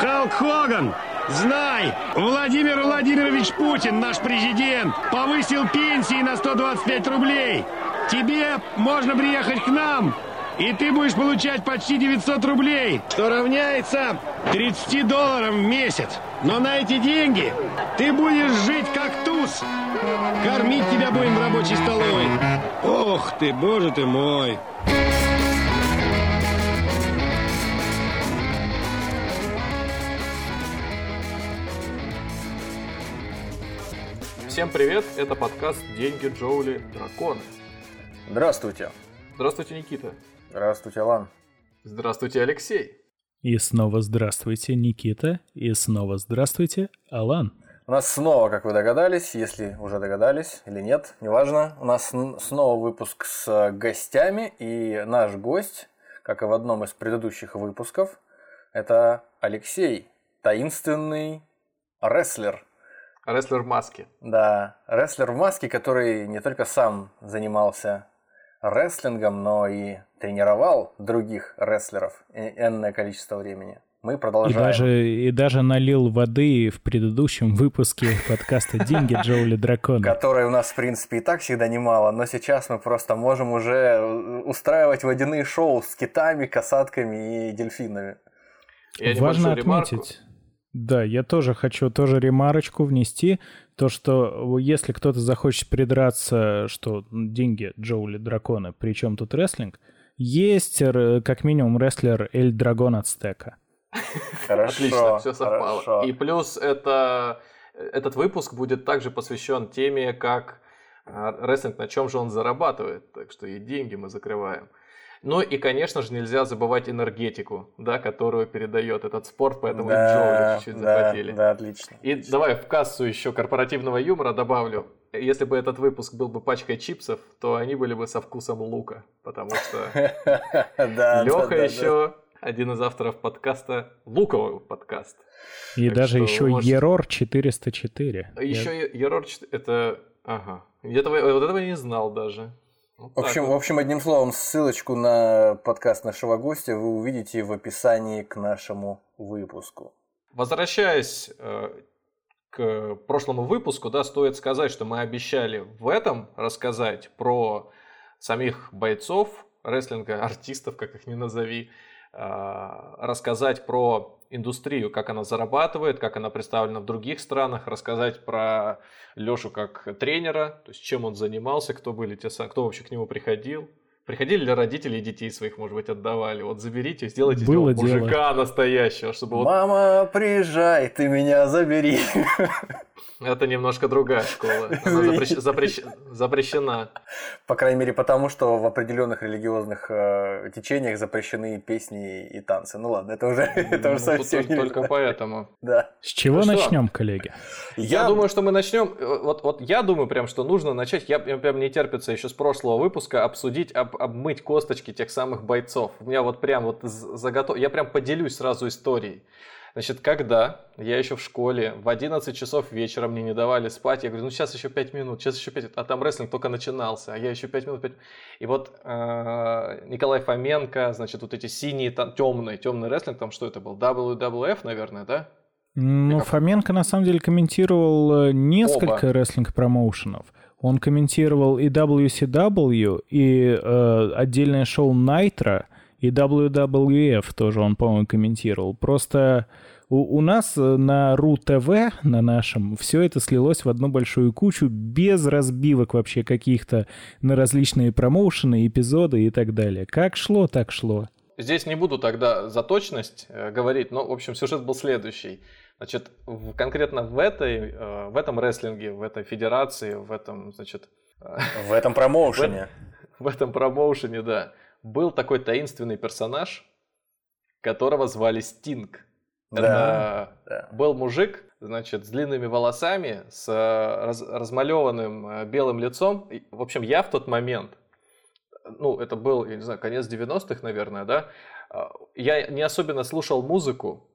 Халк Хоган, знай, Владимир Владимирович Путин, наш президент, повысил пенсии на 125 рублей. Тебе можно приехать к нам, и ты будешь получать почти 900 рублей, что равняется 30 долларам в месяц. Но на эти деньги ты будешь жить как туз. Кормить тебя будем в рабочей столовой. Ох ты, боже ты мой. Всем привет, это подкаст «Деньги, Джоули, Драконы». Здравствуйте. Здравствуйте, Никита. Здравствуйте, Алан. Здравствуйте, Алексей. И снова здравствуйте, Никита. И снова здравствуйте, Алан. У нас снова, как вы догадались, если уже догадались или нет, неважно, у нас снова выпуск с гостями, и наш гость, как и в одном из предыдущих выпусков, это Алексей, таинственный рестлер, Рестлер в маске. Да, рестлер в маске, который не только сам занимался рестлингом, но и тренировал других рестлеров энное количество времени. Мы продолжаем. И даже, и даже налил воды в предыдущем выпуске подкаста «Деньги Джоули Дракона». Которой у нас, в принципе, и так всегда немало, но сейчас мы просто можем уже устраивать водяные шоу с китами, касатками и дельфинами. Я Важно отметить, да, я тоже хочу тоже ремарочку внести. То, что если кто-то захочет придраться, что деньги Джоули Дракона, причем тут рестлинг, есть как минимум рестлер Эль Драгон от Стека. Хорошо, Отлично, все совпало. Хорошо. И плюс это, этот выпуск будет также посвящен теме, как а, рестлинг, на чем же он зарабатывает. Так что и деньги мы закрываем. Ну и, конечно же, нельзя забывать энергетику, да, которую передает этот спорт, поэтому да, чуть-чуть да, захватили. Да, отлично. И давай в кассу еще корпоративного юмора добавлю. Если бы этот выпуск был бы пачкой чипсов, то они были бы со вкусом лука, потому что Леха еще один из авторов подкаста, лукового подкаста. И даже еще Ерор 404. Еще Ерор, это... Ага. Этого, вот этого я не знал даже. В общем, в общем, одним словом, ссылочку на подкаст нашего гостя вы увидите в описании к нашему выпуску. Возвращаясь э, к прошлому выпуску, да, стоит сказать, что мы обещали в этом рассказать про самих бойцов рестлинга, артистов, как их ни назови, рассказать про индустрию, как она зарабатывает, как она представлена в других странах, рассказать про Лешу как тренера, то есть чем он занимался, кто были те, кто вообще к нему приходил. Приходили ли родители детей своих, может быть, отдавали? Вот заберите, сделайте Было из него мужика дело. настоящего, чтобы вот... Мама, приезжай, ты меня забери. Это немножко другая школа. Она запрещ... Запрещ... запрещена. По крайней мере, потому что в определенных религиозных э, течениях запрещены песни и танцы. Ну ладно, это уже, ну, это уже совсем только, только поэтому. Да. С чего ну, начнем, что? коллеги? Я... я думаю, что мы начнем. Э, вот, вот я думаю прям, что нужно начать. Я прям не терпится еще с прошлого выпуска обсудить, об, обмыть косточки тех самых бойцов. У меня вот прям вот заготов. Я прям поделюсь сразу историей. Значит, когда я еще в школе в 11 часов вечера мне не давали спать, я говорю, ну сейчас еще 5 минут, сейчас еще 5 а там рестлинг только начинался, а я еще 5 минут, 5 И вот э, Николай Фоменко, значит, вот эти синие, там, темные, темный рестлинг, там что это был, WWF, наверное, да? Ну, как... Фоменко на самом деле комментировал э, несколько рестлинг-промоушенов. Он комментировал и WCW, и э, отдельное шоу Nitro, и WWF тоже он, по-моему, комментировал. Просто у, у нас э, на РУ-ТВ, на нашем, все это слилось в одну большую кучу, без разбивок вообще каких-то на различные промоушены, эпизоды и так далее. Как шло, так шло. Здесь не буду тогда за точность э, говорить, но, в общем, сюжет был следующий. Значит, в, конкретно в, этой, э, в этом рестлинге, в этой федерации, в этом, значит... В этом промоушене. В, в этом промоушене, да был такой таинственный персонаж, которого звали Стинг. Да, Это да. был мужик, значит, с длинными волосами, с э, раз, размалеванным э, белым лицом. В общем, я в тот момент, ну, это был, я не знаю, конец 90-х, наверное, да, э, я не особенно слушал музыку,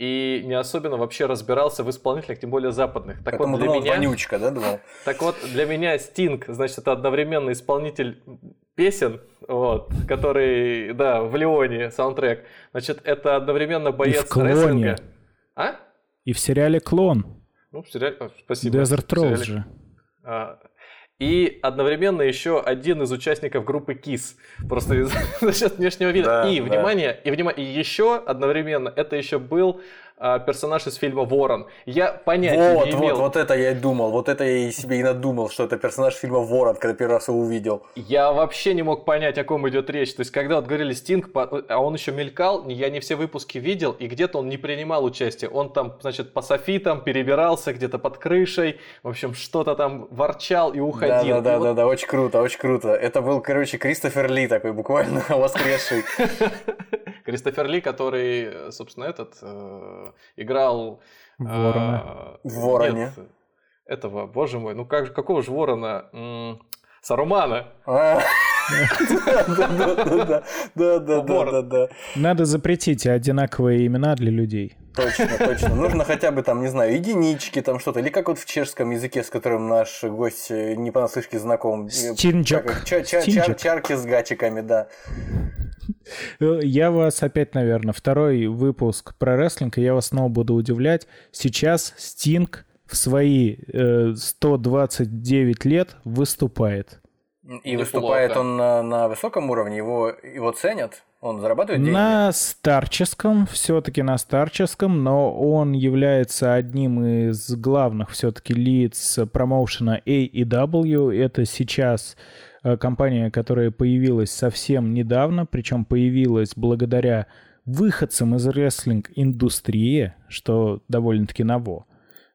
и не особенно вообще разбирался в исполнителях, тем более западных. Так Поэтому вот для думал, меня вонючка, да, думал? Так вот для меня Стинг, значит, это одновременно исполнитель песен, вот, который, да, в Леоне саундтрек. Значит, это одновременно боец и в клоне. рестлинга. А? И в сериале «Клон». Ну, в сериале... Спасибо. Desert Trolls же. А, и одновременно еще один из участников группы KISS. Просто за счет внешнего вида. Да, и, да. внимание, и, внимание, и еще одновременно это еще был а, персонаж из фильма Ворон. Я понятия вот, не имел. Вот, вот это я и думал. Вот это я и себе и надумал, что это персонаж фильма Ворон, когда первый раз его увидел. Я вообще не мог понять, о ком идет речь. То есть, когда вот говорили Стинг, а он еще мелькал, я не все выпуски видел, и где-то он не принимал участие. Он там, значит, по софитам перебирался где-то под крышей, в общем, что-то там ворчал и уходил. Да, да, да, вот... да, да, очень круто, очень круто. Это был, короче, Кристофер Ли такой, буквально воскресший. Кристофер Ли, который, собственно, этот э, играл... Ворона. Э, в Вороне. Нет, этого, боже мой, ну как, какого же ворона? Сарумана. Да, да, да, да, да. Надо запретить одинаковые имена для людей. Точно, точно. Нужно хотя бы там, не знаю, единички, там что-то. Или как вот в чешском языке, с которым наш гость не понаслышке знаком. Стинджак. Чарки с гачиками, да. Я вас опять, наверное, второй выпуск про рестлинг, и я вас снова буду удивлять. Сейчас Стинг в свои э, 129 лет выступает. И выступает он на, на высоком уровне, его, его ценят? Он зарабатывает деньги? На старческом, все-таки на старческом, но он является одним из главных все-таки лиц промоушена AEW. Это сейчас Э, компания, которая появилась совсем недавно, причем появилась благодаря выходцам из рестлинг-индустрии, что довольно-таки ново.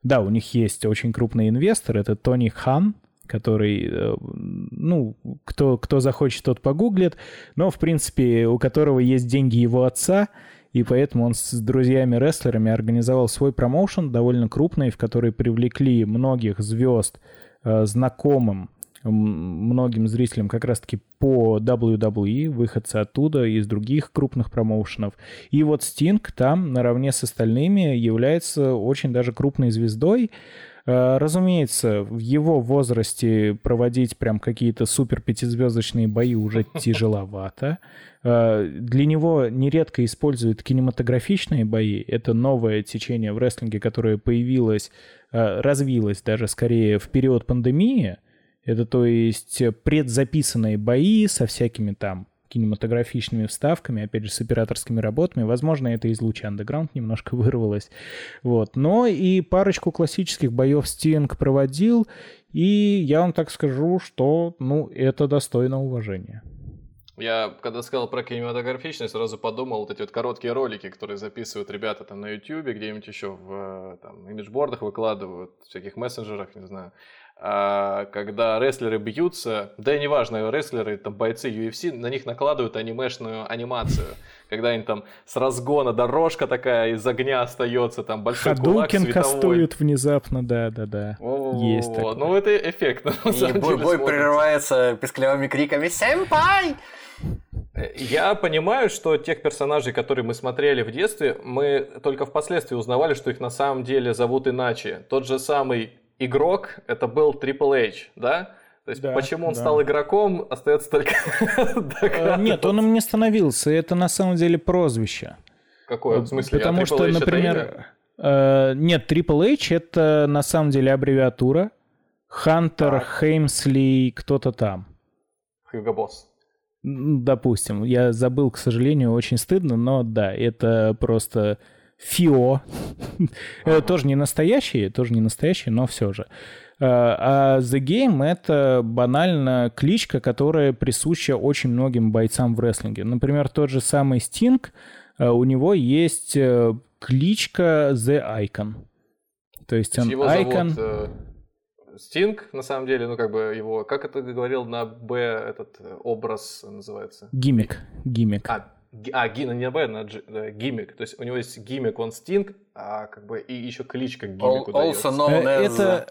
Да, у них есть очень крупный инвестор, это Тони Хан, который, э, ну, кто, кто захочет, тот погуглит, но, в принципе, у которого есть деньги его отца, и поэтому он с друзьями-рестлерами организовал свой промоушен довольно крупный, в который привлекли многих звезд э, знакомым многим зрителям как раз-таки по WWE, выходцы оттуда, из других крупных промоушенов. И вот Стинг там наравне с остальными является очень даже крупной звездой. Э, разумеется, в его возрасте проводить прям какие-то супер пятизвездочные бои уже тяжеловато. Э, для него нередко используют кинематографичные бои. Это новое течение в рестлинге, которое появилось, э, развилось даже скорее в период пандемии. Это то есть предзаписанные бои со всякими там кинематографичными вставками, опять же, с операторскими работами. Возможно, это из луча Underground немножко вырвалось. Вот. Но и парочку классических боев Стинг проводил, и я вам так скажу, что, ну, это достойно уважения. Я, когда сказал про кинематографичность, сразу подумал, вот эти вот короткие ролики, которые записывают ребята там на YouTube, где-нибудь еще в там, имиджбордах выкладывают, в всяких мессенджерах, не знаю, когда рестлеры бьются, да и неважно, рестлеры, там бойцы UFC, на них накладывают анимешную анимацию. Когда они там с разгона дорожка такая из огня остается, там большой Хадукен кулак кастуют внезапно, да-да-да. Есть такое. Ну это эффектно. И бой, бой прерывается песклявыми криками «Сэмпай!» Я понимаю, что тех персонажей, которые мы смотрели в детстве, мы только впоследствии узнавали, что их на самом деле зовут иначе. Тот же самый игрок это был Triple H, да? То есть да, почему он да. стал игроком, остается только э, Нет, он им не становился, это на самом деле прозвище. Какое? В смысле? А Потому а что, например, э, нет, Triple H это на самом деле аббревиатура. Хантер, Хеймсли, кто-то там. Хьюго Босс. Допустим, я забыл, к сожалению, очень стыдно, но да, это просто Фио. Это тоже не настоящие, тоже не настоящие, но все же. А, а The Game — это банально кличка, которая присуща очень многим бойцам в рестлинге. Например, тот же самый Sting, а, у него есть э, кличка The Icon. То есть он его Icon... Зовут, Стинг, на самом деле, ну как бы его, как это говорил на Б этот э, образ называется? Гимик. Гимик. А, а, Гина не Б, на G, да, гиммик. То есть у него есть гиммик, он Стинг, а как бы и еще кличка гиммику also known as... Это...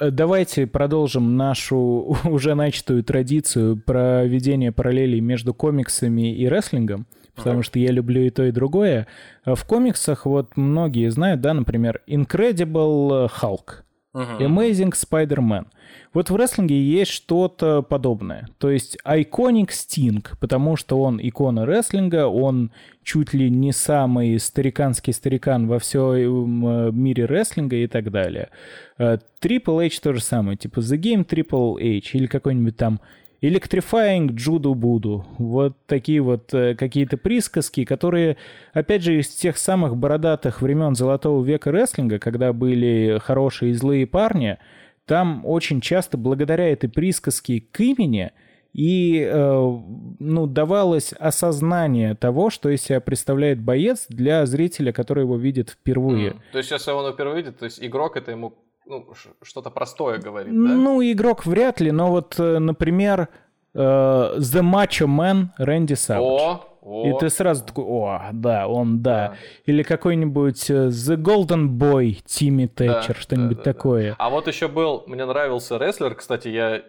Э, давайте продолжим нашу уже начатую традицию проведения параллелей между комиксами и рестлингом, потому uh-huh. что я люблю и то, и другое. В комиксах вот многие знают, да, например, Incredible Hulk. Amazing Spider-Man. Вот в рестлинге есть что-то подобное. То есть Iconic Sting, потому что он икона рестлинга, он чуть ли не самый стариканский старикан во всем мире рестлинга и так далее. Э, Triple H то же самое, типа The Game Triple H или какой-нибудь там Electrifying Джуду Буду. Вот такие вот э, какие-то присказки, которые, опять же, из тех самых бородатых времен Золотого века рестлинга, когда были хорошие и злые парни, там очень часто благодаря этой присказке к имени и э, ну, давалось осознание того, что из себя представляет боец для зрителя, который его видит впервые. Mm. То есть, если он его впервые видит, то есть игрок это ему ну, что-то простое говорит, да? Ну, игрок вряд ли, но вот, э, например, э, The Macho Man Рэнди Савидж. О, о. И ты сразу такой, о, да, он, да. да. Или какой-нибудь э, The Golden Boy Тимми Тэтчер, да, что-нибудь да, да, такое. Да. А вот еще был, мне нравился рестлер, кстати, я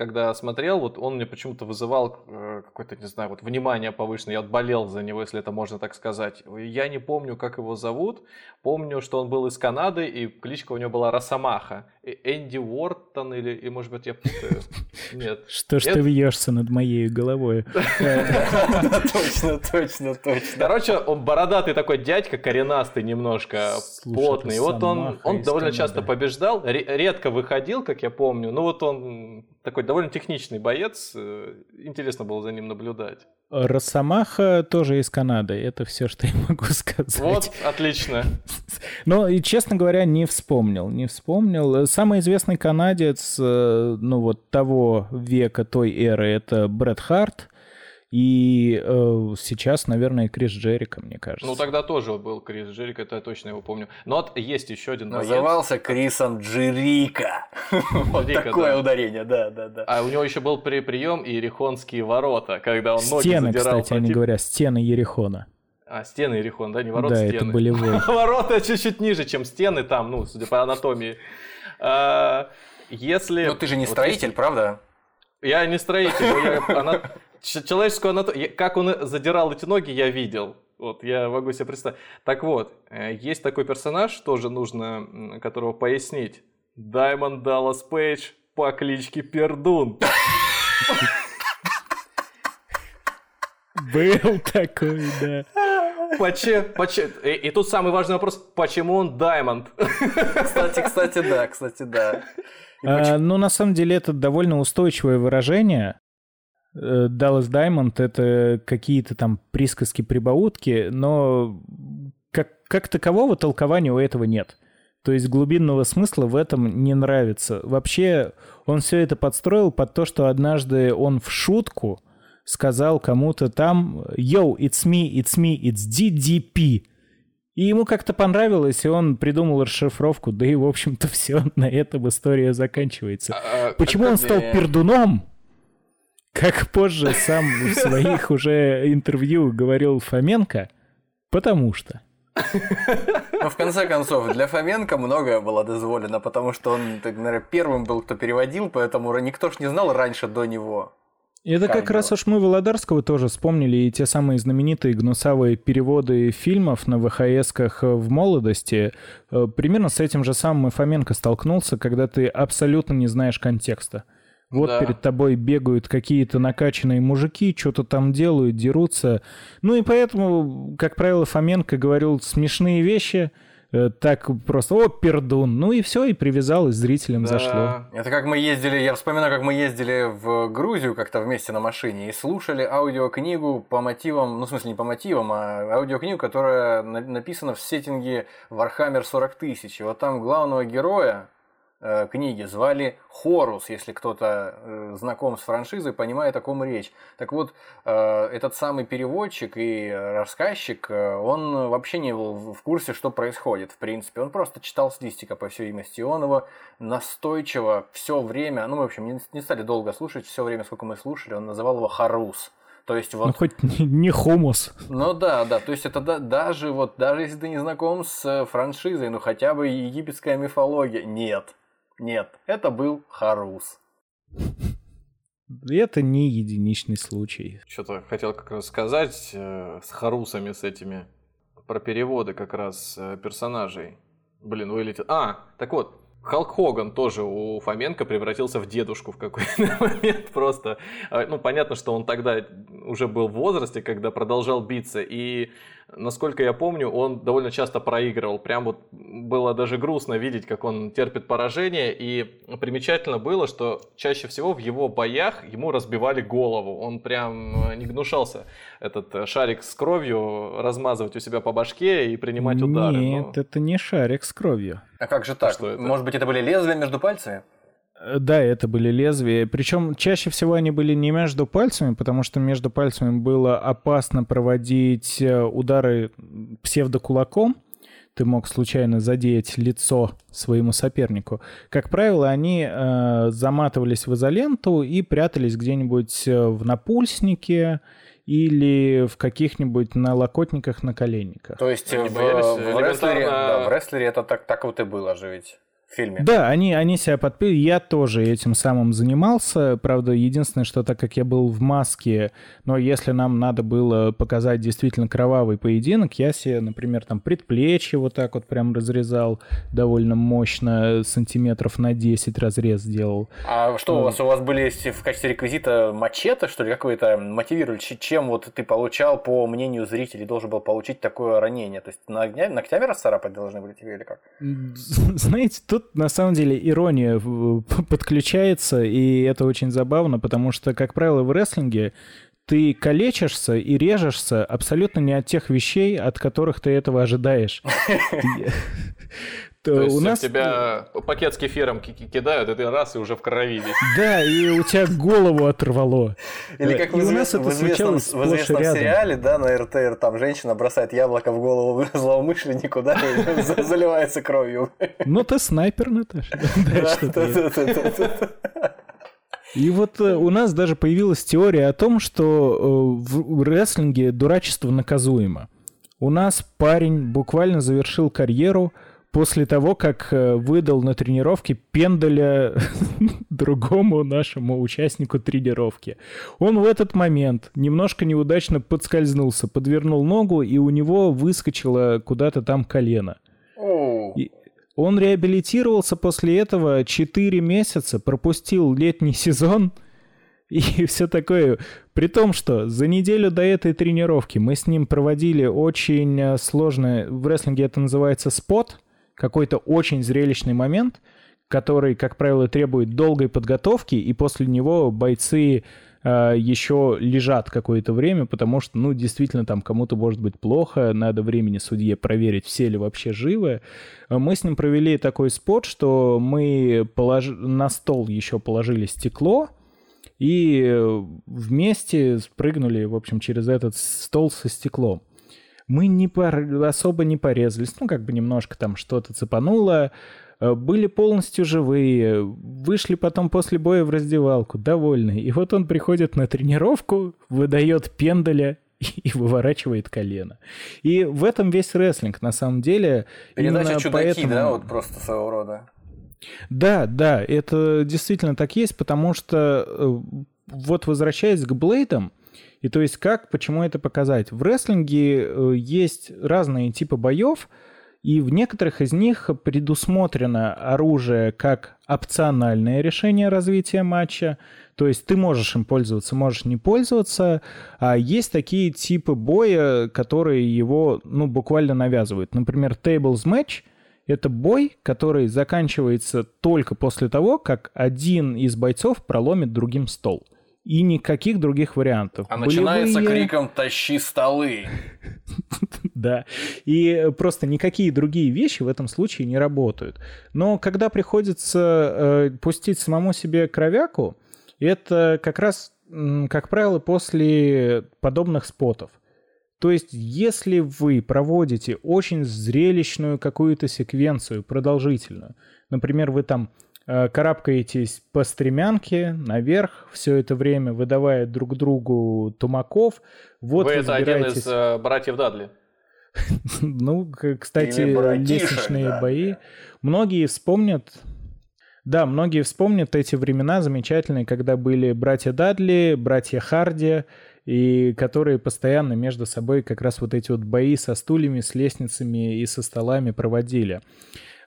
когда смотрел, вот он мне почему-то вызывал э, какое-то, не знаю, вот внимание повышенное. Я вот болел за него, если это можно так сказать. Я не помню, как его зовут. Помню, что он был из Канады, и кличка у него была Росомаха. Энди Уортон или, и, может быть, я путаю. Нет. Что ж ты вьешься над моей головой? Точно, точно, точно. Короче, он бородатый такой дядька, коренастый немножко, плотный. Вот он, он довольно часто побеждал, редко выходил, как я помню. Ну вот он такой довольно техничный боец. Э, интересно было за ним наблюдать. Росомаха тоже из Канады. Это все, что я могу сказать. Вот, отлично. Но, и, честно говоря, не вспомнил. Не вспомнил. Самый известный канадец, э, ну, вот того века, той эры, это Брэд Харт. И э, сейчас, наверное, Крис Джерика, мне кажется. Ну, тогда тоже был Крис Джерика, это я точно его помню. Но вот есть еще один Назывался боец. Крисом Джерика. Вот такое ударение, да, да, да. А у него еще был прием Ерехонские ворота, когда он ноги Стены, кстати, они говорят, стены Ерехона. А, стены Ерехон, да, не ворота, да, стены. это болевой. Ворота чуть-чуть ниже, чем стены там, ну, судя по анатомии. А, если... Ну, ты же не строитель, правда? Я не строитель, я, человеческую анатомию, как он задирал эти ноги, я видел. Вот, я могу себе представить. Так вот, э, есть такой персонаж, тоже нужно, которого пояснить. Даймонд Даллас Пейдж по кличке Пердун. Был такой, да. Почему, почему, и, и тут самый важный вопрос, почему он Даймонд? Кстати, кстати, да, кстати, да. А, ну, на самом деле, это довольно устойчивое выражение. Э, Dallas Diamond — это какие-то там присказки-прибаутки, но как, как такового толкования у этого нет. То есть глубинного смысла в этом не нравится. Вообще, он все это подстроил под то, что однажды он в шутку сказал кому-то там «Yo, it's me, it's me, it's DDP». И ему как-то понравилось, и он придумал расшифровку, да и, в общем-то, все, на этом история заканчивается. А, а Почему он стал пердуном? Как позже сам в своих уже интервью говорил Фоменко, потому что. Ну, в конце концов, для Фоменко многое было дозволено, потому что он, так, наверное, первым был, кто переводил, поэтому никто ж не знал раньше до него. Это как, как раз уж мы Володарского тоже вспомнили, и те самые знаменитые гнусавые переводы фильмов на ВХСках в молодости. Э, примерно с этим же самым и Фоменко столкнулся, когда ты абсолютно не знаешь контекста. Вот да. перед тобой бегают какие-то накачанные мужики, что-то там делают, дерутся. Ну и поэтому, как правило, Фоменко говорил смешные вещи, э, так просто, о, пердун, ну и все, и привязалось, зрителям да. зашло. Это как мы ездили, я вспоминаю, как мы ездили в Грузию как-то вместе на машине и слушали аудиокнигу по мотивам, ну в смысле не по мотивам, а аудиокнигу, которая написана в сеттинге Warhammer 40 тысяч. И вот там главного героя, Э, книги звали Хорус, если кто-то э, знаком с франшизой, понимает, о ком речь. Так вот, э, этот самый переводчик и рассказчик, он вообще не был в курсе, что происходит, в принципе. Он просто читал с листика, по всей видимости. И он его настойчиво все время, ну, в общем, не, не стали долго слушать, все время, сколько мы слушали, он называл его Харус. То есть вот... Ну, хоть не, не хомус. Ну да, да, то есть это да, даже вот, даже если ты не знаком с франшизой, ну хотя бы египетская мифология, нет. Нет, это был Харус. Это не единичный случай. Что-то хотел как раз сказать э, с Харусами, с этими, про переводы как раз э, персонажей. Блин, вылетел. А, так вот, Халк Хоган тоже у Фоменко превратился в дедушку в какой-то момент просто. А, ну, понятно, что он тогда уже был в возрасте, когда продолжал биться, и насколько я помню, он довольно часто проигрывал. Прям вот было даже грустно видеть, как он терпит поражение. И примечательно было, что чаще всего в его боях ему разбивали голову. Он прям не гнушался этот шарик с кровью размазывать у себя по башке и принимать удары. Нет, но... это не шарик с кровью. А как же так? Что это? Может быть, это были лезвия между пальцами? Э, да, это были лезвия. Причем чаще всего они были не между пальцами, потому что между пальцами было опасно проводить э, удары псевдокулаком. Ты мог случайно задеть лицо своему сопернику. Как правило, они э, заматывались в изоленту и прятались где-нибудь э, в напульснике или в каких-нибудь налокотниках на коленниках. То есть в, в, рестлере, да, в рестлере это так, так вот и было же ведь фильме. Да, они, они себя подпили. Я тоже этим самым занимался. Правда, единственное, что так как я был в маске, но если нам надо было показать действительно кровавый поединок, я себе, например, там предплечье вот так вот прям разрезал довольно мощно, сантиметров на 10 разрез сделал. А что у вас? У вас были в качестве реквизита мачете, что ли, какое-то мотивировали? Чем вот ты получал, по мнению зрителей, должен был получить такое ранение? То есть ногтями расцарапать должны были тебе или как? Знаете, тут тут на самом деле ирония подключается, и это очень забавно, потому что, как правило, в рестлинге ты калечишься и режешься абсолютно не от тех вещей, от которых ты этого ожидаешь. То, То есть у нас... тебя пакет с кефиром кидают, и ты раз, и уже в крови весь. Да, и у тебя голову оторвало. Или как в, извест... в известном, в известном сериале, да, на РТР, там женщина бросает яблоко в голову злоумышленнику, да, и заливается кровью. Ну, ты снайпер, Наташа. И вот э, у нас даже появилась теория о том, что э, в рестлинге дурачество наказуемо. У нас парень буквально завершил карьеру, после того, как э, выдал на тренировке пендаля другому нашему участнику тренировки. Он в этот момент немножко неудачно подскользнулся, подвернул ногу, и у него выскочило куда-то там колено. И он реабилитировался после этого 4 месяца, пропустил летний сезон и все такое. При том, что за неделю до этой тренировки мы с ним проводили очень э, сложное, в рестлинге это называется спот – какой-то очень зрелищный момент, который, как правило, требует долгой подготовки, и после него бойцы э, еще лежат какое-то время, потому что, ну, действительно, там кому-то может быть плохо, надо времени судье проверить, все ли вообще живы. Мы с ним провели такой спот, что мы полож... на стол еще положили стекло, и вместе спрыгнули, в общем, через этот стол со стеклом мы не пор... особо не порезались, ну, как бы немножко там что-то цепануло, э, были полностью живые, вышли потом после боя в раздевалку, довольны. И вот он приходит на тренировку, выдает пендаля и выворачивает колено. И в этом весь рестлинг, на самом деле. Передача чудаки, поэтому... да, вот просто своего рода. Да, да, это действительно так есть, потому что э, вот возвращаясь к Блейдам, и то есть как, почему это показать? В рестлинге э, есть разные типы боев, и в некоторых из них предусмотрено оружие как опциональное решение развития матча, то есть ты можешь им пользоваться, можешь не пользоваться, а есть такие типы боя, которые его ну, буквально навязывают. Например, Tables Match — это бой, который заканчивается только после того, как один из бойцов проломит другим стол — и никаких других вариантов. А Болевые... начинается криком «Тащи столы!» Да, и просто никакие другие вещи в этом случае не работают. Но когда приходится э, пустить самому себе кровяку, это как раз, как правило, после подобных спотов. То есть, если вы проводите очень зрелищную какую-то секвенцию, продолжительную, например, вы там карабкаетесь по стремянке наверх все это время, выдавая друг другу тумаков. Вот вы, вы это один из э, братьев Дадли. ну, кстати, лестничные да, бои. Многие вспомнят... Да, многие вспомнят эти времена замечательные, когда были братья Дадли, братья Харди, и которые постоянно между собой как раз вот эти вот бои со стульями, с лестницами и со столами проводили.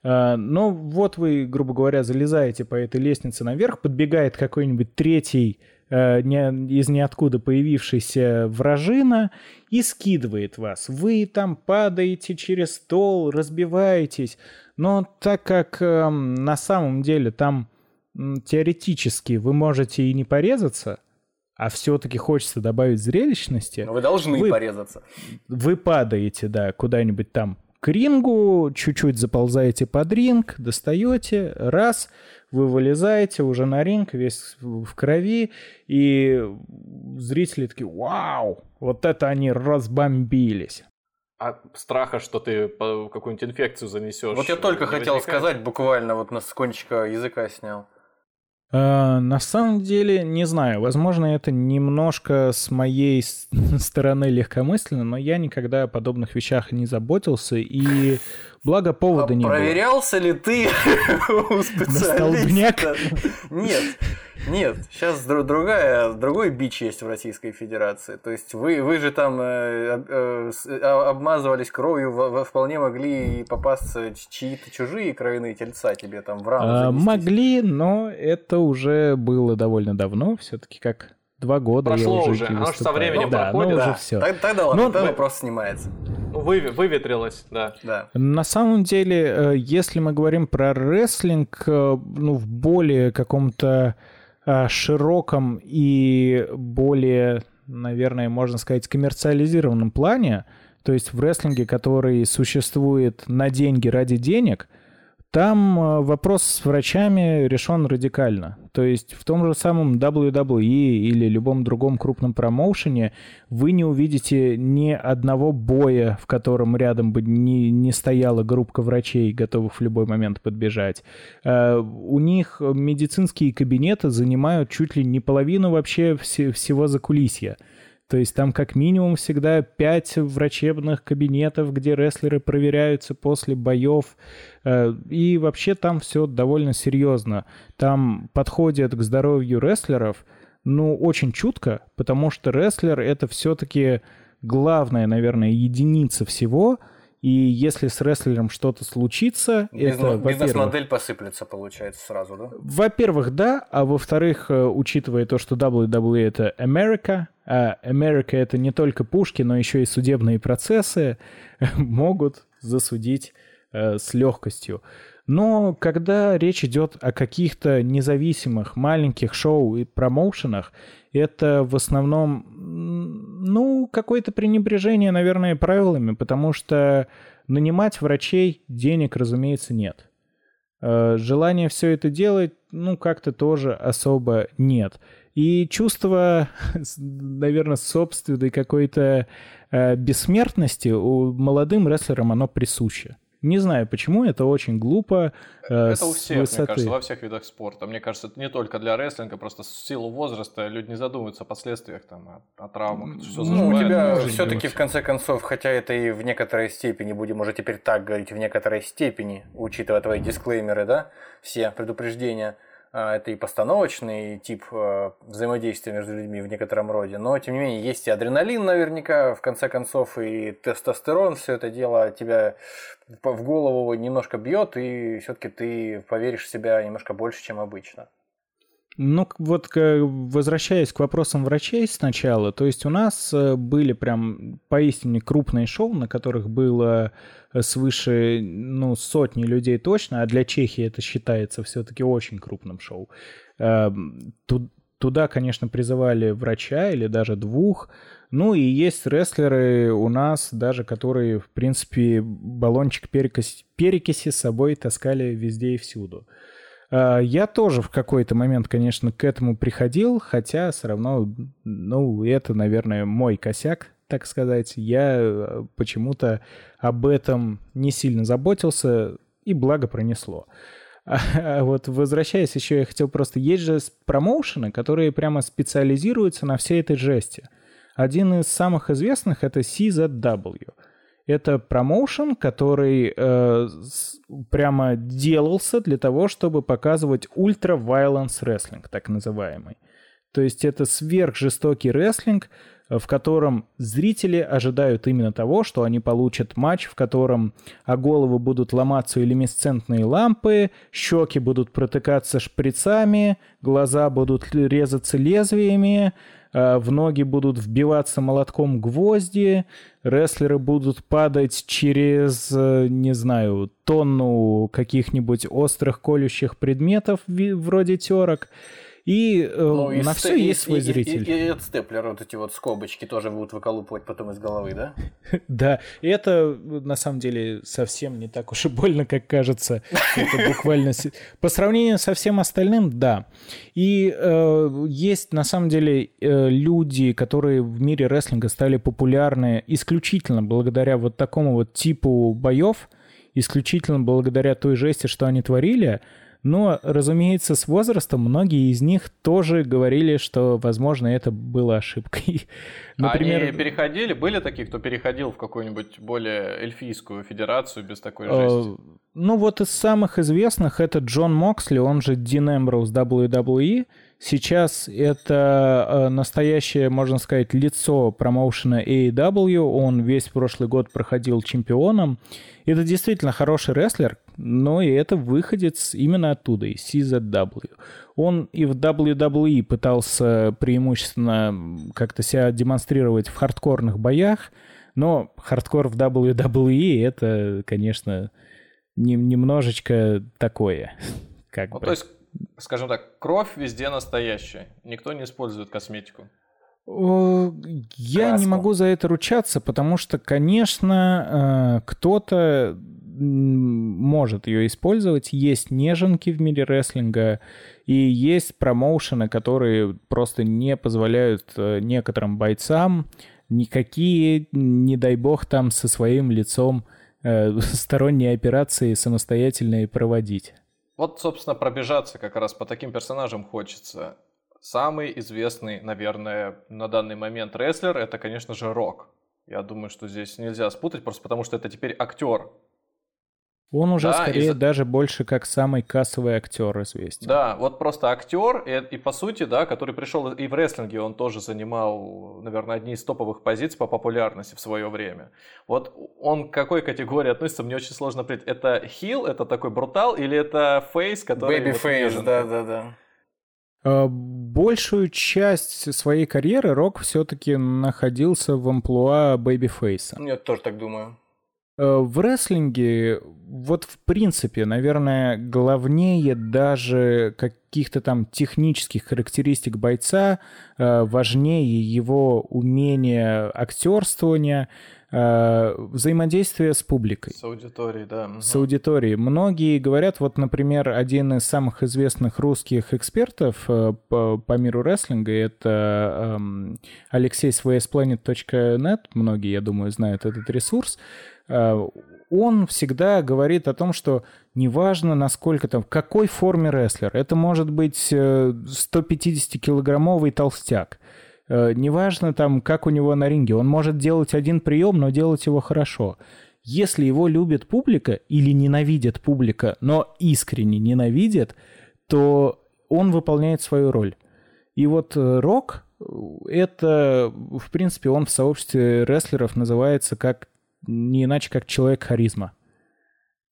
А, но вот вы, грубо говоря, залезаете по этой лестнице наверх, подбегает какой-нибудь третий э, из ниоткуда появившийся вражина и скидывает вас. Вы там падаете через стол, разбиваетесь. Но так как эм, на самом деле там теоретически вы можете и не порезаться, а все-таки хочется добавить зрелищности. Но вы должны вы, порезаться. Вы падаете, да, куда-нибудь там к рингу, чуть-чуть заползаете под ринг, достаете, раз, вы вылезаете уже на ринг, весь в крови, и зрители такие, вау, вот это они разбомбились. А страха, что ты какую-нибудь инфекцию занесешь. Вот я только хотел возникает? сказать, буквально вот на с кончика языка снял. Uh, на самом деле, не знаю, возможно, это немножко с моей стороны легкомысленно, но я никогда о подобных вещах не заботился, и благо повода а не проверялся было. ли ты у специалиста? Нет, нет, сейчас другая, другой бич есть в Российской Федерации. То есть вы, вы же там э, э, а, обмазывались кровью, в, вполне могли и попасться чьи-то чужие кровяные тельца тебе там в раму. А, могли, но это уже было довольно давно, все-таки как два года Прошло я уже, оно же со временем да, проходит. Ну, да, уже все. Тогда ладно, ну, тогда вопрос снимается. Ну, вы, выветрилось, да. да. На самом деле, э, если мы говорим про рестлинг, ну, в более каком-то Э, широком и более, наверное, можно сказать, коммерциализированном плане, то есть в рестлинге, который существует на деньги ради денег – там э, вопрос с врачами решен радикально. То есть в том же самом WWE или любом другом крупном промоушене вы не увидите ни одного боя, в котором рядом бы не, не стояла группа врачей, готовых в любой момент подбежать. Э, у них медицинские кабинеты занимают чуть ли не половину вообще всего закулисья. То есть там как минимум всегда пять врачебных кабинетов, где рестлеры проверяются после боев. Э, и вообще там все довольно серьезно. Там подходят к здоровью рестлеров, ну, очень чутко, потому что рестлер — это все-таки главная, наверное, единица всего — и если с рестлером что-то случится, Бизнес, бизнес-модель посыплется, получается, сразу, да? Во-первых, да, а во-вторых, э, учитывая то, что WWE — это Америка, а Америка — это не только пушки, но еще и судебные процессы, могут засудить э, с легкостью. Но когда речь идет о каких-то независимых маленьких шоу и промоушенах, это в основном, ну, какое-то пренебрежение, наверное, правилами, потому что нанимать врачей денег, разумеется, нет. Э, желания все это делать, ну, как-то тоже особо нет. И чувство, наверное, собственной какой-то э, бессмертности у молодым рестлерам оно присуще. Не знаю почему, это очень глупо. Э, это у всех, высоты. мне кажется, во всех видах спорта. Мне кажется, это не только для рестлинга, просто в силу возраста люди не задумываются о последствиях, там, о, о травмах. Все ну, у тебя все-таки, в конце концов, хотя это и в некоторой степени, будем уже теперь так говорить, в некоторой степени, учитывая твои дисклеймеры, да, все предупреждения – это и постановочный тип а, взаимодействия между людьми в некотором роде, но тем не менее есть и адреналин наверняка, в конце концов, и тестостерон, все это дело тебя в голову немножко бьет, и все-таки ты поверишь в себя немножко больше, чем обычно. Ну, вот возвращаясь к вопросам врачей сначала, то есть у нас э, были прям поистине крупные шоу, на которых было э, свыше ну, сотни людей точно, а для Чехии это считается все-таки очень крупным шоу. Эм, туда, конечно, призывали врача или даже двух. Ну и есть рестлеры у нас даже, которые, в принципе, баллончик перекиси, перекиси с собой таскали везде и всюду. Я тоже в какой-то момент, конечно, к этому приходил, хотя все равно, ну, это, наверное, мой косяк, так сказать. Я э, почему-то об этом не сильно заботился, и благо пронесло. А вот возвращаясь еще, я хотел просто... Есть же промоушены, которые прямо специализируются на всей этой жести. Один из самых известных — это CZW — это промоушен, который э, прямо делался для того, чтобы показывать ультра-violence рестлинг, так называемый. То есть это сверхжестокий рестлинг, в котором зрители ожидают именно того, что они получат матч, в котором о голову будут ломаться люминесцентные лампы, щеки будут протыкаться шприцами, глаза будут резаться лезвиями, а, в ноги будут вбиваться молотком гвозди, рестлеры будут падать через, э, не знаю, тонну каких-нибудь острых колющих предметов вроде терок. И э, ну, и на все есть свой и, зритель. И, и, и от степлера вот эти вот скобочки тоже будут выколупывать потом из головы, да? Да, и это на самом деле совсем не так уж и больно, как кажется. Это буквально... По сравнению со всем остальным, да. И э, есть на самом деле э, люди, которые в мире рестлинга стали популярны исключительно благодаря вот такому вот типу боев, исключительно благодаря той жести, что они творили, но, разумеется, с возрастом многие из них тоже говорили, что, возможно, это было ошибкой. Например, Они переходили? Были такие, кто переходил в какую-нибудь более эльфийскую федерацию без такой э, жести? Ну вот из самых известных это Джон Моксли, он же Дин Эмброуз WWE. Сейчас это э, настоящее, можно сказать, лицо промоушена AEW. Он весь прошлый год проходил чемпионом. Это действительно хороший рестлер, но и это выходец именно оттуда, из CZW. Он и в WWE пытался преимущественно как-то себя демонстрировать в хардкорных боях, но хардкор в WWE это, конечно, не, немножечко такое. Как ну, бы. То есть, скажем так, кровь везде настоящая. Никто не использует косметику. Я Краску. не могу за это ручаться, потому что, конечно, э, кто-то может ее использовать. Есть неженки в мире рестлинга, и есть промоушены, которые просто не позволяют э, некоторым бойцам никакие, не дай бог, там со своим лицом э, сторонние операции самостоятельные проводить. Вот, собственно, пробежаться как раз по таким персонажам хочется. Самый известный, наверное, на данный момент рестлер это, конечно же, Рок. Я думаю, что здесь нельзя спутать, просто потому что это теперь актер. Он уже да, скорее из... даже больше как самый кассовый актер известен. Да, вот просто актер, и, и по сути, да, который пришел и в рестлинге, он тоже занимал, наверное, одни из топовых позиций по популярности в свое время. Вот он к какой категории относится, мне очень сложно определить. Это heel, это такой брутал, или это face, который... Baby face, да-да-да. А, большую часть своей карьеры Рок все-таки находился в амплуа бэйби-фейса. Я тоже так думаю. А, в рестлинге, вот в принципе, наверное, главнее даже каких-то там технических характеристик бойца, а, важнее его умение актерствования, Э, взаимодействие с публикой. С аудиторией, да. С аудиторией. Многие говорят, вот, например, один из самых известных русских экспертов э, по, по миру рестлинга, это эм, Алексей с vsplanet.net, многие, я думаю, знают этот ресурс, э, он всегда говорит о том, что неважно, насколько там, в какой форме рестлер, это может быть 150-килограммовый толстяк, Э, неважно там, как у него на ринге, он может делать один прием, но делать его хорошо. Если его любит публика или ненавидит публика, но искренне ненавидит, то он выполняет свою роль. И вот э, Рок, это, в принципе, он в сообществе рестлеров называется как не иначе, как человек харизма.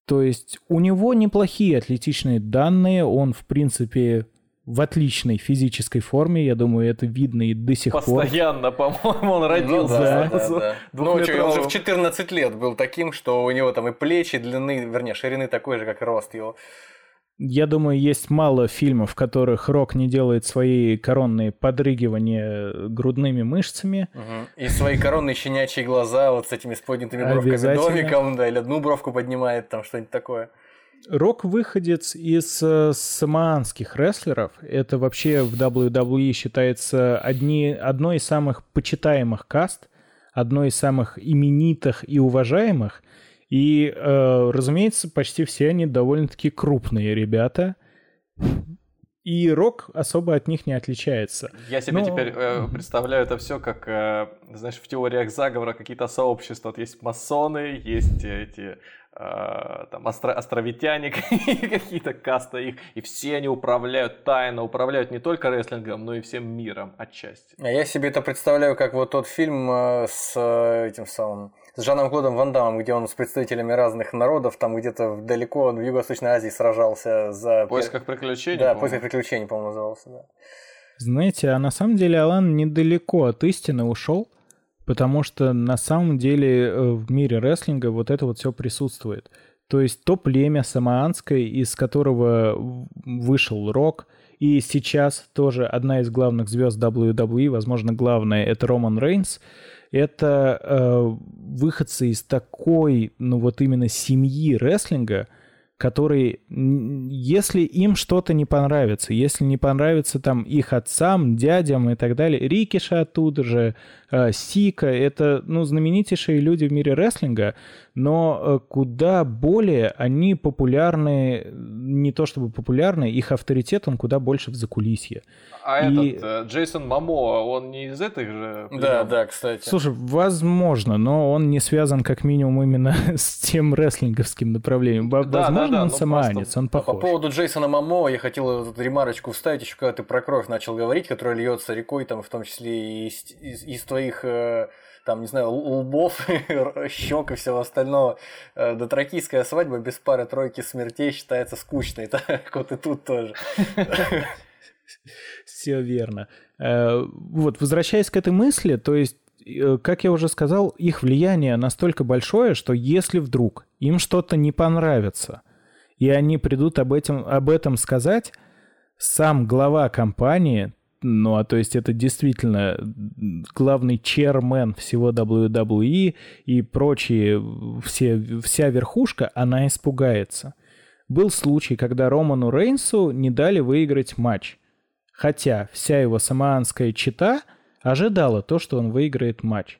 То есть у него неплохие атлетичные данные, он, в принципе, в отличной физической форме, я думаю, это видно и до сих Постоянно, пор. Постоянно, по-моему, он родился. Ну, да, да, да. Ну, что, он же в 14 лет был таким, что у него там и плечи длины, вернее, ширины такой же, как рост его. Я думаю, есть мало фильмов, в которых Рок не делает свои коронные подрыгивания грудными мышцами. Угу. И свои коронные щенячьи глаза вот с этими с поднятыми бровками домиком, да, или одну бровку поднимает, там что-нибудь такое. Рок выходец из э, самоанских рестлеров. Это вообще в WWE считается одни, одной из самых почитаемых каст, одной из самых именитых и уважаемых. И, э, разумеется, почти все они довольно-таки крупные ребята. И рок особо от них не отличается. Я себе Но... теперь э, представляю это все как, э, знаешь, в теориях заговора какие-то сообщества. Вот есть масоны, есть эти там остро, островитяне, какие-то каста их, и все они управляют тайно, управляют не только рестлингом, но и всем миром отчасти. А я себе это представляю, как вот тот фильм э, с э, этим самым с Жаном Клодом Ван Дамом, где он с представителями разных народов, там где-то далеко он в Юго-Восточной Азии сражался за... В поисках приключений? Да, в поисках приключений, по-моему, назывался, да. Знаете, а на самом деле Алан недалеко от истины ушел, потому что на самом деле э, в мире рестлинга вот это вот все присутствует. То есть то племя самоанское, из которого вышел Рок, и сейчас тоже одна из главных звезд WWE, возможно, главная, это Роман Рейнс, это э, выходцы из такой, ну вот именно семьи рестлинга, которые, если им что-то не понравится, если не понравится там их отцам, дядям и так далее, Рикиша оттуда же, Сика, это, ну, знаменитейшие люди в мире рестлинга, но э, куда более они популярны, не то чтобы популярны, их авторитет, он куда больше в закулисье. А и... этот э, Джейсон Мамо, он не из этих же? Да, да, кстати. Слушай, возможно, но он не связан как минимум именно с тем рестлинговским направлением. Да, возможно, да, да, он ну, самоанец, просто... он похож. По поводу Джейсона Мамо я хотел эту ремарочку вставить еще, когда ты про кровь начал говорить, которая льется рекой, там, в том числе и из, из, из твоих э, там, не знаю, лбов, щек и всего остального. Э, Дотракийская свадьба без пары тройки смертей считается скучной, так вот и тут тоже. Все верно. Э, вот, возвращаясь к этой мысли, то есть как я уже сказал, их влияние настолько большое, что если вдруг им что-то не понравится, и они придут об этом, об этом сказать, сам глава компании, ну, а то есть это действительно главный чермен всего WWE и прочие, все, вся верхушка, она испугается. Был случай, когда Роману Рейнсу не дали выиграть матч. Хотя вся его самоанская чита ожидала то, что он выиграет матч.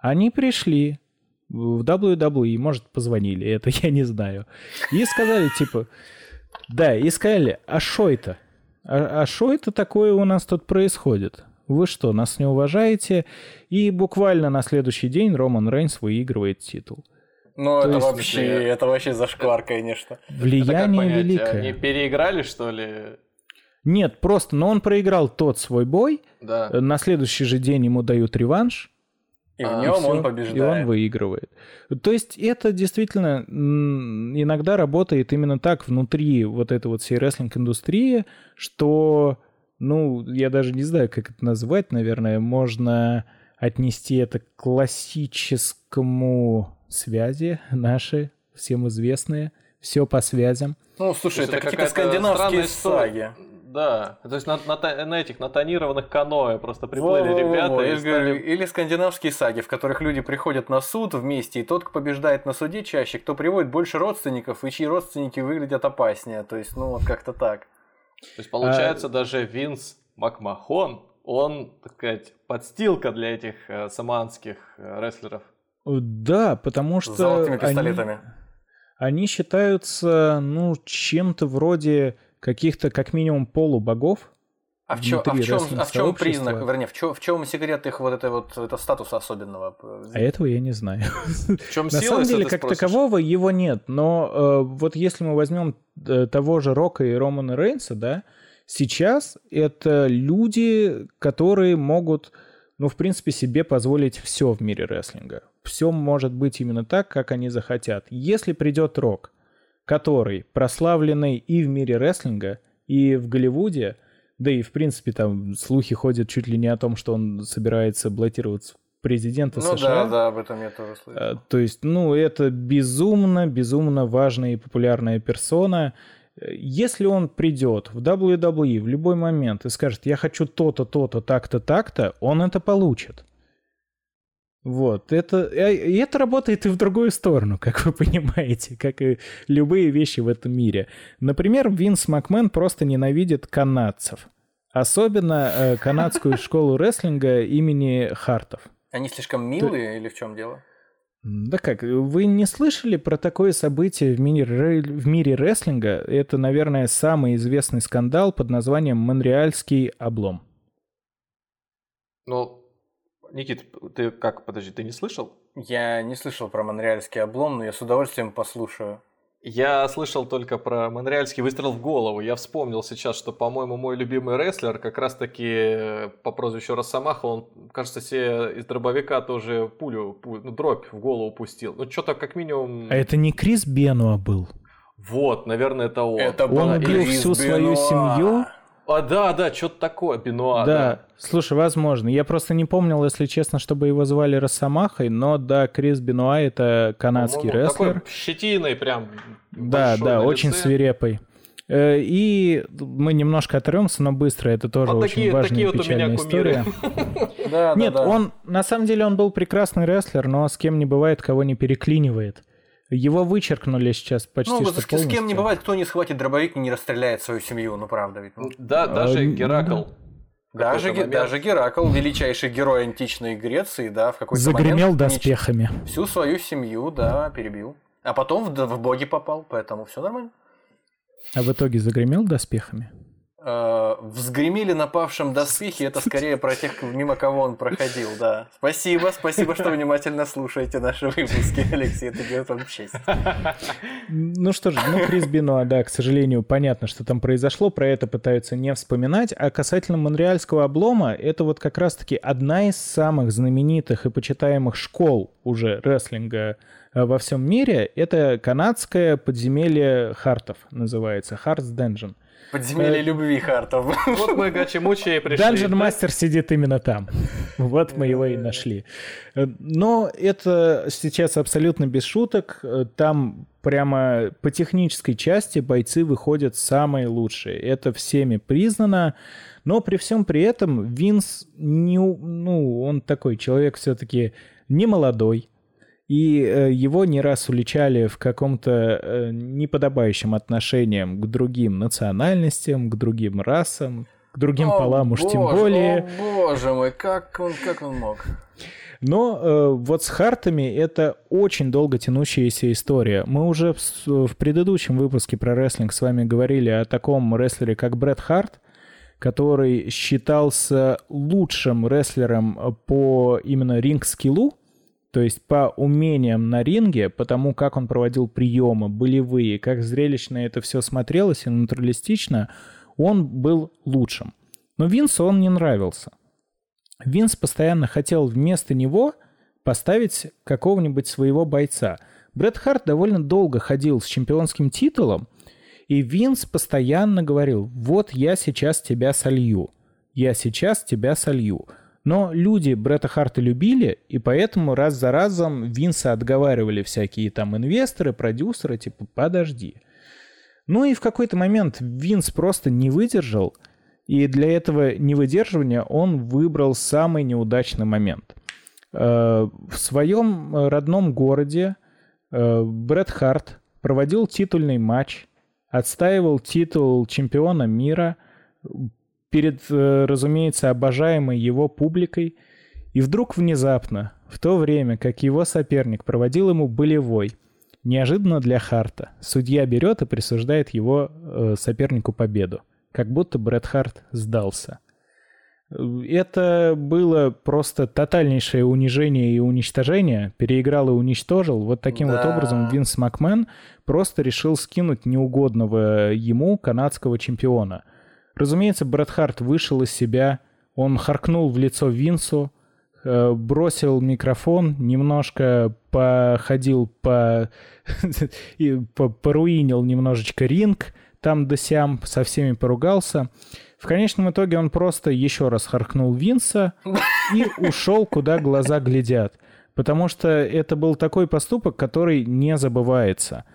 Они пришли в WWE, может, позвонили, это я не знаю. И сказали, типа, да, и сказали, а что это? А, а что это такое у нас тут происходит? Вы что, нас не уважаете? И буквально на следующий день Роман Рейнс выигрывает титул. Ну, это есть, вообще, это вообще зашквар, конечно. Влияние великое. Они переиграли, что ли? Нет, просто, но он проиграл тот свой бой. Да. На следующий же день ему дают реванш. И в нем он побеждает. И он выигрывает. То есть это действительно иногда работает именно так внутри вот этой вот всей рестлинг-индустрии, что, ну, я даже не знаю, как это назвать, наверное, можно отнести это к классическому связи наши, всем известные, все по связям. Ну, слушай, это, это какие-то скандинавские саги. Да, то есть на, на, на этих на тонированных каноэ просто приплыли во, ребята. Во, во, и стали... Или скандинавские саги, в которых люди приходят на суд вместе, и тот, кто побеждает на суде чаще, кто приводит больше родственников, и чьи родственники выглядят опаснее. То есть, ну вот как-то так. То есть получается а... даже Винс Макмахон, он, так сказать, подстилка для этих э, саманских э, рестлеров. Да, потому что... С золотыми пистолетами. Они, они считаются, ну, чем-то вроде каких-то как минимум полубогов. А в, чё, а в чем, а в чем признак, вернее, в чем, в чем секрет их вот этой вот этого статуса особенного? А этого я не знаю. В чем На самом деле, как спросишь? такового его нет, но э, вот если мы возьмем э, того же Рока и Романа Рейнса, да, сейчас это люди, которые могут, ну, в принципе, себе позволить все в мире рестлинга. Все может быть именно так, как они захотят. Если придет Рок, который прославленный и в мире рестлинга, и в Голливуде, да и в принципе там слухи ходят чуть ли не о том, что он собирается баллотироваться президента ну, США. да, да, об этом я тоже слышал. А, то есть, ну, это безумно, безумно важная и популярная персона. Если он придет в WWE в любой момент и скажет, я хочу то-то, то-то, так-то, так-то, он это получит. Вот, это, э, и это работает и в другую сторону, как вы понимаете, как и любые вещи в этом мире. Например, Винс Макмен просто ненавидит канадцев. Особенно э, канадскую школу рестлинга имени Хартов. Они слишком милые Ты... или в чем дело? Да как, вы не слышали про такое событие в мире, в мире рестлинга? Это, наверное, самый известный скандал под названием «Монреальский облом». Ну, Никит, ты как, подожди, ты не слышал? Я не слышал про монреальский облом, но я с удовольствием послушаю. Я слышал только про монреальский выстрел в голову. Я вспомнил сейчас, что, по-моему, мой любимый рестлер как раз-таки э, по прозвищу Росомаха, он, кажется, себе из дробовика тоже пулю, пулю ну, дробь в голову пустил. Ну, что-то как минимум... А это не Крис Бенуа был? Вот, наверное, это он. Это он убил всю свою семью? А, да, да, что-то такое, Бенуа, да. да. Слушай, возможно. Я просто не помнил, если честно, чтобы его звали Росомахой, но да, Крис Бенуа это канадский рестлер. Такой щетиной прям. Да, да, очень свирепый. Э, и мы немножко оторвемся, но быстро. Это тоже вот очень такие, важная такие печальная вот история. Нет, он на самом деле он был прекрасный рестлер, но с кем не бывает, кого не переклинивает. Его вычеркнули сейчас почти ну, что с, полностью. с кем не бывает, кто не схватит дробовик и не расстреляет свою семью, ну правда ведь. Ну. Да, даже а, Геракл. Даже, даже Геракл, величайший герой античной Греции, да, в какой-то Загремел момент доспехами. Всю свою семью, да, перебил. А потом в, в боги попал, поэтому все нормально. А в итоге загремел доспехами? Э, взгремели напавшим доспехи, это скорее про тех, мимо кого он проходил, да. Спасибо, спасибо, что внимательно слушаете наши выпуски, Алексей, это делает вам честь. Ну что же, ну Крис Бенуа, да, к сожалению, понятно, что там произошло, про это пытаются не вспоминать, а касательно Монреальского облома, это вот как раз-таки одна из самых знаменитых и почитаемых школ уже рестлинга э, во всем мире, это канадское подземелье Хартов, называется, Hearts Dungeon. Подземелье э, любви Хартов. Вот мы Гачи-Мучи и пришли. Данжен Мастер сидит именно там. Вот мы его и нашли. Э, но это сейчас абсолютно без шуток. Э, там прямо по технической части бойцы выходят самые лучшие. Это всеми признано. Но при всем при этом Винс, не, ну, он такой человек все-таки не молодой, и э, его не раз уличали в каком-то э, неподобающем отношением к другим национальностям, к другим расам, к другим о, полам уж боже, тем более. О, боже мой, как он, как он мог? Но э, вот с Хартами это очень долго тянущаяся история. Мы уже в, в предыдущем выпуске про рестлинг с вами говорили о таком рестлере, как Брэд Харт, который считался лучшим рестлером по именно ринг-скиллу, то есть по умениям на ринге, потому как он проводил приемы, болевые, как зрелищно это все смотрелось и натуралистично, он был лучшим. Но Винсу он не нравился. Винс постоянно хотел вместо него поставить какого-нибудь своего бойца. Брэд Харт довольно долго ходил с чемпионским титулом, и Винс постоянно говорил, вот я сейчас тебя солью, я сейчас тебя солью. Но люди Бретта Харта любили, и поэтому раз за разом Винса отговаривали всякие там инвесторы, продюсеры, типа, подожди. Ну и в какой-то момент Винс просто не выдержал, и для этого невыдерживания он выбрал самый неудачный момент. Э, в своем родном городе э, Брэд Харт проводил титульный матч, отстаивал титул чемпиона мира, перед, э, разумеется, обожаемой его публикой, и вдруг внезапно, в то время как его соперник проводил ему болевой, неожиданно для Харта, судья берет и присуждает его э, сопернику победу, как будто Брэд Харт сдался. Это было просто тотальнейшее унижение и уничтожение. Переиграл и уничтожил. Вот таким да. вот образом Винс Макмен просто решил скинуть неугодного ему канадского чемпиона – Разумеется, Брэд Харт вышел из себя, он харкнул в лицо Винсу, э, бросил микрофон, немножко походил по... поруинил немножечко ринг, там да сям, со всеми поругался. В конечном итоге он просто еще раз харкнул Винса и ушел, куда глаза глядят. Потому что это был такой поступок, который не забывается –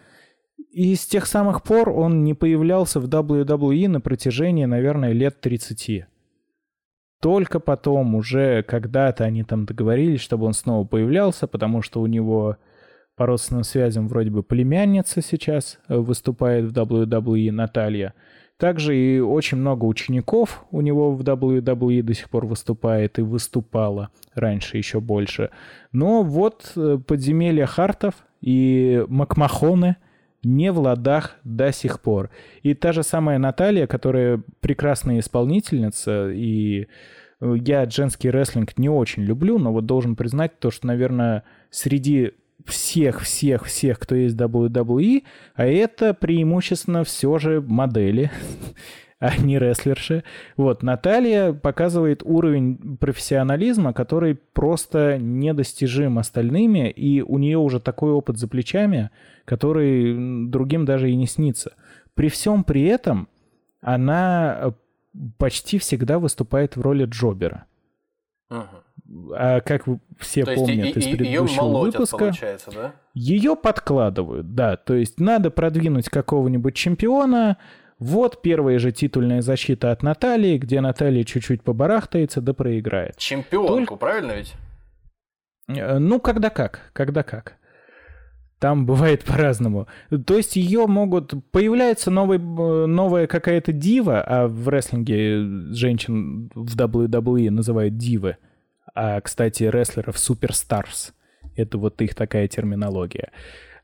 и с тех самых пор он не появлялся в WWE на протяжении, наверное, лет 30. Только потом, уже когда-то они там договорились, чтобы он снова появлялся, потому что у него по родственным связям вроде бы племянница сейчас э, выступает в WWE, Наталья. Также и очень много учеников у него в WWE до сих пор выступает и выступала раньше еще больше. Но вот э, подземелья Хартов и Макмахоны — не в ладах до сих пор. И та же самая Наталья, которая прекрасная исполнительница и Я женский рестлинг не очень люблю, но вот должен признать то, что, наверное, среди всех-всех-всех, кто есть WWE, а это преимущественно все же модели, а не рестлерши. Вот, Наталья показывает уровень профессионализма, который просто недостижим остальными, и у нее уже такой опыт за плечами, который другим даже и не снится. При всем при этом она э, почти всегда выступает в роли Джобера. Угу. А как все то помнят из предыдущего молотят, выпуска, да? ее подкладывают, да. То есть надо продвинуть какого-нибудь чемпиона. Вот первая же титульная защита от Натальи, где Наталья чуть-чуть побарахтается, да проиграет. Чемпионку, Только... правильно ведь? Э, ну, когда как, когда как. Там бывает по-разному. То есть ее могут... Появляется новый, новая какая-то дива, а в рестлинге женщин в WWE называют дивы. А, кстати, рестлеров суперстарс. Это вот их такая терминология.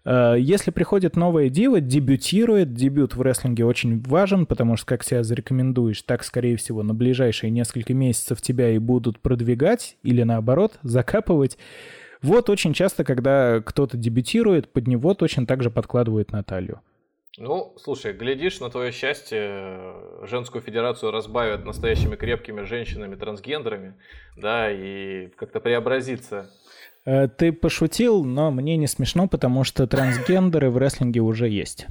А, если приходит новая дива, дебютирует, дебют в рестлинге очень важен, потому что как себя зарекомендуешь, так, скорее всего, на ближайшие несколько месяцев тебя и будут продвигать или, наоборот, закапывать. Вот очень часто, когда кто-то дебютирует, под него точно так же подкладывают Наталью. Ну, слушай, глядишь, на твое счастье, женскую федерацию разбавят настоящими крепкими женщинами-трансгендерами, да, и как-то преобразится. Э, ты пошутил, но мне не смешно, потому что трансгендеры в рестлинге уже есть.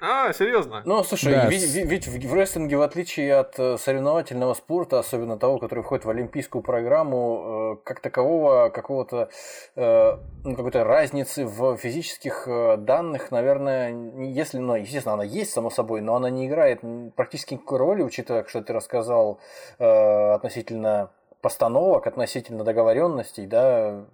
А, серьезно? Ну, слушай, да. ведь, ведь в рестлинге, в отличие от э, соревновательного спорта, особенно того, который входит в олимпийскую программу, э, как такового какого-то э, ну, какой-то разницы в физических данных, наверное, если, ну, естественно, она есть, само собой, но она не играет практически никакой роли, учитывая, что ты рассказал относительно постановок, относительно договоренностей, да,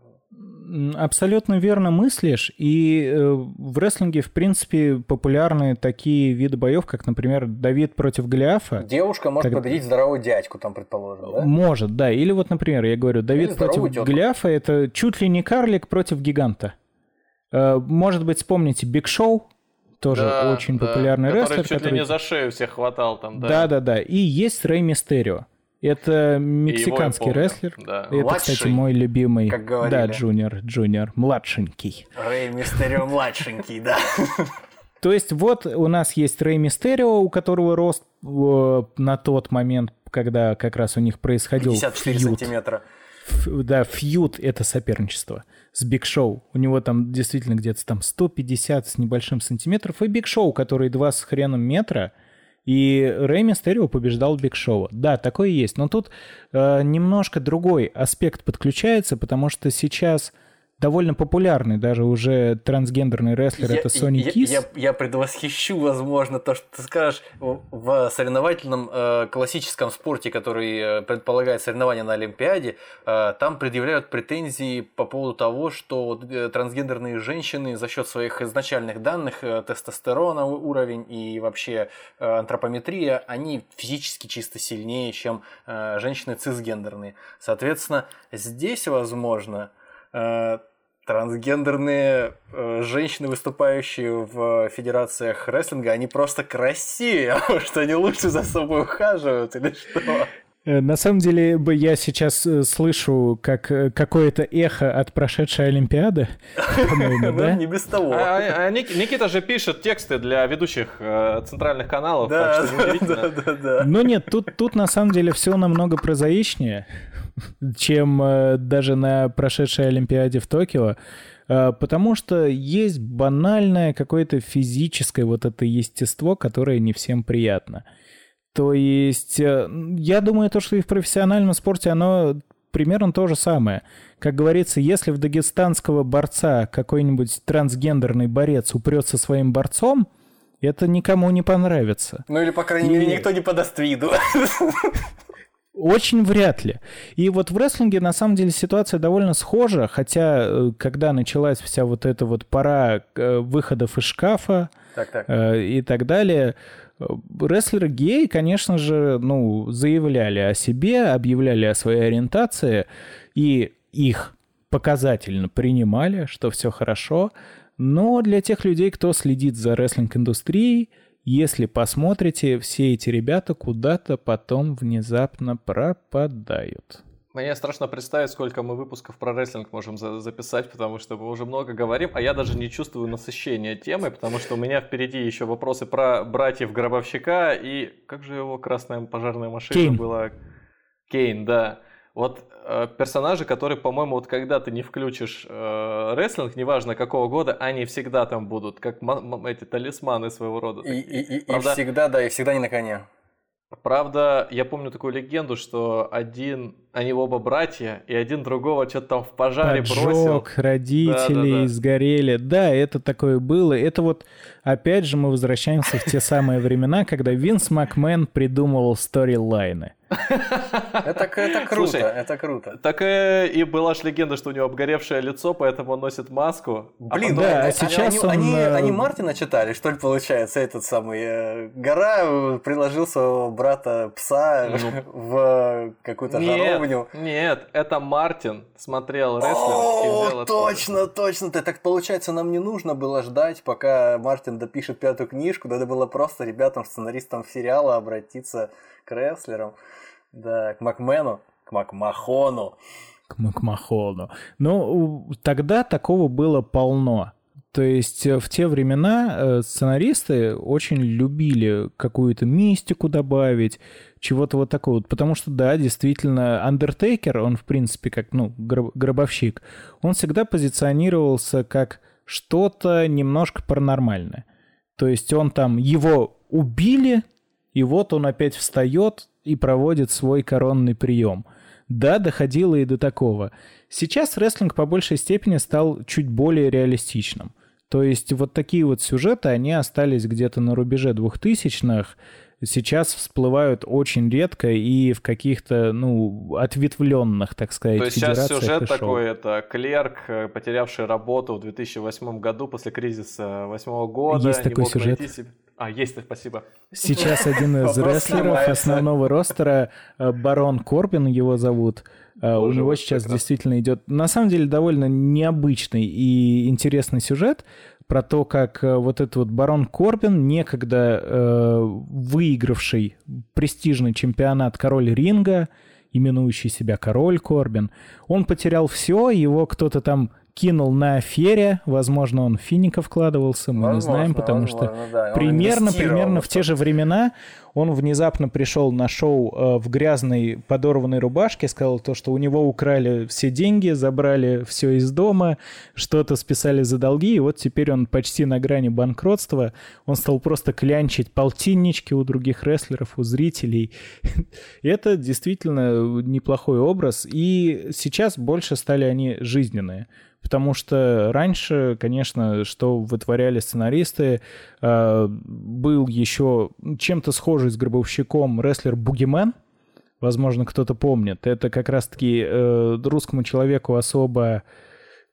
Абсолютно верно мыслишь. И э, в рестлинге, в принципе, популярны такие виды боев, как, например, Давид против Голиафа. Девушка может как... победить здорового дядьку, там, предположим, да? Может, да. Или вот, например, я говорю, Давид Или против тетку. Голиафа – это чуть ли не карлик против гиганта. Э, может быть, вспомните Биг Шоу, тоже да, очень да. популярный который рестлер. чуть который чуть ли не за шею всех хватал там, да. Да-да-да. И есть Рэй Мистерио. Это мексиканский рестлер. Да. Это, Младший, кстати, мой любимый. Как говорили. Да, Джуниор, Джуниор, младшенький. Рэй Мистерио младшенький, да. То есть вот у нас есть Рэй Мистерио, у которого рост э, на тот момент, когда как раз у них происходил 54 фьюд. сантиметра. Ф, да, feud — это соперничество с Биг Шоу. У него там действительно где-то там 150 с небольшим сантиметров. И Биг Шоу, который 2 с хреном метра — и Рэй Мистерио побеждал Биг Шоу. Да, такое есть. Но тут э, немножко другой аспект подключается, потому что сейчас довольно популярный даже уже трансгендерный рестлер, я, это Sonny Kiss. Я, я, я предвосхищу, возможно, то, что ты скажешь в соревновательном э, классическом спорте, который э, предполагает соревнования на Олимпиаде, э, там предъявляют претензии по поводу того, что э, трансгендерные женщины за счет своих изначальных данных, э, тестостерона уровень и вообще э, антропометрия, они физически чисто сильнее, чем э, женщины цисгендерные. Соответственно, здесь, возможно, Э, трансгендерные э, женщины, выступающие в федерациях рестлинга, они просто красивее, что они лучше за собой ухаживают или что? Э, на самом деле, бы я сейчас слышу как какое-то эхо от прошедшей Олимпиады, по-моему, да? Не без того. А, а, а Никита же пишет тексты для ведущих центральных каналов, да, да, да, да. Но нет, тут, тут на самом деле все намного прозаичнее чем э, даже на прошедшей Олимпиаде в Токио, э, потому что есть банальное какое-то физическое вот это естество, которое не всем приятно. То есть, э, я думаю, то, что и в профессиональном спорте, оно примерно то же самое. Как говорится, если в дагестанского борца какой-нибудь трансгендерный борец упрется своим борцом, это никому не понравится. Ну или, по крайней мере, никто не подаст виду. Очень вряд ли. И вот в рестлинге на самом деле ситуация довольно схожа, хотя э, когда началась вся вот эта вот пора э, выходов из шкафа так, так. И так далее, рестлеры геи, конечно же, ну, заявляли о себе, объявляли о своей ориентации, и их показательно принимали, что все хорошо. Но для тех людей, кто следит за рестлинг-индустрией, Если посмотрите, все эти ребята куда-то потом внезапно пропадают. Мне страшно представить, сколько мы выпусков про рестлинг можем за записать, потому что мы уже много говорим, а я даже не чувствую насыщения темы, потому что у меня впереди еще вопросы про братьев Гробовщика и как же его красная пожарная машина Кейн. была? Кейн, да. Вот э, персонажи, которые, по-моему, вот когда ты не включишь э, рестлинг, неважно какого года, они всегда там будут, как эти талисманы своего рода. И, и, и, Правда, и всегда, да, и всегда не на коне. Правда, я помню такую легенду, что один, они оба братья, и один другого что-то там в пожаре Поджог, бросил. родители да, да, да. сгорели. Да, это такое было. Это вот, опять же, мы возвращаемся в те самые времена, когда Винс Макмен придумывал сторилайны. Это, это круто, Слушай, это круто. Так э, и была же легенда, что у него обгоревшее лицо, поэтому он носит маску. А Блин, а да, а сейчас они, он... Они, э, они Мартина читали, что ли, получается, этот самый... Э, гора приложил своего брата пса ну, в какую-то жаровню. Нет, это Мартин смотрел рестлинг и взял точно, точно. Так получается, нам не нужно было ждать, пока Мартин допишет пятую книжку, надо было просто ребятам, сценаристам сериала обратиться к рестлерам. Да, к Макмену, к Макмахону. К Макмахону. Ну, тогда такого было полно. То есть э, в те времена э, сценаристы очень любили какую-то мистику добавить, чего-то вот такого. Потому что, да, действительно, Undertaker, он, в принципе, как, ну, гробовщик, он всегда позиционировался как что-то немножко паранормальное. То есть он там, его убили, и вот он опять встает, и проводит свой коронный прием. Да, доходило и до такого. Сейчас рестлинг по большей степени стал чуть более реалистичным. То есть вот такие вот сюжеты, они остались где-то на рубеже двухтысячных, сейчас всплывают очень редко и в каких-то, ну, ответвленных, так сказать, То есть сейчас сюжет такой, это клерк, э, потерявший работу в 2008 году после кризиса 2008 года. Есть такой сюжет. Себе... А, есть, спасибо. Сейчас один из рестлеров основного ростера, э, Барон Корбин его зовут, э, Боже, у него сейчас прекрасно. действительно идет, на самом деле, довольно необычный и интересный сюжет про то, как э, вот этот вот Барон Корбин, некогда э, выигравший престижный чемпионат Король Ринга, именующий себя Король Корбин, он потерял все, его кто-то там кинул на афере, возможно, он финика вкладывался, мы возможно, не знаем, потому возможно, что да. примерно, примерно в те же времена он внезапно пришел на шоу э, в грязной подорванной рубашке, сказал то, что у него украли все деньги, забрали все из дома, что-то списали за долги, и вот теперь он почти на грани банкротства, он стал просто клянчить полтиннички у других рестлеров, у зрителей. Это действительно неплохой образ, и сейчас больше стали они жизненные. Потому что раньше, конечно, что вытворяли сценаристы, э, был еще чем-то схожий с гробовщиком рестлер Бугимен. Возможно, кто-то помнит. Это как раз-таки э, русскому человеку особо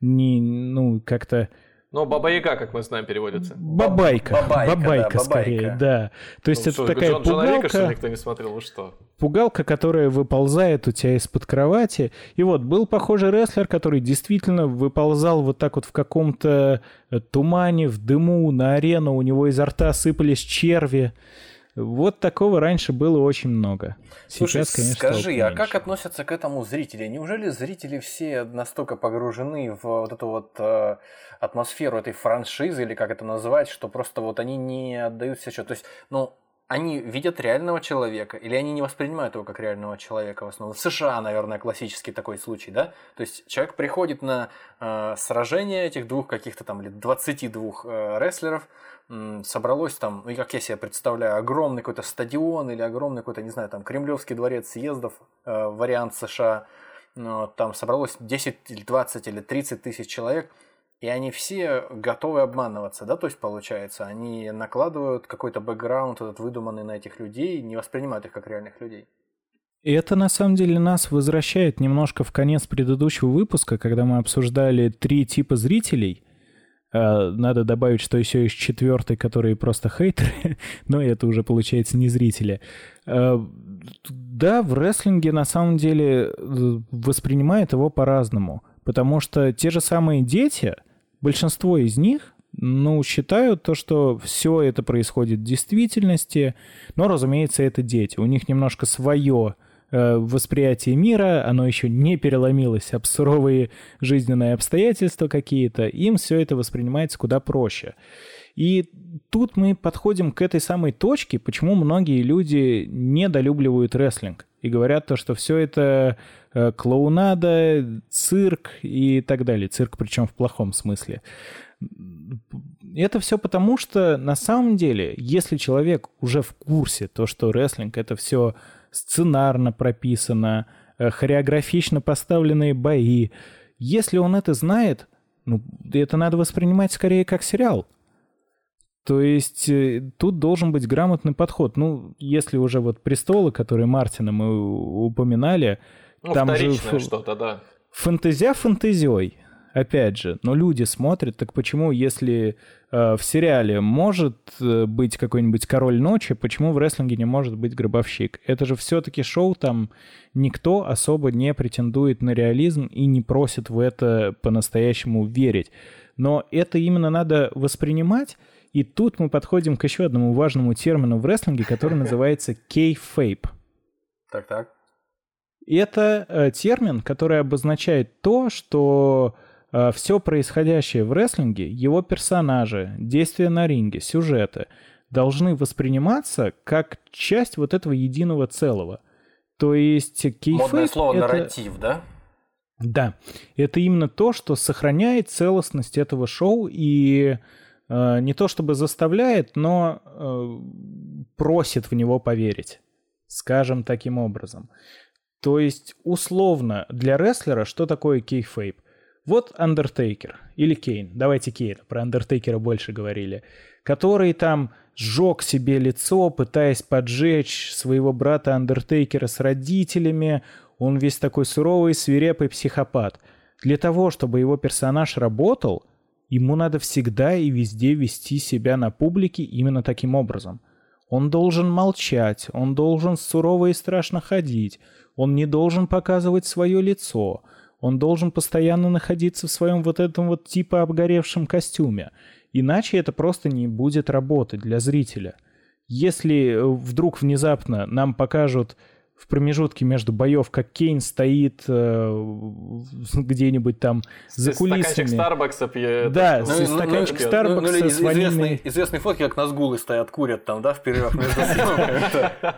не, ну, как-то ну, Баба-Яга, как мы знаем, переводится. Бабайка. Бабайка, бабайка да, скорее, бабайка. да. То есть ну, это что, такая Джон, пугалка... Джона Рика, никто не смотрел, вы что? Пугалка, которая выползает у тебя из-под кровати. И вот был похожий рестлер, который действительно выползал вот так вот в каком-то э, тумане, в дыму на арену. У него изо рта сыпались черви. Вот такого раньше было очень много. Сейчас, Слушай, конечно, скажи, а как относятся к этому зрители? Неужели зрители все настолько погружены в вот эту вот э, атмосферу этой франшизы, или как это назвать, что просто вот они не отдают себе счет? То есть, ну, они видят реального человека, или они не воспринимают его как реального человека в основном. В США, наверное, классический такой случай, да? То есть человек приходит на э, сражение этих двух каких-то там, или 22 э, рестлеров, собралось там, ну и как я себе представляю, огромный какой-то стадион или огромный какой-то, не знаю, там Кремлевский дворец съездов, э, вариант США, но там собралось 10 или 20 или 30 тысяч человек, и они все готовы обманываться, да, то есть получается, они накладывают какой-то бэкграунд этот выдуманный на этих людей, не воспринимают их как реальных людей. И это на самом деле нас возвращает немножко в конец предыдущего выпуска, когда мы обсуждали три типа зрителей – надо добавить, что еще есть четвертый, которые просто хейтеры, но это уже получается не зрители. Э, да, в рестлинге на самом деле э, воспринимают его по-разному, потому что те же самые дети, большинство из них Ну, считаю то, что все это происходит в действительности, но, разумеется, это дети. У них немножко свое восприятие мира, оно еще не переломилось об суровые жизненные обстоятельства какие-то, им все это воспринимается куда проще. И тут мы подходим к этой самой точке, почему многие люди недолюбливают рестлинг и говорят то, что все это э, клоунада, цирк и так далее. Цирк причем в плохом смысле. Это все потому, что на самом деле, если человек уже в курсе, то, что рестлинг это все сценарно прописано, э, хореографично поставленные бои, если он это знает, ну, это надо воспринимать скорее как сериал. То есть э, тут должен быть грамотный подход. Ну, если уже вот престолы, которые Мартина мы упоминали, ну, там же что-то, да. Фантазия фантазией опять же, но люди смотрят, так почему, если э, в сериале может э, быть какой-нибудь король ночи, почему в рестлинге не может быть гробовщик? Это же все-таки шоу, там никто особо не претендует на реализм и не просит в это по-настоящему верить. Но это именно надо воспринимать, и тут мы подходим к еще одному важному термину в рестлинге, который называется кейфейп. Так-так. Это э, термин, который обозначает то, что все происходящее в рестлинге, его персонажи, действия на ринге, сюжеты должны восприниматься как часть вот этого единого целого. То есть кейфейп... Модное слово это... нарратив, да? Да. Это именно то, что сохраняет целостность этого шоу и э, не то чтобы заставляет, но э, просит в него поверить. Скажем таким образом. То есть, условно, для рестлера что такое кейфейп? Вот Undertaker или Кейн, давайте Кейн, про Undertaker больше говорили, который там сжег себе лицо, пытаясь поджечь своего брата Undertaker с родителями. Он весь такой суровый, свирепый психопат. Для того, чтобы его персонаж работал, ему надо всегда и везде вести себя на публике именно таким образом. Он должен молчать, он должен сурово и страшно ходить, он не должен показывать свое лицо – он должен постоянно находиться в своем вот этом вот типа обгоревшем костюме. Иначе это просто не будет работать для зрителя. Если э, вдруг внезапно нам покажут в промежутке между боев, как Кейн стоит э, где-нибудь там за кулисами. Стаканчик Старбакса пьет. Да, ну, ну, стаканчик ну, Старбакса ну, ну, с ванильной... Известные фотки, как назгулы стоят, курят там, да, в перерывах между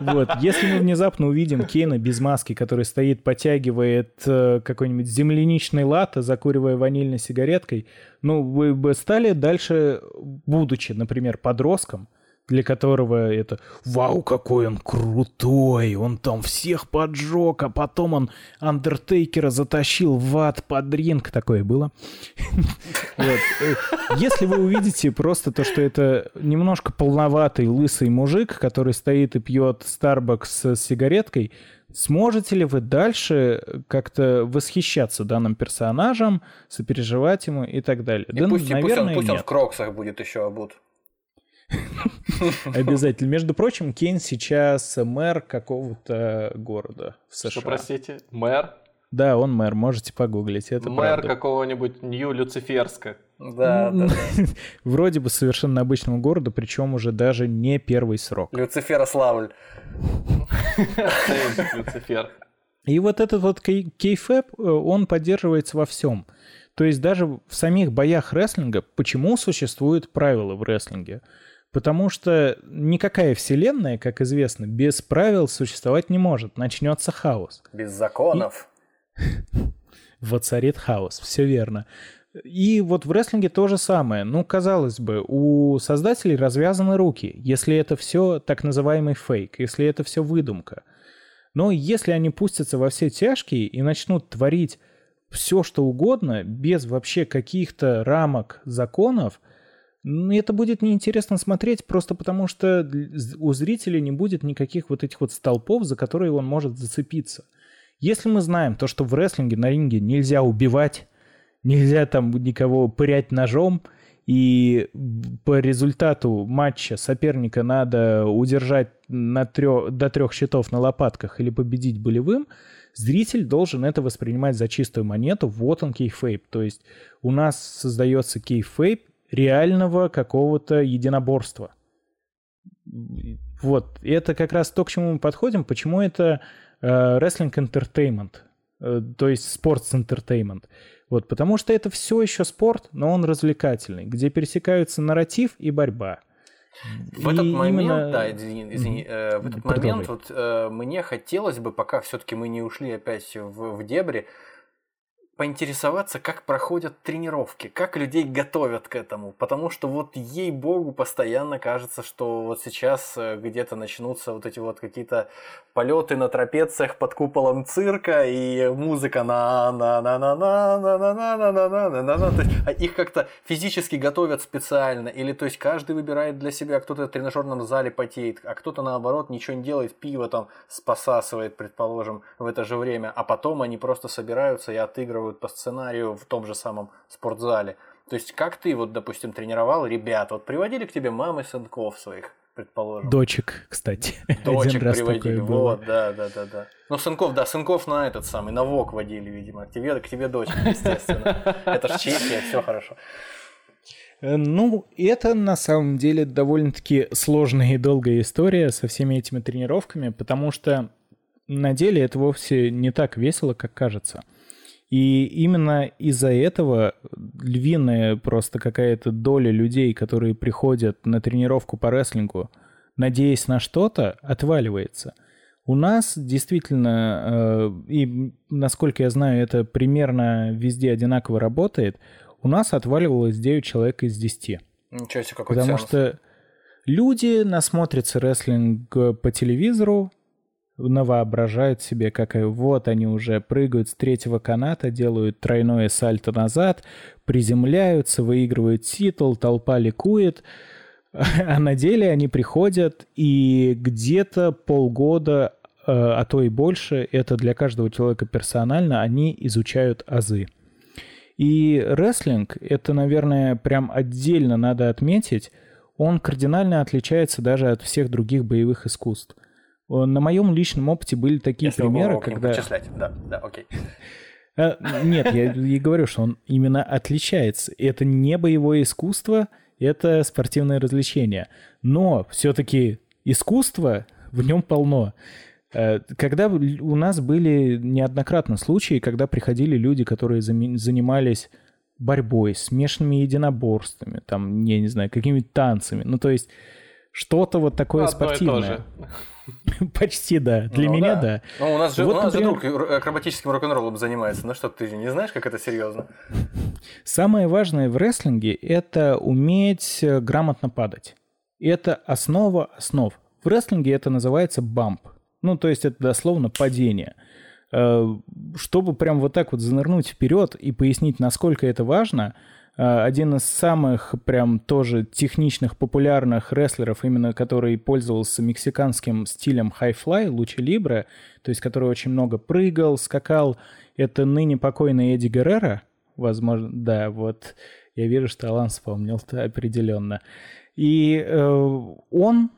Вот, если мы внезапно увидим Кейна без маски, который стоит, потягивает э, какой-нибудь земляничный латте, закуривая ванильной сигареткой, ну, вы бы стали дальше, будучи, например, подростком, для которого это «Вау, какой он крутой! Он там всех поджег, а потом он Андертейкера затащил в ад под ринг». Такое было. Если вы увидите просто то, что это немножко полноватый лысый мужик, который стоит и пьет Starbucks с сигареткой, сможете ли вы дальше как-то восхищаться данным персонажем, сопереживать ему и так далее? И да, пусть, наверное, пусть он, пусть он в кроксах будет еще обут. Обязательно. Между прочим, Кейн сейчас мэр какого-то города в США. Что, простите? Мэр? Да, он мэр, можете погуглить. Это мэр какого-нибудь Нью-Люциферска. Да, да, Вроде бы совершенно обычного города, причем уже даже не первый срок. Люциферославль. Люцифер. И вот этот вот кейфэп, э, он поддерживается во всем. То есть даже в самих боях рестлинга, почему существуют правила в рестлинге? Потому что никакая вселенная, как известно, без правил существовать не может. Начнется хаос. Без законов. И... Воцарит хаос, все верно. И вот в рестлинге то же самое. Ну, казалось бы, у создателей развязаны руки, если это все так называемый фейк, если это все выдумка. Но если они пустятся во все тяжкие и начнут творить все, что угодно, без вообще каких-то рамок законов, это будет неинтересно смотреть просто потому, что у зрителя не будет никаких вот этих вот столпов, за которые он может зацепиться. Если мы знаем то, что в рестлинге на ринге нельзя убивать, нельзя там никого пырять ножом, и по результату матча соперника надо удержать на трех, до трех счетов на лопатках или победить болевым, зритель должен это воспринимать за чистую монету. Вот он кейфейп. То есть у нас создается кейфейп, реального какого-то единоборства. Вот, и это как раз то, к чему мы подходим, почему это рестлинг э, entertainment, э, то есть спортс entertainment. Вот, потому что это все еще спорт, но он развлекательный, где пересекаются нарратив и борьба. В и этот момент, именно... да, извини, извини э, в этот Продолжай. момент вот э, мне хотелось бы, пока все-таки мы не ушли опять в, в дебри, поинтересоваться, как проходят тренировки, как людей готовят к этому, потому что вот ей-богу постоянно кажется, что вот сейчас э, где-то начнутся вот эти вот какие-то полеты на трапециях под куполом цирка и музыка на на на на на на на на на на на на на то есть их как-то физически готовят специально или то есть каждый выбирает для себя кто-то в тренажерном зале потеет а кто-то наоборот ничего не делает пиво там спасасывает предположим в это же время а потом они просто собираются и отыгрывают по сценарию в том же самом спортзале то есть как ты вот допустим тренировал ребят вот приводили к тебе мамы сынков своих предположим. Дочек, кстати. Дочек Один приводили. Вот, да, да, да, да. Ну, сынков, да, сынков на этот самый, на ВОК водили, видимо. К тебе, к тебе дочек, естественно. Это ж Чехия, все хорошо. Э, ну, это на самом деле довольно-таки сложная и долгая история со всеми этими тренировками, потому что на деле это вовсе не так весело, как кажется. И именно из-за этого львиная просто какая-то доля людей, которые приходят на тренировку по рестлингу, надеясь на что-то, отваливается. У нас действительно, э, и насколько я знаю, это примерно везде одинаково работает, у нас отваливалось 9 человек из 10. Ничего себе, какой Потому сеанс. что люди насмотрятся рестлинг по телевизору, навоображают себе, как вот они уже прыгают с третьего каната, делают тройное сальто назад, приземляются, выигрывают титул, толпа ликует. А на деле они приходят, и где-то полгода, э, а то и больше, это для каждого человека персонально, они изучают азы. И рестлинг, это, наверное, прям отдельно надо отметить, он кардинально отличается даже от всех других боевых искусств. Э, на моем личном опыте были такие Если примеры, когда... Да, да, окей. Э, нет, я и говорю, что он именно отличается. Это не боевое искусство, это спортивное развлечение. Но все-таки искусство в нем полно. Э, когда у нас были неоднократно случаи, когда приходили люди, которые занимались борьбой, смешанными единоборствами, там, я не знаю, какими-то танцами. Ну, то есть что-то вот такое Одно спортивное. Почти да. Для ну, меня да. да. Ну, у нас же, вот, у нас например... же друг акробатическим рок-н-роллом занимается. Ну что, ты не знаешь, как это серьезно? Самое важное в рестлинге – это уметь э, грамотно падать. Это основа основ. В рестлинге это называется бамп. Ну, то есть это дословно падение. Э, чтобы прям вот так вот занырнуть вперед и пояснить, насколько это важно – один из самых прям тоже техничных, популярных рестлеров, именно который пользовался мексиканским стилем хай-флай, Лучи Либре, то есть который очень много прыгал, скакал, это ныне покойный Эдди Геррера, возможно, да, вот я вижу, что Алан вспомнил -то определенно. И э, он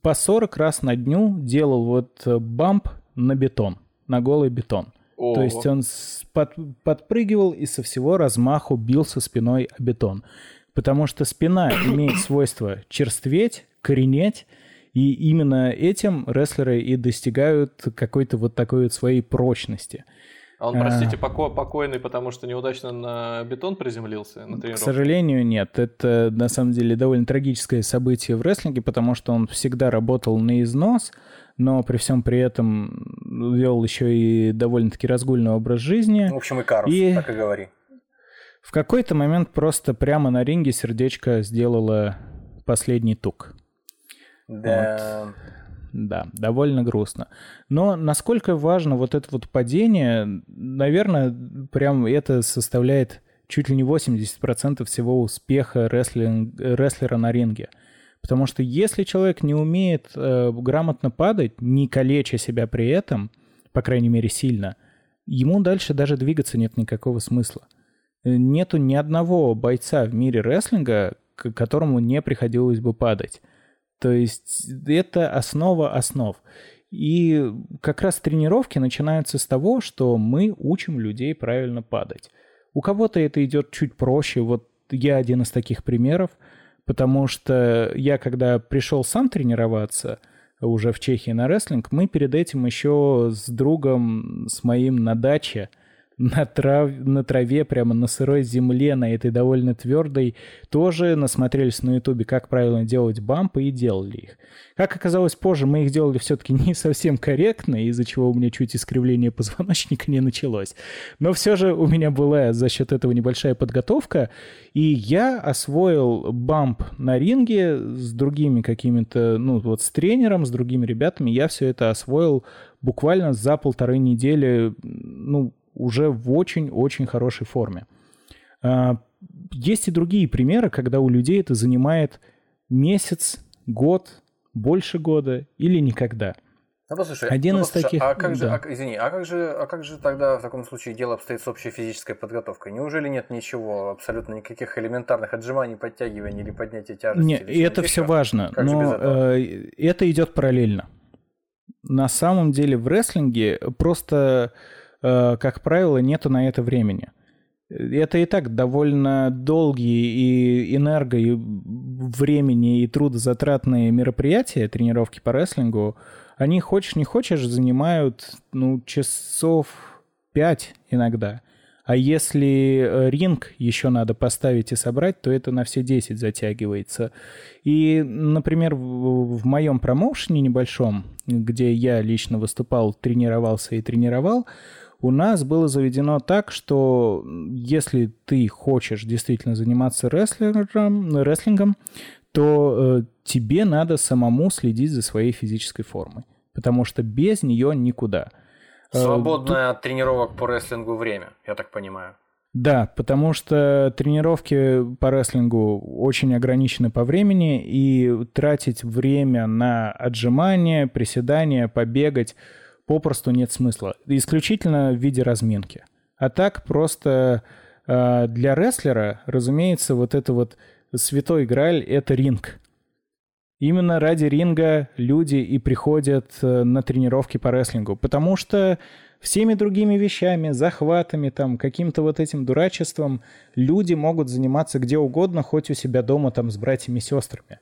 по 40 раз на дню делал вот бамп на бетон, на голый бетон. Ого. То есть он под, подпрыгивал и со всего размаху бился спиной о бетон. Потому что спина имеет свойство черстветь, коренеть, и именно этим рестлеры и достигают какой-то вот такой вот своей прочности. А он, простите, а... поко- покойный, потому что неудачно на бетон приземлился на тренировке? К сожалению, нет. Это, на самом деле, довольно трагическое событие в рестлинге, потому что он всегда работал на износ, но при всем при этом вел еще и довольно-таки разгульный образ жизни. В общем, и Карус, и... так и говори. В какой-то момент просто прямо на ринге сердечко сделало последний тук. Да. Вот. Да, довольно грустно. Но насколько важно вот это вот падение, наверное, прям это составляет чуть ли не 80% всего успеха рестлинг, рестлера на ринге. Потому что если человек не умеет э, грамотно падать, не калеча себя при этом, по крайней мере сильно, ему дальше даже двигаться нет никакого смысла. Э, нету ни одного бойца в мире рестлинга, к которому не приходилось бы падать. То есть это основа основ. И как раз тренировки начинаются с того, что мы учим людей правильно падать. У кого-то это идет чуть проще. Вот я один из таких примеров, потому что я, когда пришел сам тренироваться, уже в Чехии на рестлинг, мы перед этим еще с другом, с моим на даче – на, трав... на траве, прямо на сырой земле, на этой довольно твердой, тоже насмотрелись на ютубе, как правильно делать бампы и делали их. Как оказалось позже, мы их делали все-таки не совсем корректно, из-за чего у меня чуть искривление позвоночника не началось. Но все же у меня была за счет этого небольшая подготовка, и я освоил бамп на ринге с другими какими-то, ну вот с тренером, с другими ребятами, я все это освоил буквально за полторы недели, ну, уже в очень-очень хорошей форме. А, есть и другие примеры, когда у людей это занимает месяц, год, больше года или никогда. Ну, послушай, Один ну, из послушай, таких... А как же, да. а, извини, а как, же, а как же тогда в таком случае дело обстоит с общей физической подготовкой? Неужели нет ничего, абсолютно никаких элементарных отжиманий, подтягиваний или поднятия тяжести? Нет, это все важно, как но э, это идет параллельно. На самом деле в рестлинге просто Э, как правило, нету на это времени. Это и так довольно долгие и энерго, и времени, и трудозатратные мероприятия, тренировки по рестлингу. Они, хочешь не хочешь, занимают ну, часов пять иногда. А если э, ринг еще надо поставить и собрать, то это на все 10 затягивается. И, например, в моем промоушене небольшом, где я лично выступал, тренировался и тренировал, у нас было заведено так, что если ты хочешь действительно заниматься рестлингом, рестлингом то э, тебе надо самому следить за своей физической формой, потому что без нее никуда. Э, Свободное Тут... от тренировок по рестлингу время, я так понимаю. Да, потому что тренировки по рестлингу очень ограничены по времени, и тратить время на отжимания, приседания, побегать попросту нет смысла. Исключительно в виде разминки. А так просто э, для рестлера, разумеется, вот это вот святой грааль — это ринг. Именно ради ринга люди и приходят э, на тренировки по рестлингу, потому что всеми другими вещами, захватами, там, каким-то вот этим дурачеством люди могут заниматься где угодно, хоть у себя дома там с братьями и сестрами.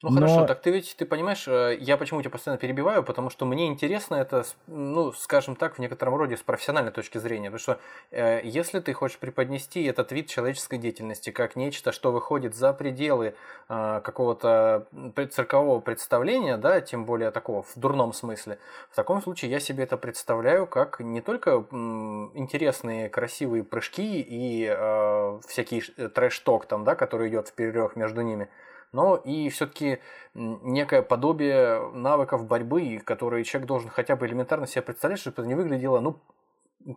Ну Но... хорошо, так ты ведь, ты понимаешь, э, я почему тебя постоянно перебиваю, потому что мне интересно это, ну, скажем так, в некотором роде с профессиональной точки зрения, потому что э, если ты хочешь преподнести этот вид человеческой деятельности как нечто, что выходит за пределы э, какого-то циркового представления, да, тем более такого в дурном смысле, в таком случае я себе это представляю как не только м, интересные, красивые прыжки и э, всякий э, трэш-ток там, да, который идет в перерывах между ними, но и все-таки некое подобие навыков борьбы, которые человек должен хотя бы элементарно себе представлять, чтобы это не выглядело, ну,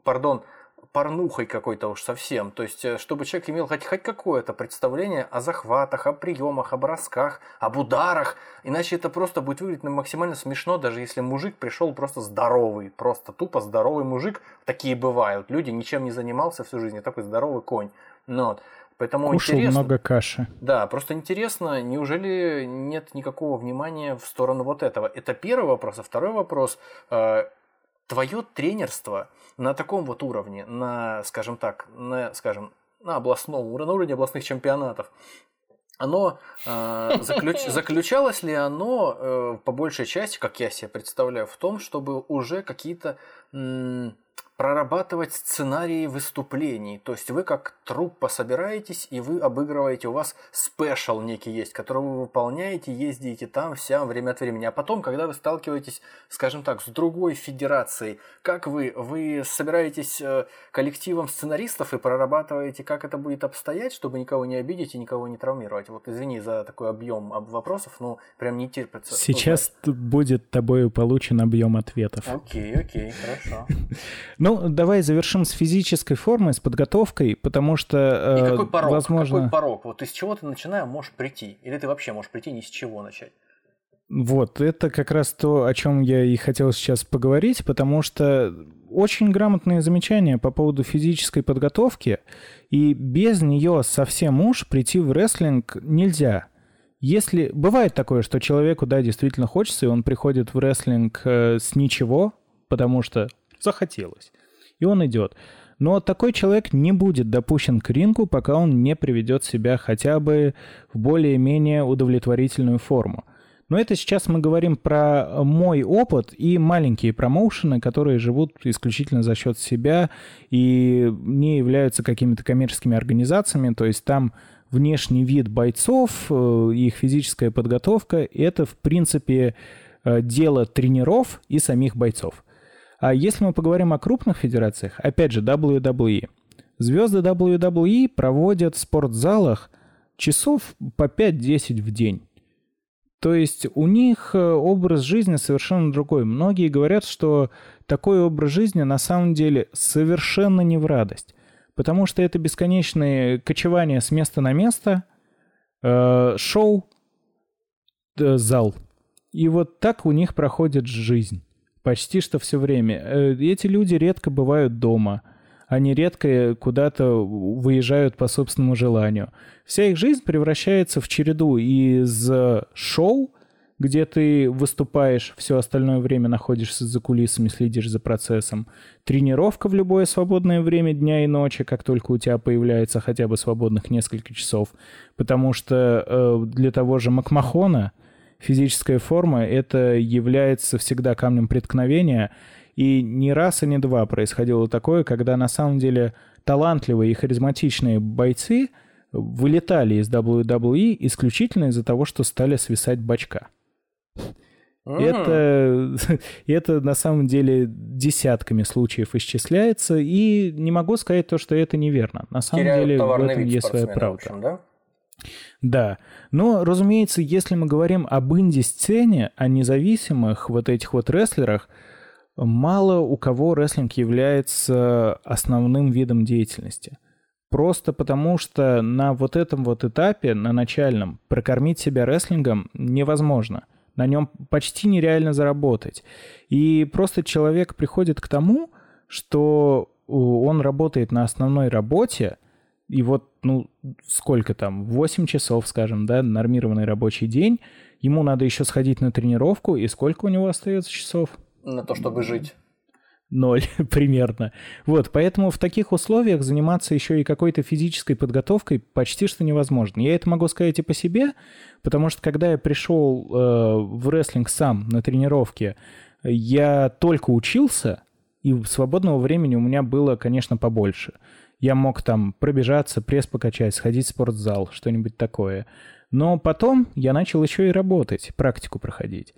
пардон, порнухой какой-то уж совсем. То есть, э, чтобы человек имел хоть, хоть какое-то представление о захватах, о приемах, о бросках, об ударах. Иначе это просто будет выглядеть максимально смешно, даже если мужик пришел просто здоровый, просто тупо здоровый мужик. Такие бывают. Люди ничем не занимался всю жизнь, такой здоровый конь. Но ну Поэтому Кушал интересно, много каши. Да, просто интересно, неужели нет никакого внимания в сторону вот этого? Это первый вопрос. А второй вопрос. Э, твое тренерство на таком вот уровне, на, скажем так, на, скажем, на областном уровне, на уровне областных чемпионатов, оно э, заключ, заключалось ли оно э, по большей части, как я себе представляю, в том, чтобы уже какие-то прорабатывать сценарии выступлений. То есть вы как труппа собираетесь и вы обыгрываете, у вас спешл некий есть, который вы выполняете, ездите там, вся время от времени. А потом, когда вы сталкиваетесь, скажем так, с другой федерацией, как вы, вы собираетесь э, коллективом сценаристов и прорабатываете, как это будет обстоять, чтобы никого не обидеть и никого не травмировать. Вот извини за такой объем вопросов, но прям не терпится. Сейчас узнать. будет тобою получен объем ответов. Окей, окей, хорошо. Ну, ну, давай завершим с физической формой, с подготовкой, потому что... И какой порог? Возможно... Какой порог? Вот с чего ты начинаешь, можешь прийти? Или ты вообще можешь прийти ни с чего начать? Вот, это как раз то, о чем я и хотел сейчас поговорить, потому что очень грамотные замечания по поводу физической подготовки, и без нее совсем уж прийти в рестлинг нельзя. Если бывает такое, что человеку, да, действительно хочется, и он приходит в рестлинг э, с ничего, потому что захотелось и он идет. Но такой человек не будет допущен к рингу, пока он не приведет себя хотя бы в более-менее удовлетворительную форму. Но это сейчас мы говорим про мой опыт и маленькие промоушены, которые живут исключительно за счет себя и не являются какими-то коммерческими организациями. То есть там внешний вид бойцов, э, их физическая подготовка — это, в принципе, э, дело тренеров и самих бойцов. А если мы поговорим о крупных федерациях, опять же, WWE. Звезды WWE проводят в спортзалах часов по 5-10 в день. То есть у них э, образ жизни совершенно другой. Многие говорят, что такой образ жизни на самом деле совершенно не в радость. Потому что это бесконечное кочевание с места на место, э, шоу, э, зал. И вот так у них проходит жизнь. Почти что все время. Э, эти люди редко бывают дома. Они редко куда-то выезжают по собственному желанию. Вся их жизнь превращается в череду из шоу, где ты выступаешь, все остальное время находишься за кулисами, следишь за процессом. Тренировка в любое свободное время дня и ночи, как только у тебя появляется хотя бы свободных несколько часов. Потому что э, для того же Макмахона физическая форма, это является всегда камнем преткновения. И не раз и не два происходило такое, когда на самом деле талантливые и харизматичные бойцы вылетали из WWE исключительно из-за того, что стали свисать бачка. Это, это на самом деле десятками случаев исчисляется, и не могу сказать то, что это неверно. На самом Теряют деле в этом есть своя правда. В общем, да? Да, но, разумеется, если мы говорим об инди-сцене, о независимых вот этих вот рестлерах, мало у кого рестлинг является основным видом деятельности. Просто потому, что на вот этом вот этапе, на начальном, прокормить себя рестлингом невозможно. На нем почти нереально заработать. И просто человек приходит к тому, что он работает на основной работе, и вот, ну, сколько там, 8 часов, скажем, да, нормированный рабочий день, ему надо еще сходить на тренировку, и сколько у него остается часов? На то, чтобы жить. Ноль примерно. Вот, поэтому в таких условиях заниматься еще и какой-то физической подготовкой почти что невозможно. Я это могу сказать и по себе, потому что когда я пришел э, в рестлинг сам на тренировке, я только учился, и свободного времени у меня было, конечно, побольше. Я мог там пробежаться, пресс покачать, сходить в спортзал, что-нибудь такое. Но потом я начал еще и работать, практику проходить.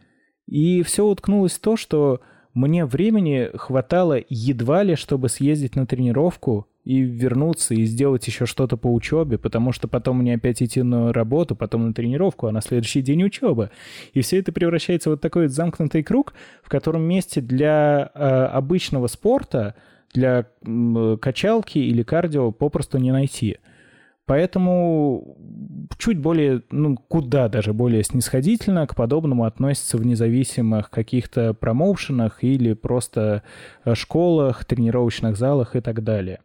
И все уткнулось в то, что мне времени хватало едва ли, чтобы съездить на тренировку и вернуться и сделать еще что-то по учебе, потому что потом мне опять идти на работу, потом на тренировку, а на следующий день учеба. И все это превращается в вот такой замкнутый круг, в котором месте для э, обычного спорта – для качалки или кардио попросту не найти. Поэтому чуть более, ну, куда даже более снисходительно к подобному относятся в независимых каких-то промоушенах или просто э, школах, тренировочных залах и так далее.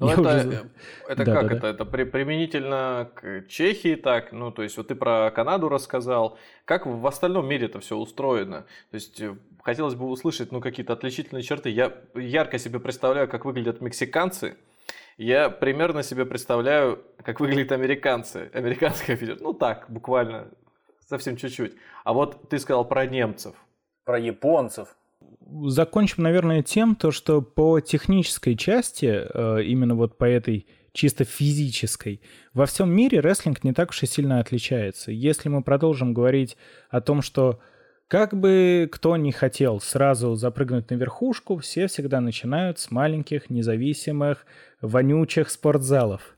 Ну, это, уже... это да, как да, это? Да. Это при, применительно к Чехии так? Ну, то есть, вот ты про Канаду рассказал. Как в остальном мире это все устроено? То есть, э, хотелось бы услышать, ну, какие-то отличительные черты. Я ярко себе представляю, как выглядят мексиканцы. Я примерно себе представляю, как выглядят американцы. Американская федерация. Ну, так, буквально, совсем чуть-чуть. А вот ты сказал про немцев. Про японцев закончим, наверное, тем, то, что по технической части, э, именно вот по этой чисто физической, во всем мире рестлинг не так уж и сильно отличается. Если мы продолжим говорить о том, что как бы кто ни хотел сразу запрыгнуть на верхушку, все всегда начинают с маленьких, независимых, вонючих спортзалов.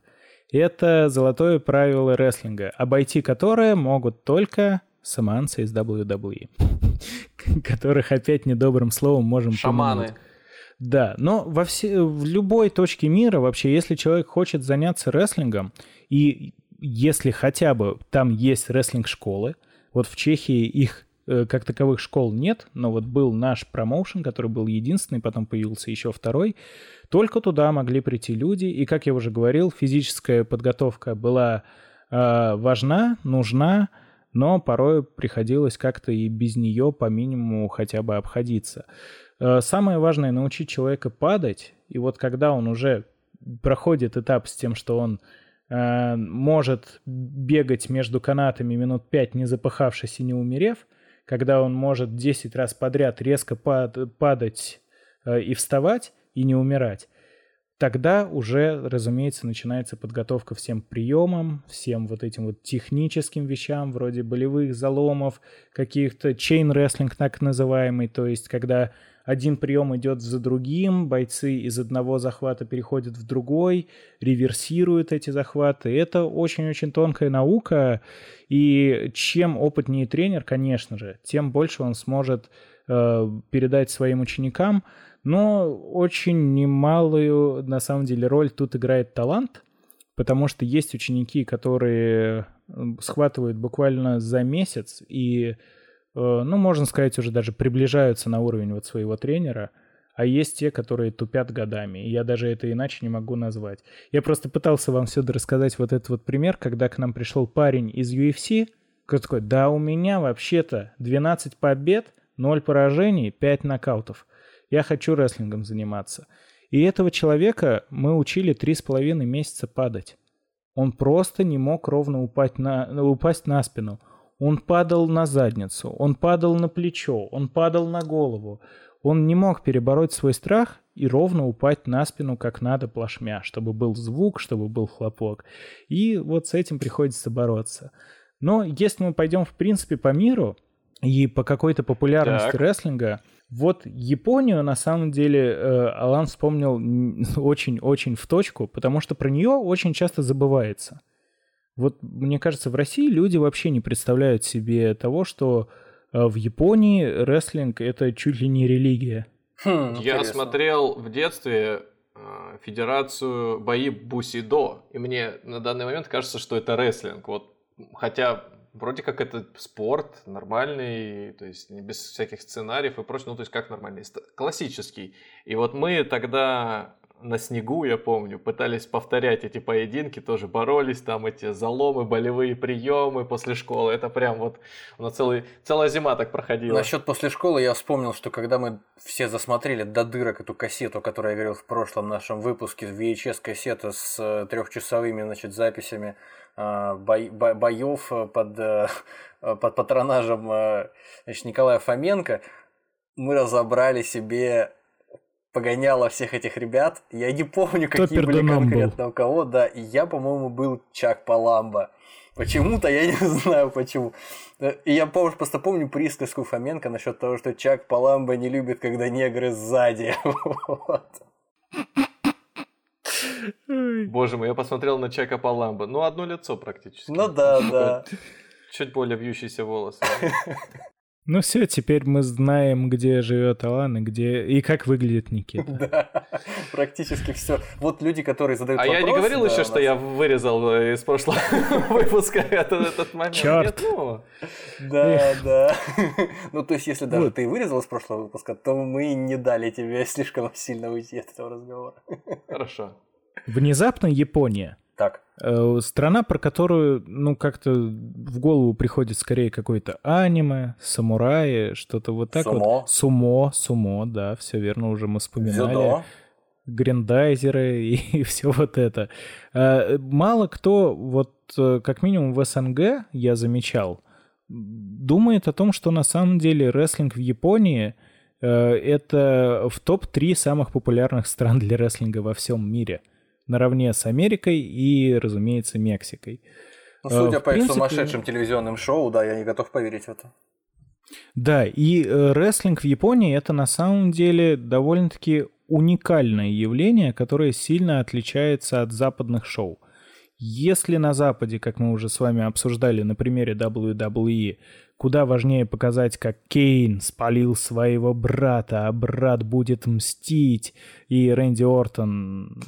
Это золотое правило рестлинга, обойти которое могут только саманцы из WWE. которых опять недобрым словом можем Шаманы. Помянуть. Да, но во все, в любой точке мира вообще, если человек хочет заняться рестлингом, и если хотя бы там есть рестлинг-школы, вот в Чехии их э, как таковых школ нет, но вот был наш промоушен, который был единственный, потом появился еще второй, только туда могли прийти люди, и, как я уже говорил, физическая подготовка была э, важна, нужна, но порой приходилось как-то и без нее по минимуму хотя бы обходиться. Э, самое важное научить человека падать, и вот когда он уже проходит этап с тем, что он э, может бегать между канатами минут пять, не запыхавшись и не умерев, когда он может 10 раз подряд резко пад падать э, и вставать, и не умирать, тогда уже, разумеется, начинается подготовка всем приемам, всем вот этим вот техническим вещам, вроде болевых заломов, каких-то wrestling так называемый, то есть когда один прием идет за другим, бойцы из одного захвата переходят в другой, реверсируют эти захваты. Это очень-очень тонкая наука, и чем опытнее тренер, конечно же, тем больше он сможет э, передать своим ученикам, но очень немалую, на самом деле, роль тут играет талант, потому что есть ученики, которые схватывают буквально за месяц и, э, ну, можно сказать, уже даже приближаются на уровень вот своего тренера, а есть те, которые тупят годами. И я даже это иначе не могу назвать. Я просто пытался вам сюда рассказать вот этот вот пример, когда к нам пришел парень из UFC, который такой, да у меня вообще-то 12 побед, 0 поражений, 5 нокаутов я хочу рестлингом заниматься. И этого человека мы учили три с половиной месяца падать. Он просто не мог ровно упасть на, упасть на спину. Он падал на задницу, он падал на плечо, он падал на голову. Он не мог перебороть свой страх и ровно упасть на спину как надо плашмя, чтобы был звук, чтобы был хлопок. И вот с этим приходится бороться. Но если мы пойдем в принципе по миру и по какой-то популярности так. рестлинга, вот Японию, на самом деле, э, Алан вспомнил очень-очень в точку, потому что про нее очень часто забывается. Вот, мне кажется, в России люди вообще не представляют себе того, что э, в Японии рестлинг — это чуть ли не религия. Хм, Я смотрел в детстве э, Федерацию бои Бусидо, и мне на данный момент кажется, что это рестлинг. Вот, хотя вроде как это спорт нормальный, то есть не без всяких сценариев и прочего, ну то есть как нормальный, классический. И вот мы тогда на снегу, я помню, пытались повторять эти поединки, тоже боролись, там эти заломы, болевые приемы после школы. Это прям вот у нас целый, целая зима так проходила. Насчет после школы я вспомнил, что когда мы все засмотрели до дырок эту кассету, о которой я говорил в прошлом нашем выпуске, VHS-кассета с э, трехчасовыми значит, записями бо, бо, боев под, э, под патронажем э, значит, Николая Фоменко, мы разобрали себе погоняло всех этих ребят. Я не помню, Кто какие были конкретно был? у кого, да. И я, по-моему, был Чак Паламба. Почему-то я не знаю почему. И я просто помню присказку Фоменко насчет того, что Чак Паламба не любит, когда негры сзади. вот. Боже мой, я посмотрел на Чака Паламба. Ну, одно лицо практически. Ну да, да. Чуть более вьющиеся волосы. Ну все, теперь мы знаем, где живет Алан и где и как выглядит Никита. Да, практически все. Вот люди, которые задают А вопросы, я не говорил да, еще, нас... что я вырезал э, из прошлого выпуска этот, этот момент. Черт. Нет, ну... Да, да. Ну то есть, если даже вот. ты вырезал из прошлого выпуска, то мы не дали тебе слишком сильно уйти от этого разговора. Хорошо. Внезапно Япония. Так. Э, страна, про которую, ну, как-то в голову приходит скорее какое-то аниме, самураи, что-то вот так сумо. вот. Сумо. Сумо, да, все верно, уже мы вспоминали. Дзюдо. Грендайзеры и, и все вот это. Э, мало кто, вот э, как минимум в СНГ, я замечал, думает о том, что на самом деле рестлинг в Японии это в топ-3 самых популярных стран для рестлинга во всем мире – наравне с Америкой и, разумеется, Мексикой. Ну, судя в по принципе... их сумасшедшим телевизионным шоу, да, я не готов поверить в это. Да, и э, рестлинг в Японии это на самом деле довольно-таки уникальное явление, которое сильно отличается от западных шоу. Если на Западе, как мы уже с вами обсуждали на примере WWE, куда важнее показать, как Кейн спалил своего брата, а брат будет мстить, и Рэнди Ортон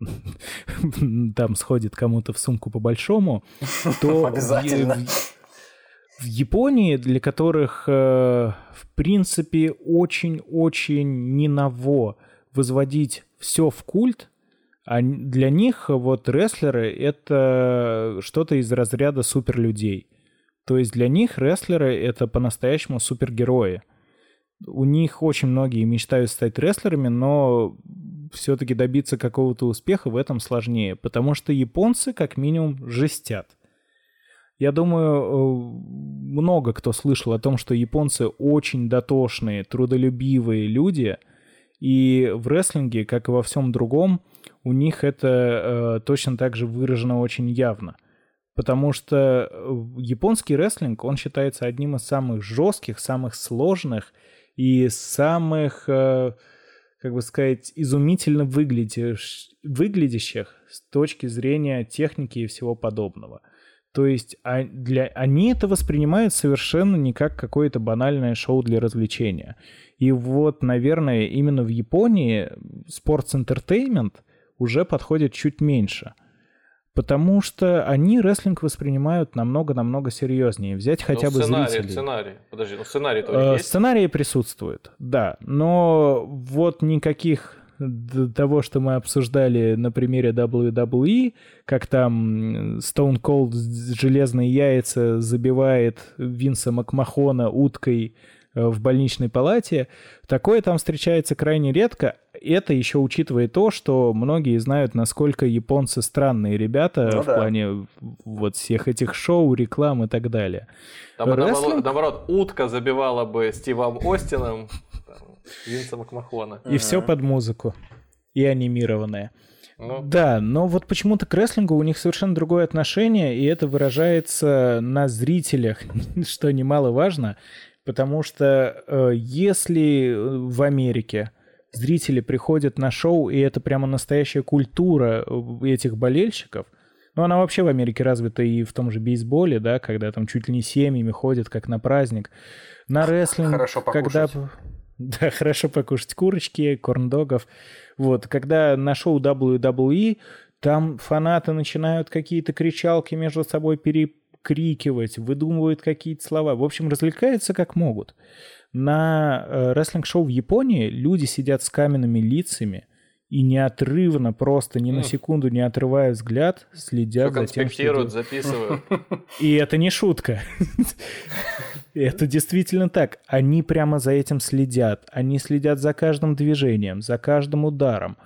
там сходит кому-то в сумку по-большому, то Обязательно. В, Японии, для которых, э, в принципе, очень-очень не ново возводить все в культ, а для них вот рестлеры — это что-то из разряда суперлюдей. То есть для них рестлеры — это по-настоящему супергерои. У них очень многие мечтают стать рестлерами, но все-таки добиться какого-то успеха в этом сложнее, потому что японцы как минимум жестят. Я думаю, э, много кто слышал о том, что японцы очень дотошные, трудолюбивые люди, и в рестлинге, как и во всем другом, у них это э, точно так же выражено очень явно. Потому что э, японский рестлинг, он считается одним из самых жестких, самых сложных и самых, э, как бы сказать, изумительно выглядящих, выглядящих с точки зрения техники и всего подобного. То есть а для, они это воспринимают совершенно не как какое-то банальное шоу для развлечения. И вот, наверное, именно в Японии Entertainment уже подходит чуть меньше. Потому что они рестлинг воспринимают намного-намного серьезнее. Взять хотя ну, бы сценарий, зрителей. Сценарий, подожди, ну сценарий тоже Э, есть? Сценарии присутствуют, да. Но вот никаких того, что мы обсуждали на примере WWE, как там Stone Cold железные яйца забивает Винса Макмахона уткой э, в больничной палате, такое там встречается крайне редко. Это еще учитывая то, что многие знают, насколько японцы странные ребята Ну в да. плане вот всех этих шоу, реклам и так далее. Там, наоборот, Рестлинг? наоборот, утка забивала бы Стивом Остином Винса Макмахона. И все под музыку. И анимированное. Ну, Да, но вот почему-то к рестлингу у них совершенно другое отношение, и это выражается на зрителях, что немаловажно, потому что э, если в Америке зрители приходят на шоу, и это прямо настоящая культура э, этих болельщиков, ну, она вообще в Америке развита и в том же бейсболе, да, когда там чуть ли не семьями ходят, как на праздник. На рестлинг, Хорошо когда... Да, хорошо покушать курочки, корндогов. Вот, когда на шоу WWE, там фанаты начинают какие-то кричалки между собой перекрикивать, выдумывают какие-то слова. В общем, развлекаются как могут. На э, рестлинг-шоу в Японии люди сидят с каменными лицами и неотрывно, просто ни на секунду не отрывая взгляд, следят за тем, что записывают. и это не шутка. Это действительно так. Они прямо за этим следят. Они следят за каждым движением, за каждым ударом.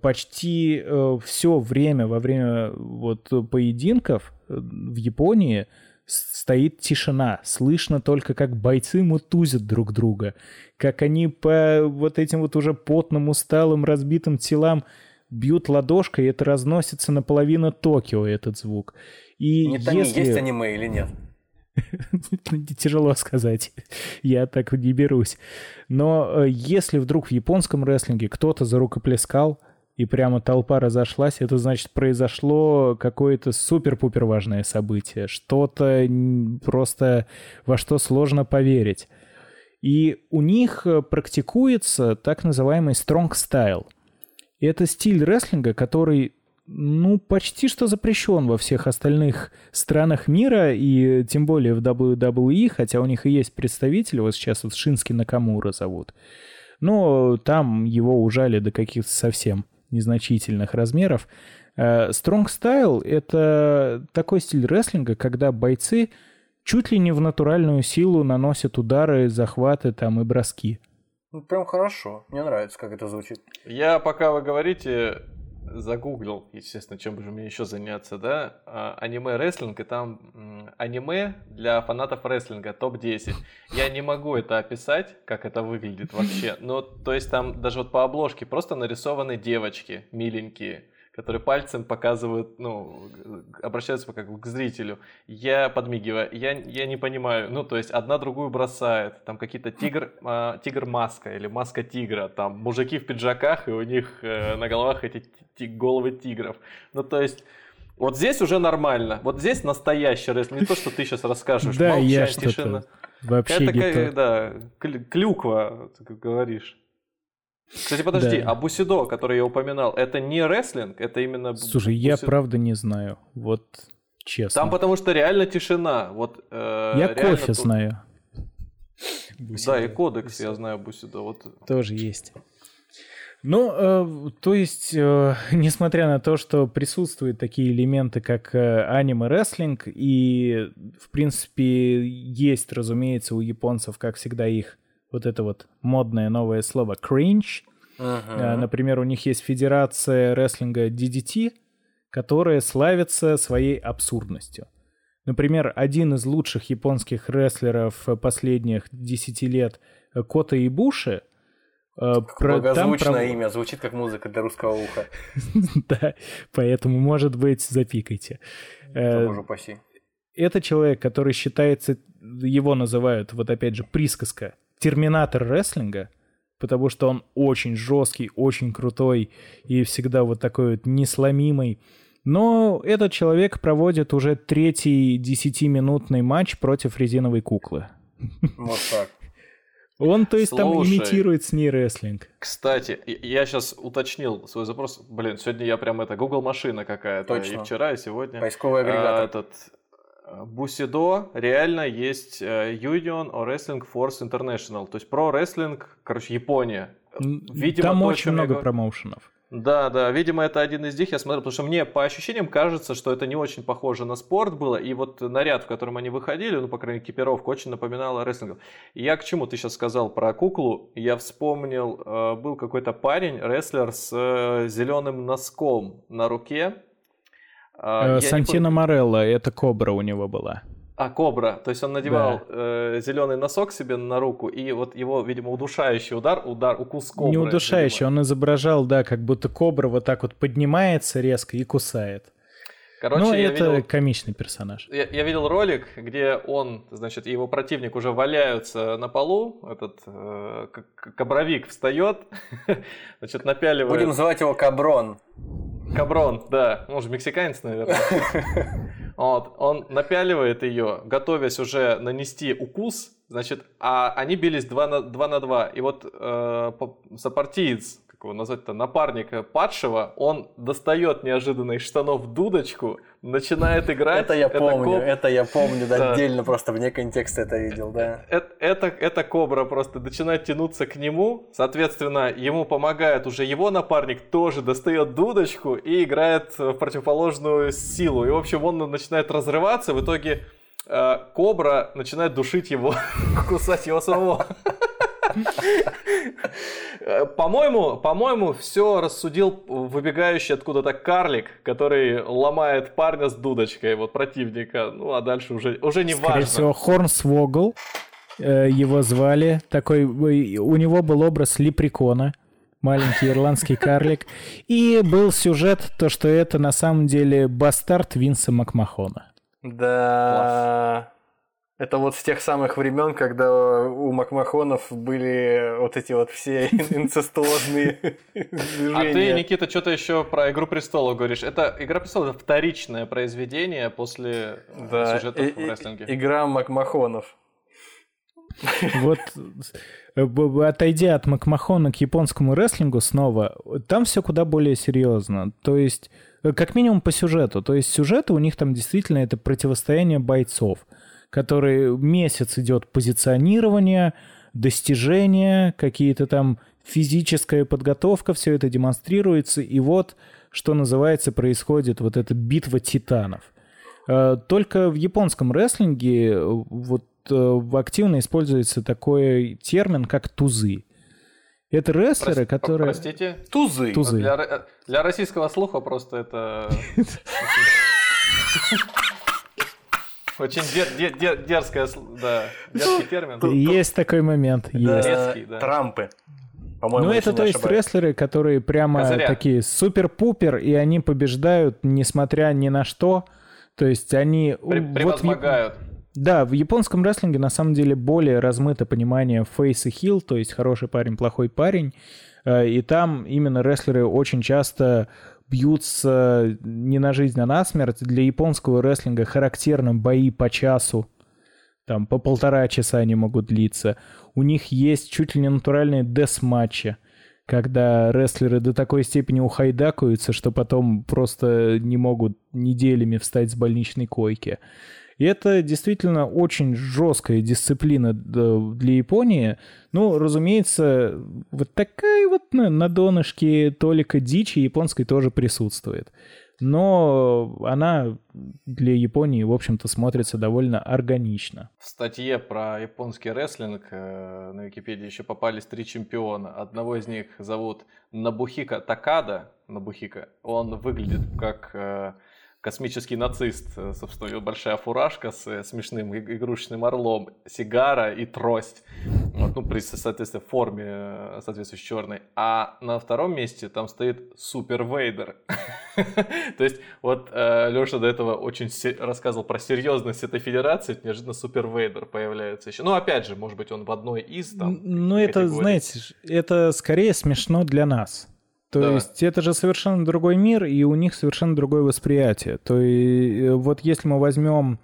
Почти все время во время вот поединков э, в Японии с- стоит тишина. Слышно только, как бойцы мутузят друг друга. Как они по вот этим вот уже потным, усталым, разбитым телам бьют ладошкой, и это разносится наполовину Токио, этот звук. И Не томи, если... есть аниме или нет? Тяжело сказать. Я так не берусь. Но э, если вдруг в японском рестлинге кто-то зарукоплескал, и прямо толпа разошлась, это значит произошло какое-то супер-пупер важное событие. Что-то просто во что сложно поверить. И у них э, практикуется так называемый strong style. И это стиль рестлинга, который, ну, почти что запрещен во всех остальных странах мира, и тем более в WWE, хотя у них и есть представители, вот сейчас вот Шински Накамура зовут. Но там его ужали до каких-то совсем незначительных размеров. Э, Strong Style — это такой стиль рестлинга, когда бойцы чуть ли не в натуральную силу наносят удары, захваты там и броски. Ну, прям хорошо. Мне нравится, как это звучит. Я, пока вы говорите, загуглил, естественно, чем же мне еще заняться, да, а, аниме-рестлинг, и там аниме для фанатов рестлинга, топ-10. Я не могу это описать, как это выглядит вообще, но, то есть там даже вот по обложке просто нарисованы девочки миленькие, которые пальцем показывают, ну, обращаются как к зрителю. Я подмигиваю, я, я не понимаю, ну, то есть одна другую бросает, там какие-то тигр, а, тигр-маска или маска тигра, там мужики в пиджаках, и у них э, на головах эти ти- головы тигров. Ну, то есть... Вот здесь уже нормально. Вот здесь настоящий рестлинг. Не то, что ты сейчас расскажешь. Да, я Молчание, тишина. что-то вообще Это, не как, то. да, клю- клюква, ты говоришь. Кстати, подожди, Да. а Бусидо, который я упоминал, это не рестлинг, это именно... Слушай, я бусидо. правда не знаю. Вот честно. Там потому что реально тишина. Вот, э, Я реально кофе тут- знаю. Да, и кодекс я знаю Бусидо. Вот Тоже есть. Ну, э, то есть, э, несмотря на то, что присутствуют такие элементы, как э, аниме-рестлинг, и, в принципе, есть, разумеется, у японцев, как всегда, их вот это вот модное новое слово «cringe». Uh-huh. Например, у них есть федерация рестлинга DDT, которая славится своей абсурдностью. Например, один из лучших японских рестлеров последних 10 лет Кота Ибуши – Э, про, Благозвучное там, имя, звучит как музыка для русского уха. да, поэтому, может быть, запикайте. Боже упаси. Это человек, который считается, его называют, вот опять же, присказка, терминатор рестлинга, потому что он очень жесткий, очень крутой и всегда вот такой вот несломимый. Но этот человек проводит уже третий десятиминутный матч против резиновой куклы. Вот так. Он, то есть, Слушай, там имитирует с ней рестлинг. Кстати, я сейчас уточнил свой запрос. Блин, сегодня я прям это Google машина какая-то. Точно. И вчера, и сегодня. Поисковый агрегатор. А, этот Бусидо реально есть э, Union or Wrestling Force International. То есть про рестлинг, короче, Япония. Видимо, Там очень много я... промоушенов. Да, да, видимо, это один из них, я смотрел, потому что мне по ощущениям кажется, что это не очень похоже на спорт было, и вот наряд, в котором они выходили, ну, по крайней мере, экипировка очень напоминала рестлинг. И я к чему ты сейчас сказал про куклу, я вспомнил, э, был какой-то парень, рестлер с э, зеленым носком на руке. Э, Сантино не... Морелло, это кобра у него была. А, кобра. То есть он надевал да. э, зеленый носок себе на руку, и вот его, видимо, удушающий удар, удар, укус кобры. Не удушающий, видимо. он изображал, да, как будто кобра вот так вот поднимается резко и кусает. Короче, ну, это видел, комичный персонаж. Я, я видел ролик, где он, значит, и его противник уже валяются на полу. Этот э, кабровик встает, значит, напяливает. Будем называть его Каброн. Каброн, да. Он же мексиканец, наверное. Вот, он напяливает ее, готовясь уже нанести укус, значит, а они бились 2 на 2. На 2. И вот э, сопартиец, как его назвать-то, напарника падшего, он достает неожиданно из штанов дудочку, начинает играть. Это я помню, коп... это я помню, да, отдельно просто вне контекста это видел, да. Это, это, это кобра просто начинает тянуться к нему, соответственно, ему помогает уже его напарник, тоже достает дудочку и играет в противоположную силу. И, в общем, он начинает разрываться, в итоге э, кобра начинает душить его, кусать его самого. По-моему, по-моему, все рассудил выбегающий откуда-то карлик, который ломает парня с дудочкой, вот противника. Ну, а дальше уже, уже не Скорее важно. всего, Хорнсвогл э, его звали. Такой, у него был образ лепрекона маленький ирландский карлик. И был сюжет, то, что это на самом деле бастард Винса Макмахона. Да. Это вот с тех самых времен, когда у Макмахонов были вот эти вот все инцестуозные движения. А ты, Никита, что-то еще про «Игру престолов» говоришь. Это «Игра престолов» — это вторичное произведение после да, сюжетов и, в рестлинге. Игра Макмахонов. Вот э, отойдя от Макмахона к японскому рестлингу снова, там все куда более серьезно. То есть, э, как минимум по сюжету. То есть сюжеты у них там действительно это противостояние бойцов – который месяц идет позиционирование, достижения, какие-то там физическая подготовка, все это демонстрируется, и вот, что называется, происходит вот эта битва титанов. Э, только в японском рестлинге э, вот э, активно используется такой термин, как тузы. Это рестлеры, Прости, которые... Простите? Тузы. Тузы. Для, для российского слуха просто это... Очень дер, дер, дер, дерзкая, да, дерзкий термин. Есть такой момент. Есть. Резкий, да. Трампы. Ну, это то есть ошибаюсь. рестлеры, которые прямо Козыря. такие супер-пупер, и они побеждают, несмотря ни на что. То есть они... Превозмогают. Вот да, в японском рестлинге на самом деле более размыто понимание фейс и хил, то есть хороший парень, плохой парень. Э, и там именно рестлеры очень часто бьются не на жизнь, а на смерть. Для японского рестлинга характерны бои по часу. Там по полтора часа они могут длиться. У них есть чуть ли не натуральные дес-матчи, когда рестлеры до такой степени ухайдакаются, что потом просто не могут неделями встать с больничной койки. И это действительно очень жесткая дисциплина для Японии. Ну, разумеется, вот такая вот на, на донышке толика дичи японской тоже присутствует но она для Японии, в общем-то, смотрится довольно органично. В статье про японский рестлинг э, на Википедии еще попались три чемпиона. Одного из них зовут Набухика Такада. Набухика. Он выглядит как э, космический нацист, э, собственно, у него большая фуражка с э, смешным игрушечным орлом, сигара и трость. Вот, ну, при, соответственно, форме э, соответствующей черной. А на втором месте там стоит Супер Вейдер. То есть, вот Леша до этого очень рассказывал про серьезность этой федерации, неожиданно Супер Вейдер появляется еще. Ну, опять же, может быть, он в одной из там. Ну, это, знаете, это скорее смешно для нас. То да. есть это же совершенно другой мир, и у них совершенно другое восприятие. То есть э, вот если мы возьмем,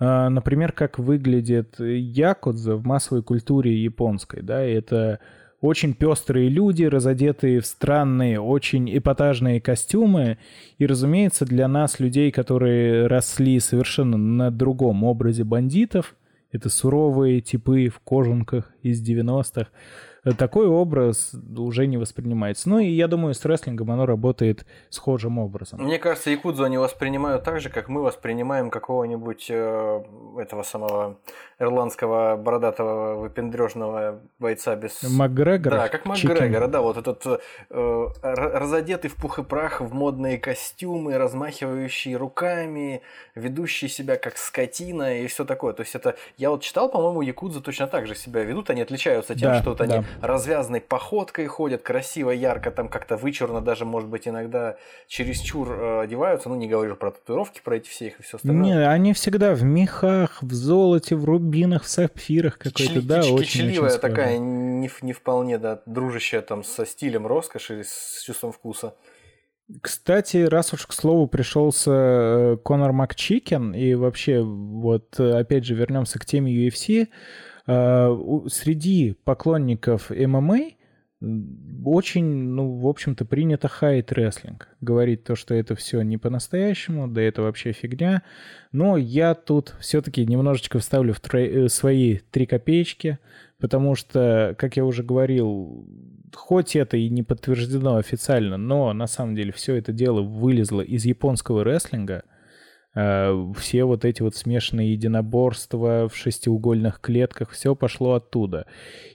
э, например, как выглядит якудза в массовой культуре японской, да, это очень пестрые люди, разодетые в странные, очень эпатажные костюмы. И, разумеется, для нас, людей, которые росли совершенно на другом образе бандитов, это суровые типы в кожанках из 90-х, такой образ уже не воспринимается. Ну и я думаю, с рестлингом оно работает схожим образом. Мне кажется, якудзу они воспринимают так же, как мы воспринимаем какого-нибудь э, этого самого ирландского бородатого выпендрежного бойца без... Макгрегора? Да, как Макгрегора, да, вот этот э, разодетый в пух и прах, в модные костюмы, размахивающий руками, ведущий себя как скотина и все такое. То есть это, я вот читал, по-моему, якудзы точно так же себя ведут, они отличаются тем, да, что вот да. они развязанной походкой ходят, красиво, ярко, там как-то вычурно, даже, может быть, иногда чересчур э, одеваются. Ну, не говорю про татуировки, про эти все их и все остальное. Не, они всегда в мехах, в золоте, в рубинах, в сапфирах какой-то, да, очень Кичливая очень такая, не, не вполне, да, дружащая там со стилем роскоши, с чувством вкуса. Кстати, раз уж к слову пришелся э, Конор Макчикен, и вообще, вот опять же вернемся к теме UFC, Э, среди поклонников ММА очень, ну, в общем-то, принято хайт рестлинг. Говорить то, что это все не по-настоящему, да это вообще фигня. Но я тут все-таки немножечко вставлю в тро... Э, свои три копеечки, потому что, как я уже говорил, хоть это и не подтверждено официально, но на самом деле все это дело вылезло из японского рестлинга — все вот эти вот смешанные единоборства в шестиугольных клетках, все пошло оттуда.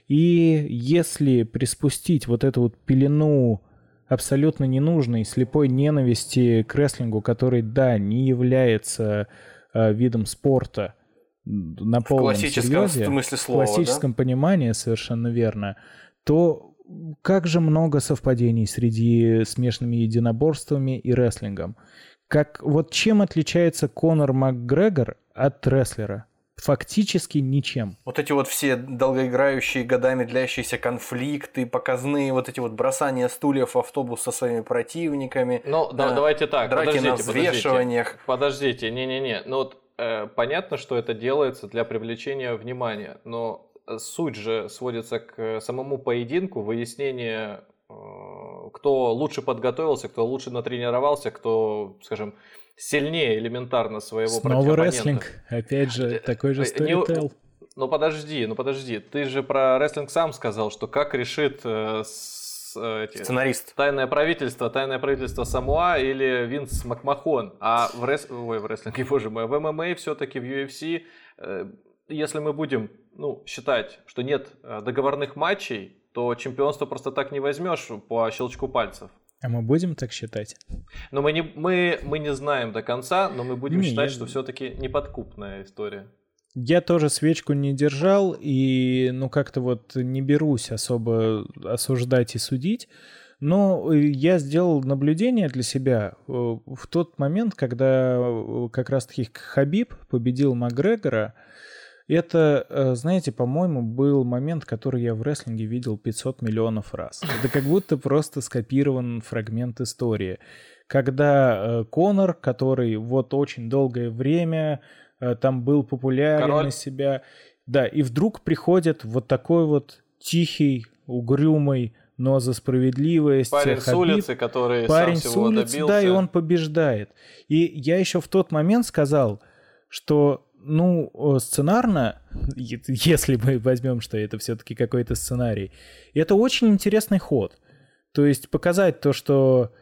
И если приспустить вот эту вот пелену абсолютно ненужной слепой ненависти к рестлингу, который, да, не является э, видом спорта на полном в классическом серьезе, смысле слова, в классическом да? понимании совершенно верно, то как же много совпадений среди смешанными единоборствами и рестлингом. Как, вот чем отличается Конор МакГрегор от рестлера? Фактически ничем. Вот эти вот все долгоиграющие, годами длящиеся конфликты, показные вот эти вот бросания стульев в автобус со своими противниками. Ну, да, давайте так, драки подождите, на взвешиваниях. Подождите, не-не-не. Ну вот э, понятно, что это делается для привлечения внимания, но суть же сводится к самому поединку, выяснение э, кто лучше подготовился, кто лучше натренировался, кто, скажем, сильнее элементарно своего Снова рестлинг, опять же, э, такой же сторител. Ну подожди, ну подожди, ты же про рестлинг сам сказал, что как решит э, с, э, эти, сценарист. тайное правительство, тайное правительство Самуа или Винс Макмахон, а в, рес... Ой, в рестлинге, боже мой, в ММА все-таки в UFC, э, если мы будем ну, считать, что нет э, договорных матчей, то чемпионство просто так не возьмешь по щелчку пальцев. А мы будем так считать? Но мы не, мы, мы не знаем до конца, но мы будем не, считать, я... что все-таки неподкупная история. Я тоже свечку не держал и, ну, как-то вот не берусь особо осуждать и судить. Но я сделал наблюдение для себя э, в тот момент, когда э, как раз-таки Хабиб победил Макгрегора, это, э, знаете, по-моему, был момент, который я в рестлинге видел 500 миллионов раз. Это как будто просто скопирован фрагмент истории. Когда э, Конор, который вот очень долгое время э, там был популярен Король. на себя, да, и вдруг приходит вот такой вот тихий, угрюмый, но за справедливость. Парень Хабиб, с улицы, который парень сам с улицы, добился. да, и он побеждает. И я еще в тот момент сказал, что ну, сценарно, если мы возьмем, что это все-таки какой-то сценарий, это очень интересный ход. То есть показать то, что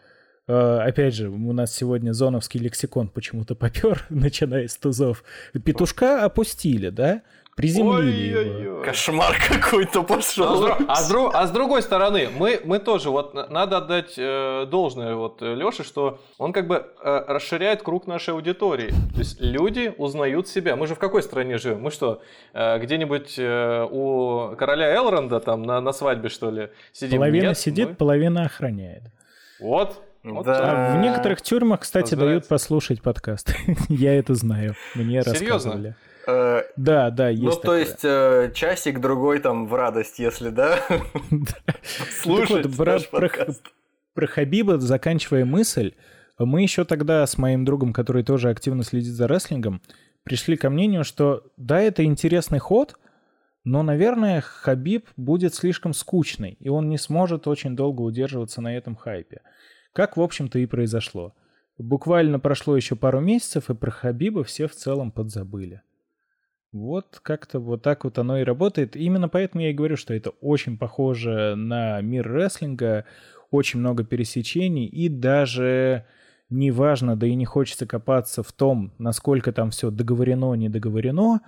э, опять же, у нас сегодня зоновский лексикон почему-то попер, начиная с тузов. Петушка опустили, да? Приземлили Ой-ой-ой. его. Кошмар какой-то пошел. А, а, с, а с другой стороны, мы, мы тоже, вот надо отдать э, должное вот Леше, что он как бы э, расширяет круг нашей аудитории. То есть люди узнают себя. Мы же в какой стране живем? Мы что, э, где-нибудь э, у короля Элронда там на, на свадьбе, что ли, сидим? Половина Нет, сидит, мы... половина охраняет. Вот, вот да. А в некоторых тюрьмах, кстати, дают послушать подкаст. Я это знаю. Мне Серьезно? рассказывали. Э, да, да, есть. Ну, то такое. есть э, часик другой там в радость, если, да? Слушать про, про Хабиба, заканчивая мысль, мы еще тогда с моим другом, который тоже активно следит за рестлингом, пришли ко мнению, что да, это интересный ход, но, наверное, Хабиб будет слишком скучный, и он не сможет очень долго удерживаться на этом хайпе. Как, в общем-то, и произошло. Буквально прошло еще пару месяцев, и про Хабиба все в целом подзабыли. Вот как-то вот так вот оно и работает. именно поэтому я и говорю, что это очень похоже на мир рестлинга, очень много пересечений, и даже неважно, да и не хочется копаться в том, насколько там все договорено, не договорено,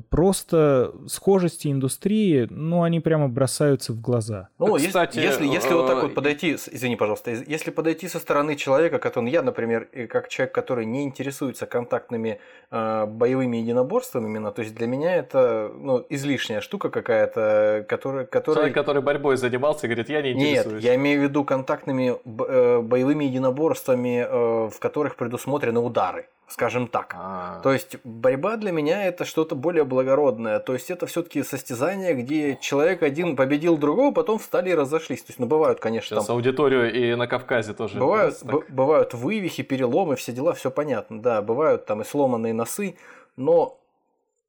просто схожести индустрии, ну, они прямо бросаются в глаза. Ну, Кстати, если, если, если вот так вот э, подойти, извини, пожалуйста, если подойти со стороны человека, который, я, например, как человек, который не интересуется контактными э, боевыми единоборствами именно, то есть для меня это, ну, излишняя штука какая-то, которая... которая... Человек, который борьбой занимался, говорит, я не интересуюсь. Нет, я имею в виду контактными э, боевыми единоборствами, э, в которых предусмотрены удары скажем так. А-а-а. То есть борьба для меня это что-то более благородное. То есть это все-таки состязание, где человек один победил другого, потом встали и разошлись. То есть, ну бывают, конечно, Сейчас там... аудиторию и на Кавказе тоже. Бывают, бывают вывихи, переломы, все дела, все понятно. Да, бывают там и сломанные носы, но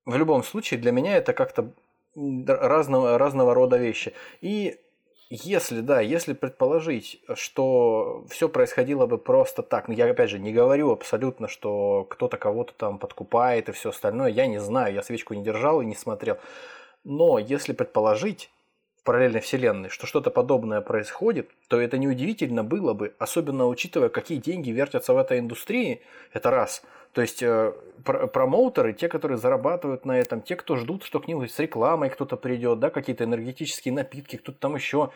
в любом случае для меня это как-то разного, разного рода вещи. И если, да, если предположить, что все происходило бы просто так, ну я опять же не говорю абсолютно, что кто-то кого-то там подкупает и все остальное, я не знаю, я свечку не держал и не смотрел. Но если предположить в параллельной вселенной, что что-то подобное происходит, то это неудивительно было бы, особенно учитывая, какие деньги вертятся в этой индустрии, это раз – то есть э, пр промоутеры, те, которые зарабатывают на этом, те, кто ждут, что к ним с рекламой кто-то придет, да, какие-то энергетические напитки, кто-то там еще.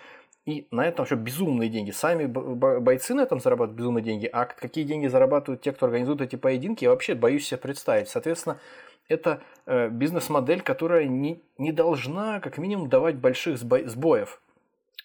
И на этом еще безумные деньги. Сами бойцы на этом зарабатывают безумные деньги. А какие деньги зарабатывают те, кто организует эти поединки, я вообще боюсь себе представить. Соответственно, это э, бизнес-модель, которая не, не должна, как минимум, давать больших сбоев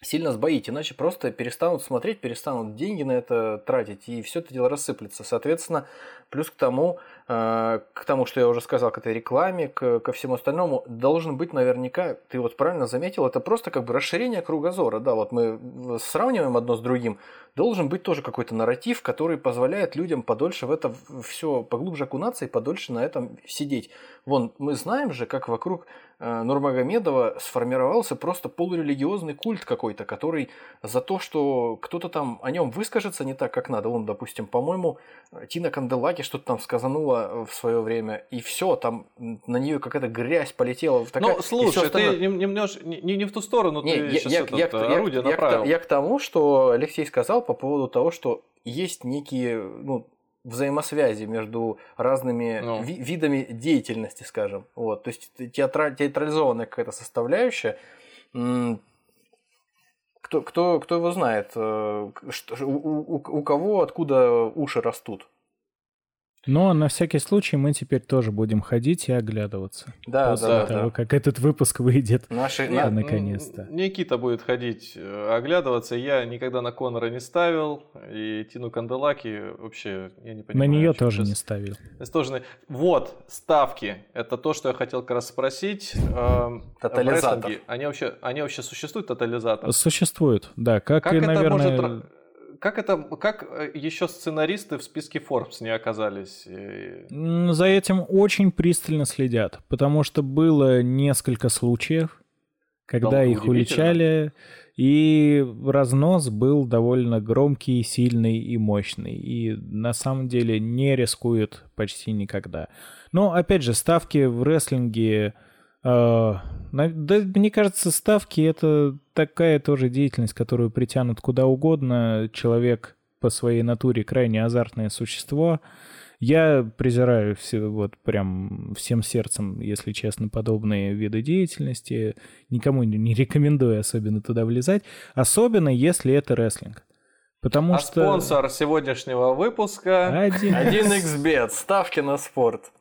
сильно сбоить, иначе просто перестанут смотреть, перестанут деньги на это тратить, и все это дело рассыплется. Соответственно, плюс к тому, к тому, что я уже сказал, к этой рекламе, к, ко всему остальному, должен быть наверняка, ты вот правильно заметил, это просто как бы расширение кругозора, да, вот мы сравниваем одно с другим, должен быть тоже какой-то нарратив, который позволяет людям подольше в это все поглубже окунаться и подольше на этом сидеть. Вон, мы знаем же, как вокруг э, Нурмагомедова сформировался просто полурелигиозный культ какой-то, который за то, что кто-то там о нем выскажется не так, как надо. Он, допустим, по-моему, Тина Канделаки что-то там сказанула в свое время, и все, там на нее какая-то грязь полетела. Такая, ну, слушай, ты немножко не, не, в ту сторону, не, ты я, сейчас я, этот, я, орудие я, направил. Я, я к тому, что Алексей сказал по поводу того, что есть некие ну, взаимосвязи между разными ну. ви- видами деятельности, скажем. Вот. То есть театра- театрализованная какая-то составляющая. Кто, кто, кто его знает, э, что, у, у, у кого откуда уши растут? Но на всякий случай мы теперь тоже будем ходить и оглядываться. Да, После да, того, да. как этот выпуск выйдет. Наши, на, наконец-то. Никита будет ходить, э, оглядываться. Я никогда на Конора не ставил. И Тину Канделаки вообще, я не понимаю. На нее тоже сейчас... не ставил. Тоже... Вот, ставки. Это то, что я хотел как раз спросить. Эм, Тотализатор. Они вообще, они вообще существуют, тотализатор? Существуют, да. Как, как и, наверное... Может как это, как э, еще сценаристы в списке Forbes не оказались? За этим очень пристально следят, потому что было несколько случаев, когда да, их уличали, и разнос был довольно громкий, сильный и мощный, и на самом деле не рискуют почти никогда. Но, опять же, ставки в рестлинге... Э, да, мне кажется, ставки — это такая тоже деятельность, которую притянут куда угодно. Человек по своей натуре крайне азартное существо — я презираю все, вот прям всем сердцем, если честно, подобные виды деятельности. Никому не рекомендую особенно туда влезать. Особенно, если это рестлинг. Потому а что... спонсор сегодняшнего выпуска 1xbet. Ставки на спорт.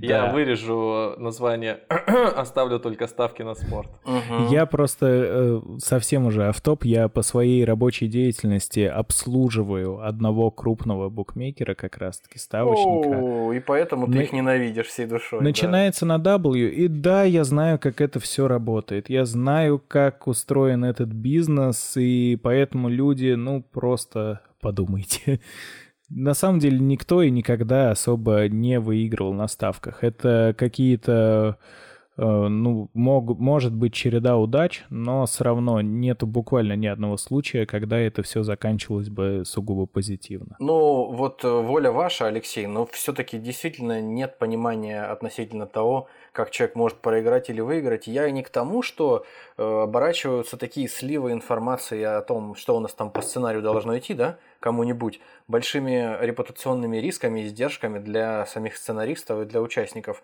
Я вырежу название, оставлю только ставки на спорт. Я просто э, совсем уже автоп, я по своей рабочей деятельности обслуживаю одного крупного букмекера, как раз-таки ставочника. О, и поэтому ты их ненавидишь всей душой. Начинается на W, и да, я знаю, как это все работает. Я знаю, как устроен этот бизнес, и поэтому люди, ну, просто подумайте. На самом деле никто и никогда особо не выигрывал на ставках. Это какие-то, э, ну, мог, может быть череда удач, но все равно нету буквально ни одного случая, когда это все заканчивалось бы сугубо позитивно. Ну, вот э, воля ваша, Алексей, но все-таки действительно нет понимания относительно того, как человек может проиграть или выиграть. Я не к тому, что э, оборачиваются такие сливы информации о том, что у нас там по сценарию должно идти, да, кому-нибудь, большими репутационными рисками и издержками для самих сценаристов и для участников.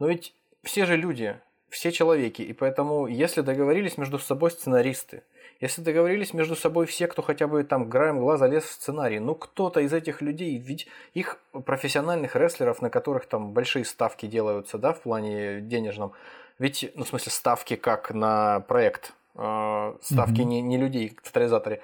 Но ведь все же люди, все человеки, и поэтому, если договорились между собой сценаристы, если договорились между собой все, кто хотя бы там краем глаза лез в сценарий, ну кто-то из этих людей, ведь их профессиональных рестлеров, на которых там большие ставки делаются, да, в плане денежном, ведь, ну в смысле ставки как на проект, э, ставки mm-hmm. не, не людей в тотализаторе,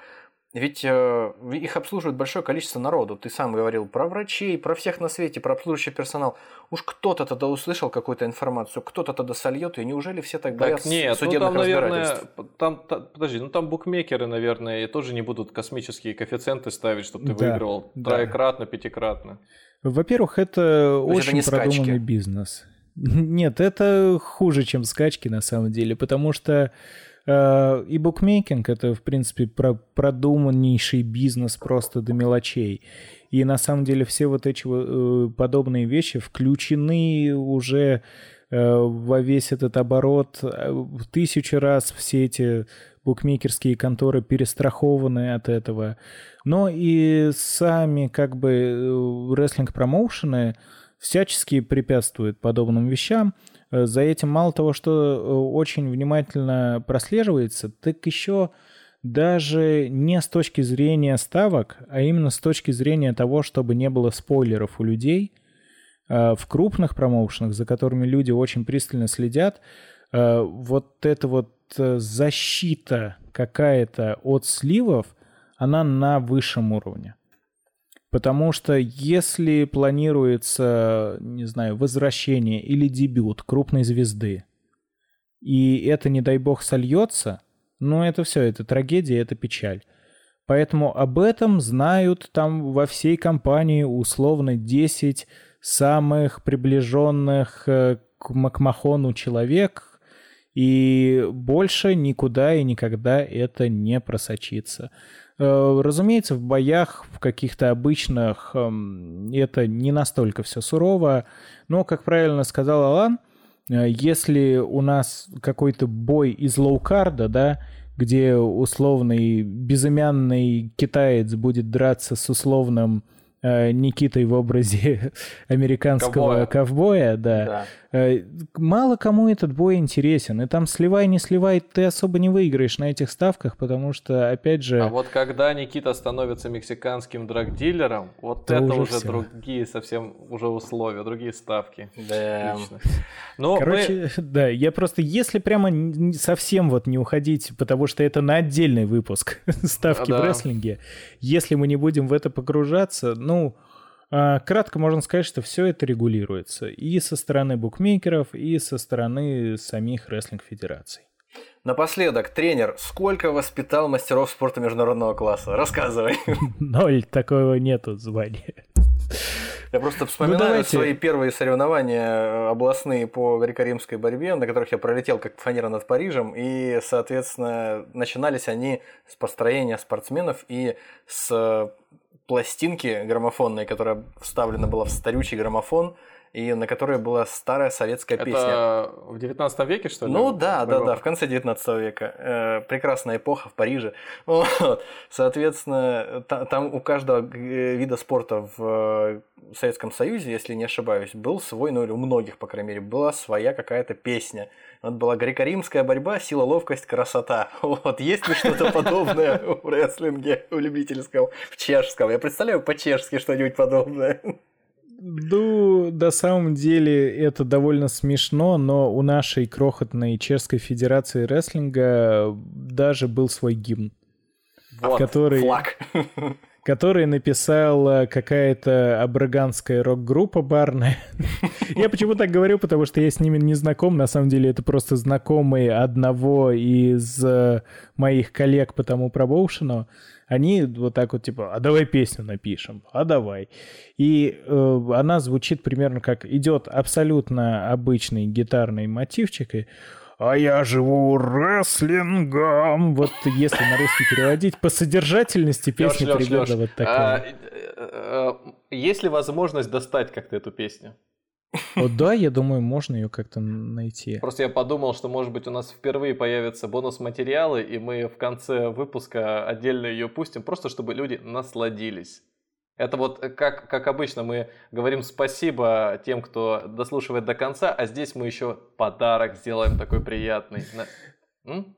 ведь э, их обслуживает большое количество народу. Ты сам говорил про врачей, про всех на свете, про обслуживающий персонал. Уж кто-то тогда услышал какую-то информацию, кто-то тогда сольет ее. Неужели все так боятся так нет, судебных ну, там, наверное, там, там, подожди, ну там букмекеры, наверное, тоже не будут космические коэффициенты ставить, чтобы ты да, выигрывал да. троекратно, пятикратно. Во-первых, это очень это продуманный скачки. бизнес. Нет, это хуже, чем скачки на самом деле, потому что и букмекинг — это, в принципе, про продуманнейший бизнес просто до мелочей. И на самом деле все вот эти э, подобные вещи включены уже э, во весь этот оборот. В тысячу раз все эти букмекерские конторы перестрахованы от этого. Но и сами как бы рестлинг-промоушены всячески препятствуют подобным вещам. Э, за этим мало того, что э, очень внимательно прослеживается, так еще даже не с точки зрения ставок, а именно с точки зрения того, чтобы не было спойлеров у людей, э, в крупных промоушенах, за которыми люди очень пристально следят, вот эта вот защита какая-то от сливов, она на высшем уровне. Потому что если планируется, не знаю, возвращение или дебют крупной звезды, и это, не дай бог, сольется, ну это все, это трагедия, это печаль. Поэтому об этом знают там во всей компании условно 10 самых приближенных э, к Макмахону человек, и больше никуда и никогда это не просочится. Э, разумеется, в боях, в каких-то обычных, эм, это не настолько все сурово, но, как правильно сказал Алан, э, если у нас какой-то бой из лоукарда, да, где условный безымянный китаец будет драться с условным Э, Никитой в образе американского ковбоя, ковбоя да. да. Э, мало кому этот бой интересен. И там сливай, не сливай, ты особо не выиграешь на этих ставках, потому что, опять же... А вот когда Никита становится мексиканским драгдилером, вот это уже, уже другие совсем уже условия, другие ставки. Да. Но Короче, мы... да, я просто, если прямо совсем вот не уходить, потому что это на отдельный выпуск ставки да. в рестлинге, если мы не будем в это погружаться, ну, ну, кратко можно сказать, что все это регулируется и со стороны букмекеров, и со стороны самих рестлинг-федераций. Напоследок, тренер, сколько воспитал мастеров спорта международного класса? Рассказывай. Ноль, такого нету звания. Я просто вспоминаю ну, свои первые соревнования э, областные по греко-римской борьбе, на которых я пролетел как фанера над Парижем, и, соответственно, начинались они с построения спортсменов и с пластинки граммофонной, которая вставлена была в старючий граммофон, и на которой была старая советская Это песня. в 19 веке, что ли? Ну да, да, да, в конце 19 века. Э, прекрасная эпоха в Париже. Вот. Соответственно, там у каждого э, вида спорта в э, Советском Союзе, если не ошибаюсь, был свой, ну или у многих, по крайней мере, была своя какая-то песня. Вот была греко-римская борьба, сила, ловкость, красота. Вот, есть ли что-то подобное в рестлинге, в любительском, в чешском? Я представляю по-чешски что-нибудь подобное. Ну, на самом деле это довольно смешно, но у нашей крохотной чешской федерации рестлинга даже был свой гимн. Вот, который, флаг. Который написала какая-то абраганская рок-группа барная. Я почему так говорю, потому что я с ними не знаком. На самом деле это просто знакомые одного из э, моих коллег по тому промоушену они вот так вот типа, а давай песню напишем, а давай. И э, она звучит примерно как идет абсолютно обычный гитарный мотивчик, и а я живу рестлингом. Вот если на русский переводить, по содержательности песни Леш, примерно Леш, вот такая. А, э, э, есть ли возможность достать как-то эту песню? О, да, я думаю, можно ее как-то найти. Просто я подумал, что, может быть, у нас впервые появятся бонус-материалы, и мы в конце выпуска отдельно ее пустим, просто чтобы люди насладились. Это вот как, как обычно мы говорим спасибо тем, кто дослушивает до конца, а здесь мы еще подарок сделаем такой приятный. М?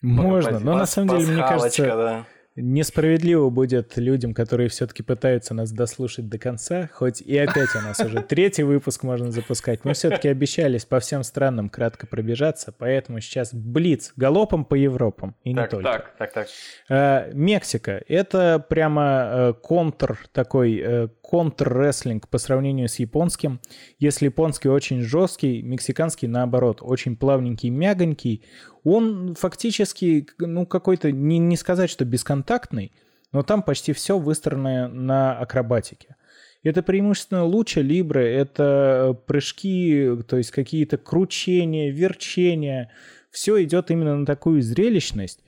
Можно, но на самом деле, мне кажется, да. Несправедливо будет людям, которые все-таки пытаются нас дослушать до конца, хоть и опять у нас уже третий выпуск можно запускать. Мы все-таки обещались по всем странам кратко пробежаться, поэтому сейчас блиц галопом по Европам и так, не только. Так, так, так. А, Мексика — это прямо э, контр такой, э, контр-рестлинг по сравнению с японским. Если японский очень жесткий, мексиканский, наоборот, очень плавненький, мягонький, он фактически, ну, какой-то, не, не сказать, что бесконтактный, но там почти все выстроено на акробатике. Это преимущественно луча либры, это прыжки, то есть какие-то кручения, верчения. Все идет именно на такую зрелищность.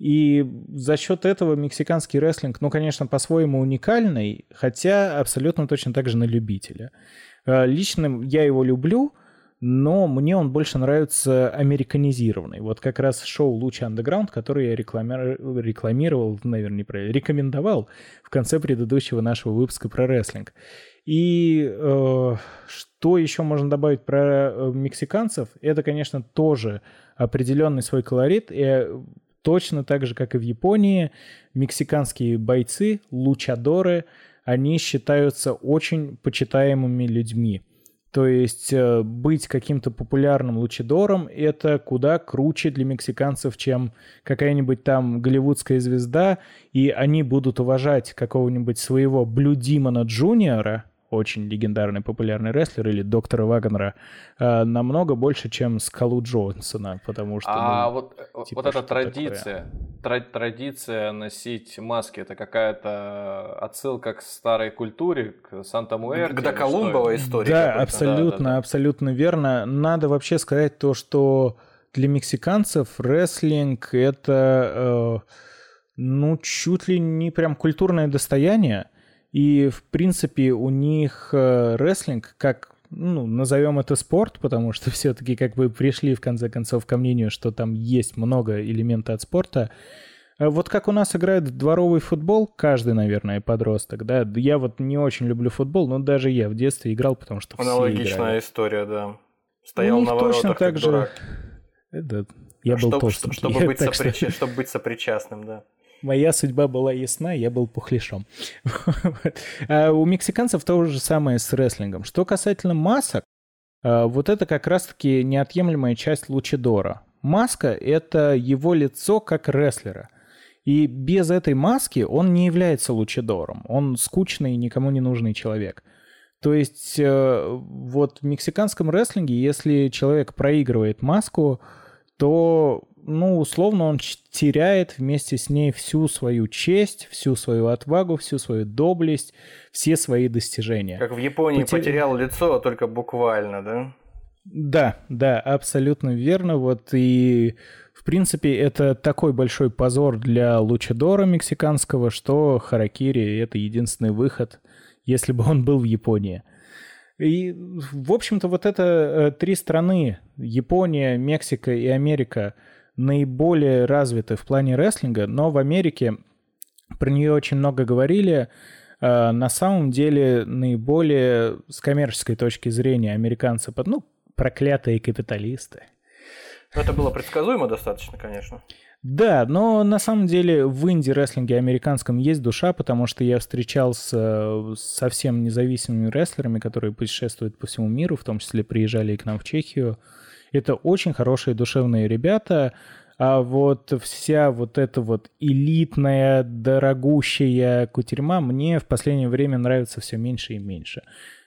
И за счет этого мексиканский рестлинг, ну, конечно, по-своему уникальный, хотя абсолютно точно так же на любителя. Э, лично я его люблю, но мне он больше нравится американизированный. Вот как раз шоу «Луч Андеграунд», который я рекламировал, рекламировал, наверное, неправильно, рекомендовал в конце предыдущего нашего выпуска про рестлинг. И э, что еще можно добавить про э, мексиканцев? Это, конечно, тоже определенный свой колорит. И точно так же, как и в Японии, мексиканские бойцы, лучадоры, они считаются очень почитаемыми людьми. То есть э, быть каким-то популярным лучидором – это куда круче для мексиканцев, чем какая-нибудь там голливудская звезда, и они будут уважать какого-нибудь своего Блю Димона Джуниора, очень легендарный популярный рестлер, или доктора Вагнера, э, намного больше, чем Скалу Джонсона, потому что... А ну, вот, э, типа, вот эта традиция, тра- традиция носить маски, это какая-то отсылка к старой культуре, к Санта-Муэрте? К доколумбовой истории. Да, абсолютно, да, да, да. абсолютно верно. Надо вообще сказать то, что для мексиканцев рестлинг это... Э, ну, чуть ли не прям культурное достояние. И, в принципе, у них э, рестлинг, как, ну, назовем это спорт, потому что все-таки как бы пришли, в конце концов, ко мнению, что там есть много элементов от спорта. Э, вот как у нас играет дворовый футбол, каждый, наверное, подросток, да. Я вот не очень люблю футбол, но даже я в детстве играл, потому что Аналогичная все играли. история, да. Стоял на воротах, точно так же. Это, я был чтобы, толстенький. Чтобы быть, соприч... что... чтобы быть сопричастным, да моя судьба была ясна, я был пухлишом. а у мексиканцев то же самое с рестлингом. Что касательно масок, а, вот это как раз-таки неотъемлемая часть Лучидора. Маска — это его лицо как рестлера. И без этой маски он не является лучидором. Он скучный, никому не нужный человек. То есть э, вот в мексиканском рестлинге, если человек проигрывает маску, то ну, условно, он теряет вместе с ней всю свою честь, всю свою отвагу, всю свою доблесть, все свои достижения. Как в Японии Потер... потерял лицо, только буквально, да? Да, да, абсолютно верно. Вот и в принципе это такой большой позор для лучадора мексиканского, что Харакири это единственный выход, если бы он был в Японии. И, в общем-то, вот это э, три страны, Япония, Мексика и Америка, наиболее развиты в плане рестлинга, но в Америке про нее очень много говорили. Э, на самом деле, наиболее с коммерческой точки зрения американцы, ну, проклятые капиталисты. Это было предсказуемо достаточно, конечно. Да, но на самом деле в инди-рестлинге американском есть душа, потому что я встречался с совсем независимыми рестлерами, которые путешествуют по всему миру, в том числе приезжали и к нам в Чехию. Это очень хорошие душевные ребята, а вот вся вот эта вот элитная, дорогущая кутерьма мне в последнее время нравится все меньше и меньше.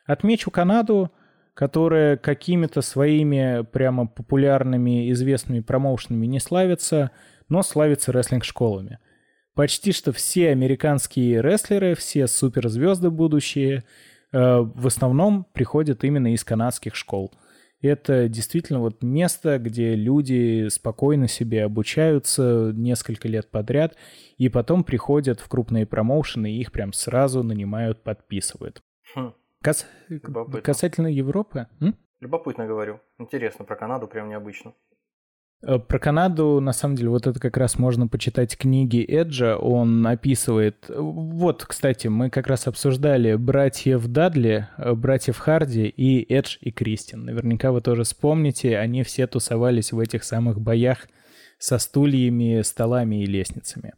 Отмечу Канаду, которая какими-то своими прямо популярными, известными промоушенами не славится – но славится рестлинг-школами. Почти что все американские рестлеры, все суперзвезды будущие, э, в основном приходят именно из канадских школ. Это действительно вот место, где люди спокойно себе обучаются несколько лет подряд, и потом приходят в крупные промоушены, и их прям сразу нанимают, подписывают. Хм. Кас... Касательно Европы? М? Любопытно говорю. Интересно, про Канаду прям необычно. Э, про Канаду, на самом деле, вот это как раз можно почитать книги Эджа. Он описывает... Вот, кстати, мы как раз обсуждали братьев Дадли, э, братьев Харди и Эдж и Кристин. Наверняка вы тоже вспомните, они все тусовались в этих самых боях со стульями, столами и лестницами.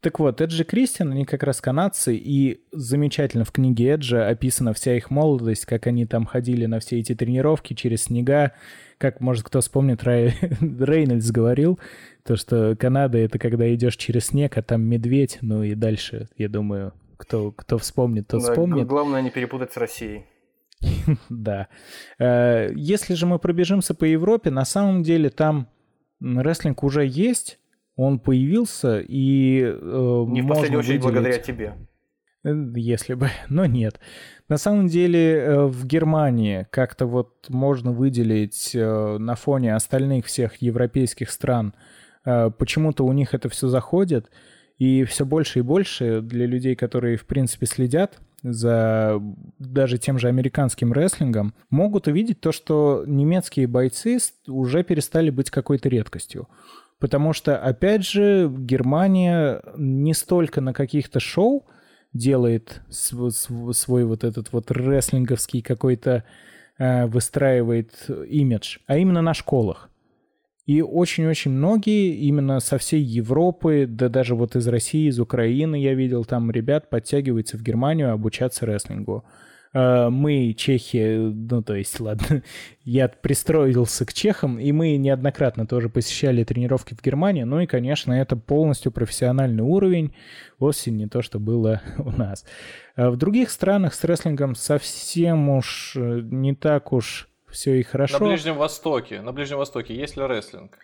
Так вот, Эджи Кристиан, они как раз канадцы, и замечательно в книге Эджа описана вся их молодость, как они там ходили на все эти тренировки через снега, как, может, кто вспомнит, Рай... Рейнольдс говорил, то, что Канада — это когда идешь через снег, а там медведь, ну и дальше, я думаю, кто, кто вспомнит, тот да, вспомнит. Главное не перепутать с Россией. да. Э, если же мы пробежимся по Европе, на самом деле там рестлинг уже есть, он появился, и э, Не в последнюю очередь благодаря тебе. Э, если бы, но нет. На самом деле э, в Германии как-то вот можно выделить э, на фоне остальных всех европейских стран, почему-то у них это все заходит, и все больше и больше для людей, которые в принципе следят за даже тем же американским рестлингом, могут увидеть то, что немецкие бойцы уже перестали быть какой-то редкостью. Потому что, опять же, Германия не столько на каких-то шоу делает свой, свой вот этот вот рестлинговский какой-то, э, выстраивает имидж, а именно на школах. И очень-очень многие именно со всей Европы, да даже вот из России, из Украины я видел, там ребят подтягиваются в Германию обучаться рестлингу. Э, мы, чехи, ну то есть, ладно, я пристроился к чехам, и мы неоднократно тоже посещали тренировки в Германии, ну и, конечно, это полностью профессиональный уровень, вовсе не то, что было у нас. А в других странах с рестлингом совсем уж э, не так уж все и хорошо. На Ближнем Востоке, на Ближнем Востоке есть ли рестлинг?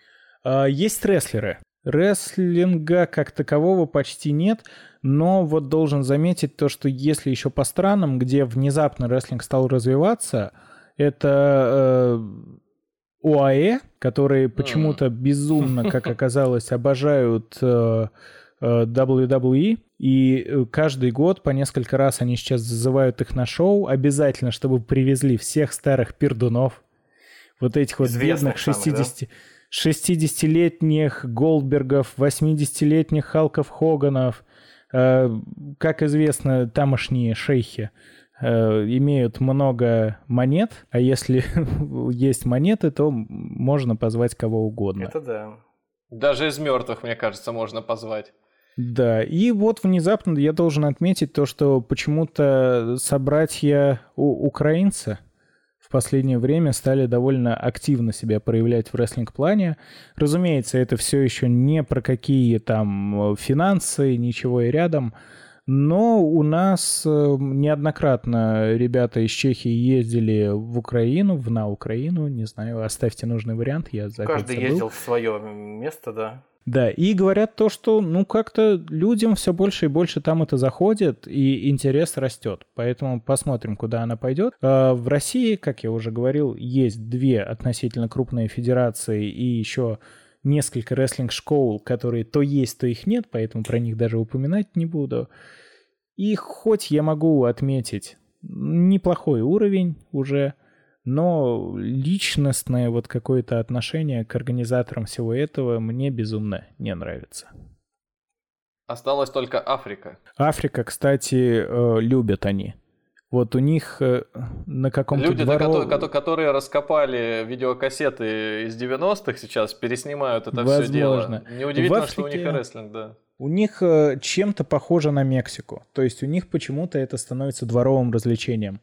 А, есть рестлеры. Рестлинга как такового почти нет, но вот должен заметить то, что если еще по странам, где внезапно рестлинг стал развиваться, это э, ОАЭ, которые почему-то безумно, как оказалось, обожают э, э, WWE, и э, каждый год по несколько раз они сейчас зазывают их на шоу, обязательно, чтобы привезли всех старых пердунов, вот этих вот бедных 60... Самых, да? 60-летних Голдбергов, 80-летних Халков Хоганов. Э, как известно, тамошние шейхи э, имеют много монет, а если есть монеты, то можно позвать кого угодно. Это да. Даже из мертвых, мне кажется, можно позвать. Да, и вот внезапно я должен отметить то, что почему-то собратья у украинцы в последнее время стали довольно активно себя проявлять в рестлинг-плане. Разумеется, это все еще не про какие там э, финансы, ничего и рядом. Но у нас э, неоднократно ребята из Чехии ездили в Украину, в на Украину, не знаю, оставьте нужный вариант, я Каждый ездил в свое место, да. Да, и говорят то, что, ну, как-то людям все больше и больше там это заходит, и интерес растет. Поэтому посмотрим, куда она пойдет. А, в России, как я уже говорил, есть две относительно крупные федерации и еще несколько рестлинг-школ, которые то есть, то их нет, поэтому про них даже упоминать не буду. И хоть я могу отметить неплохой уровень уже, но личностное вот какое-то отношение к организаторам всего этого мне безумно не нравится. Осталась только Африка. Африка, кстати, э, любят они. Вот у них э, на каком-то Люди, дворов... которые, которые раскопали видеокассеты из 90-х сейчас, переснимают это Возможно. все дело. Неудивительно, Африке... что у них рестлинг, да. У них э, чем-то похоже на Мексику. То есть у них почему-то это становится дворовым развлечением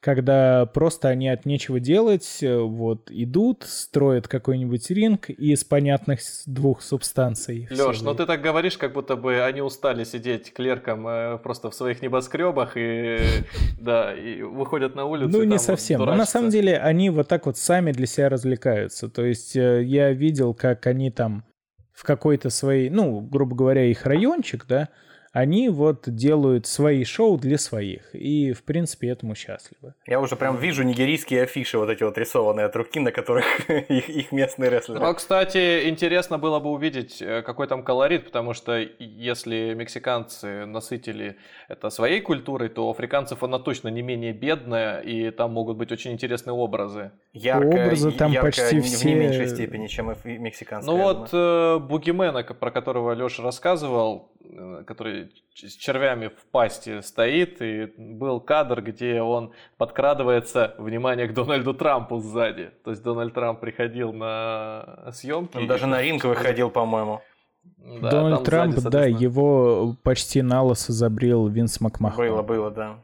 когда просто они от нечего делать, э, вот, идут, строят какой-нибудь ринг из понятных двух субстанций. Леш, ну ты так говоришь, как будто бы они устали сидеть клерком э, просто в своих небоскребах и, да, и выходят на улицу. Ну, не совсем. Но на самом деле они вот так вот сами для себя развлекаются. То есть э, я видел, как они там в какой-то своей, ну, грубо говоря, их райончик, да, они вот делают свои шоу для своих. И, в принципе, этому счастливы. Я уже прям вижу нигерийские афиши, вот эти вот рисованные от руки, на которых их, их местные рестлеры. Ну, кстати, интересно было бы увидеть, э, какой там колорит, потому что если мексиканцы насытили это своей культурой, то у африканцев она точно не менее бедная, и там могут быть очень интересные образы. Ярко, образы там ярко, почти все... в не меньшей степени, чем и мексиканские. Ну вот э, Бугимена, про которого Леша рассказывал, Э, который с червями в пасти стоит, и был кадр, где он подкрадывается, внимание, к Дональду Трампу сзади. То есть Дональд Трамп приходил на съемки. Он даже на ринг выходил, по-моему. Да, Дональд Трамп, сзади, да, его почти на лосо забрил Винс Макмахон. Было, было, да.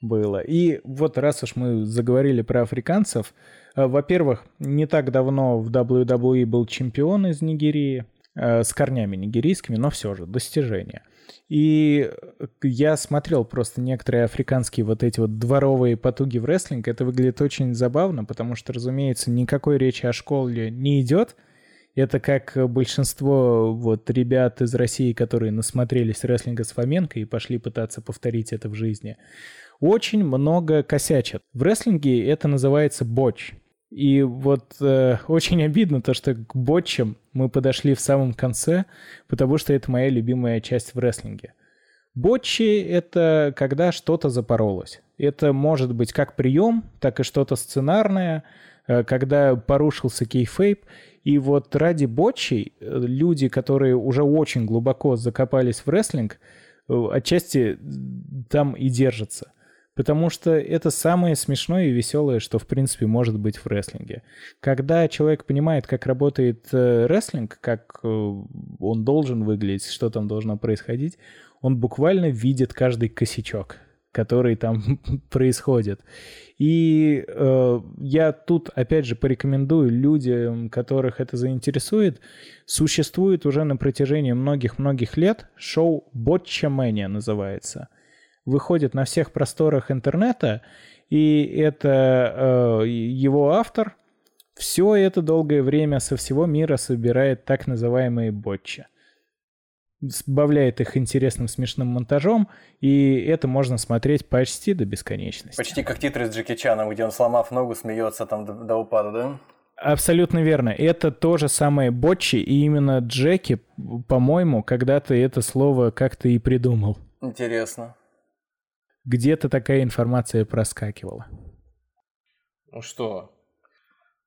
Было. И вот раз уж мы заговорили про африканцев, э, во-первых, не так давно в WWE был чемпион из Нигерии, Э, с корнями нигерийскими, но все же достижения. И я смотрел просто некоторые африканские вот эти вот дворовые потуги в рестлинг. Это выглядит очень забавно, потому что, разумеется, никакой речи о школе не идет. Это как большинство вот ребят из России, которые насмотрелись рестлинга с Фоменко и пошли пытаться повторить это в жизни. Очень много косячат. В рестлинге это называется боч. И вот э, очень обидно то, что к ботчам мы подошли в самом конце, потому что это моя любимая часть в рестлинге. Ботчи — это когда что-то запоролось. Это может быть как прием, так и что-то сценарное, э, когда порушился кейфейп. И вот ради ботчей э, люди, которые уже очень глубоко закопались в рестлинг, э, отчасти там и держатся — Потому что это самое смешное и веселое, что в принципе может быть в рестлинге. Когда человек понимает, как работает э, рестлинг, как э, он должен выглядеть, что там должно происходить, он буквально видит каждый косячок, который там происходит. И э, я тут, опять же, порекомендую людям, которых это заинтересует, существует уже на протяжении многих-многих лет шоу «Ботча Мэния» называется – выходит на всех просторах интернета, и это э, его автор все это долгое время со всего мира собирает так называемые ботчи. Сбавляет их интересным смешным монтажом, и это можно смотреть почти до бесконечности. Почти как титры с Джеки Чаном, где он, сломав ногу, смеется там до, до упада, да? Абсолютно верно. Это то же самое ботчи, и именно Джеки, по-моему, когда-то это слово как-то и придумал. Интересно где-то такая информация проскакивала. Ну что,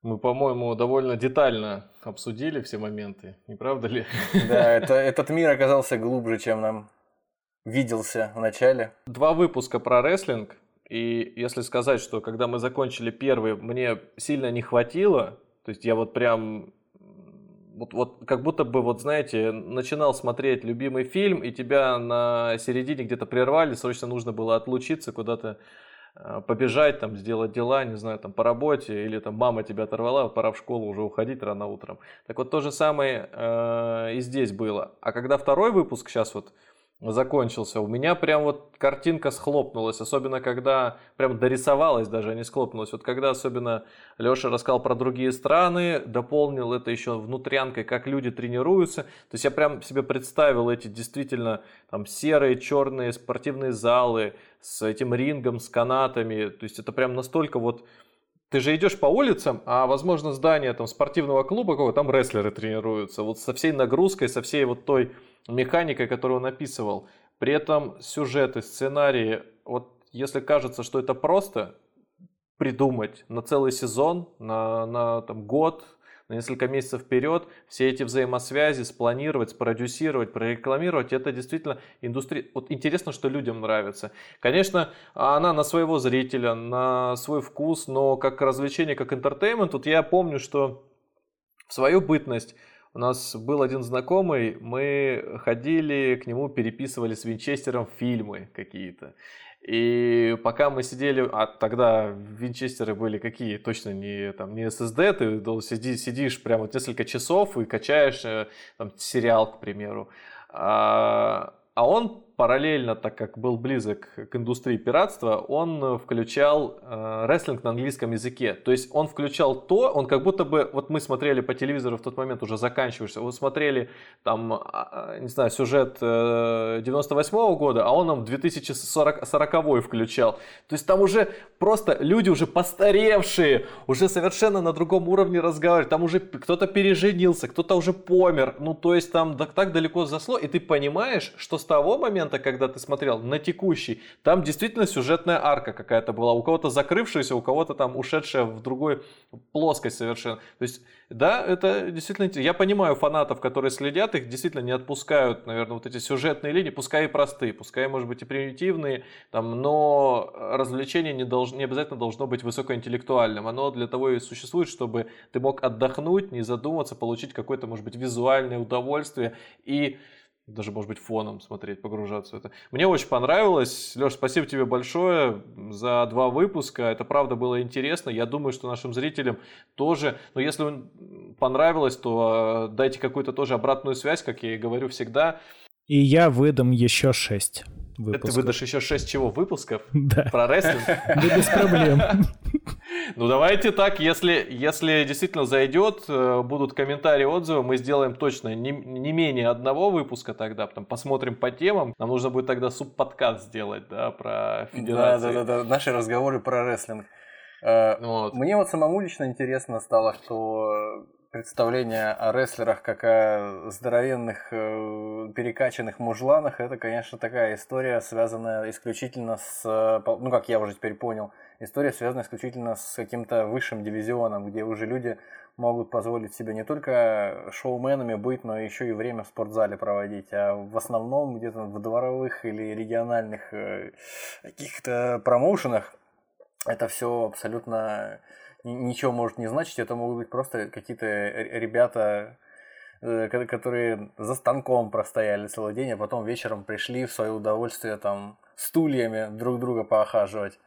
мы, по-моему, довольно детально обсудили все моменты, не правда ли? Да, это, этот мир оказался глубже, чем нам виделся в начале. Два выпуска про рестлинг, и если сказать, что когда мы закончили первый, мне сильно не хватило, то есть я вот прям вот, вот как будто бы, вот знаете, начинал смотреть любимый фильм, и тебя на середине где-то прервали, срочно нужно было отлучиться куда-то, э, побежать, там, сделать дела, не знаю, там, по работе, или там мама тебя оторвала, пора в школу уже уходить рано утром. Так вот, то же самое э, и здесь было. А когда второй выпуск сейчас вот закончился. У меня прям вот картинка схлопнулась, особенно когда прям дорисовалась даже, а не схлопнулась. Вот когда особенно Леша рассказал про другие страны, дополнил это еще внутрянкой, как люди тренируются. То есть я прям себе представил эти действительно там серые, черные спортивные залы с этим рингом, с канатами. То есть это прям настолько вот ты же идешь по улицам, а возможно здание там спортивного клуба, там рестлеры тренируются, вот со всей нагрузкой, со всей вот той механикой, которую он описывал. При этом сюжеты, сценарии, вот если кажется, что это просто придумать на целый сезон, на, на там, год, на несколько месяцев вперед, все эти взаимосвязи спланировать, спродюсировать, прорекламировать, это действительно индустрия. Вот интересно, что людям нравится. Конечно, она на своего зрителя, на свой вкус, но как развлечение, как интертеймент, вот я помню, что в свою бытность у нас был один знакомый, мы ходили к нему, переписывали с Винчестером фильмы какие-то. И пока мы сидели, а тогда винчестеры были какие? Точно не, там, не SSD, ты сидишь, сидишь прямо несколько часов и качаешь э, там, сериал, к примеру. А, а он параллельно, так как был близок к индустрии пиратства, он включал э, рестлинг на английском языке. То есть он включал то, он как будто бы, вот мы смотрели по телевизору в тот момент уже заканчиваешься, вот смотрели там, а, а, не знаю, сюжет э, 98 -го года, а он нам 2040 включал. То есть там уже просто люди уже постаревшие, уже совершенно на другом уровне разговаривают, там уже кто-то переженился, кто-то уже помер, ну то есть там так далеко засло, и ты понимаешь, что с того момента момента, когда ты смотрел на текущий, там действительно сюжетная арка какая-то была. У кого-то закрывшаяся, у кого-то там ушедшая в другую плоскость совершенно. То есть, да, это действительно... Я понимаю фанатов, которые следят, их действительно не отпускают, наверное, вот эти сюжетные линии, пускай и простые, пускай, может быть, и примитивные, там, но развлечение не, долж... не обязательно должно быть высокоинтеллектуальным. Оно для того и существует, чтобы ты мог отдохнуть, не задуматься, получить какое-то, может быть, визуальное удовольствие и даже, может быть, фоном смотреть, погружаться в это. Мне очень понравилось. Леш, спасибо тебе большое за два выпуска. Это правда было интересно. Я думаю, что нашим зрителям тоже. Но если понравилось, то э, дайте какую-то тоже обратную связь, как я и говорю всегда. И я выдам еще шесть выпусков. Ты выдашь еще шесть чего выпусков? Да. Про рестлинг? Да без проблем. Ну давайте так, если, если действительно зайдет, э, будут комментарии, отзывы, мы сделаем точно не, не менее одного выпуска тогда, потом посмотрим по темам. Нам нужно будет тогда субподкаст сделать, да, про федерацию. Да, да, да, наши разговоры про рестлинг. Э, вот. Мне вот самому лично интересно стало, что представление о рестлерах как о здоровенных, э, перекачанных мужланах, это, конечно, такая история, связанная исключительно с, ну, как я уже теперь понял, история связана исключительно с каким-то высшим дивизионом, где уже люди могут позволить себе не только шоуменами быть, но еще и время в спортзале проводить, а в основном где-то в дворовых или региональных э, каких-то промоушенах это все абсолютно ничего может не значить, это могут быть просто какие-то ребята, э, которые за станком простояли целый день, а потом вечером пришли в свое удовольствие там стульями друг друга поохаживать.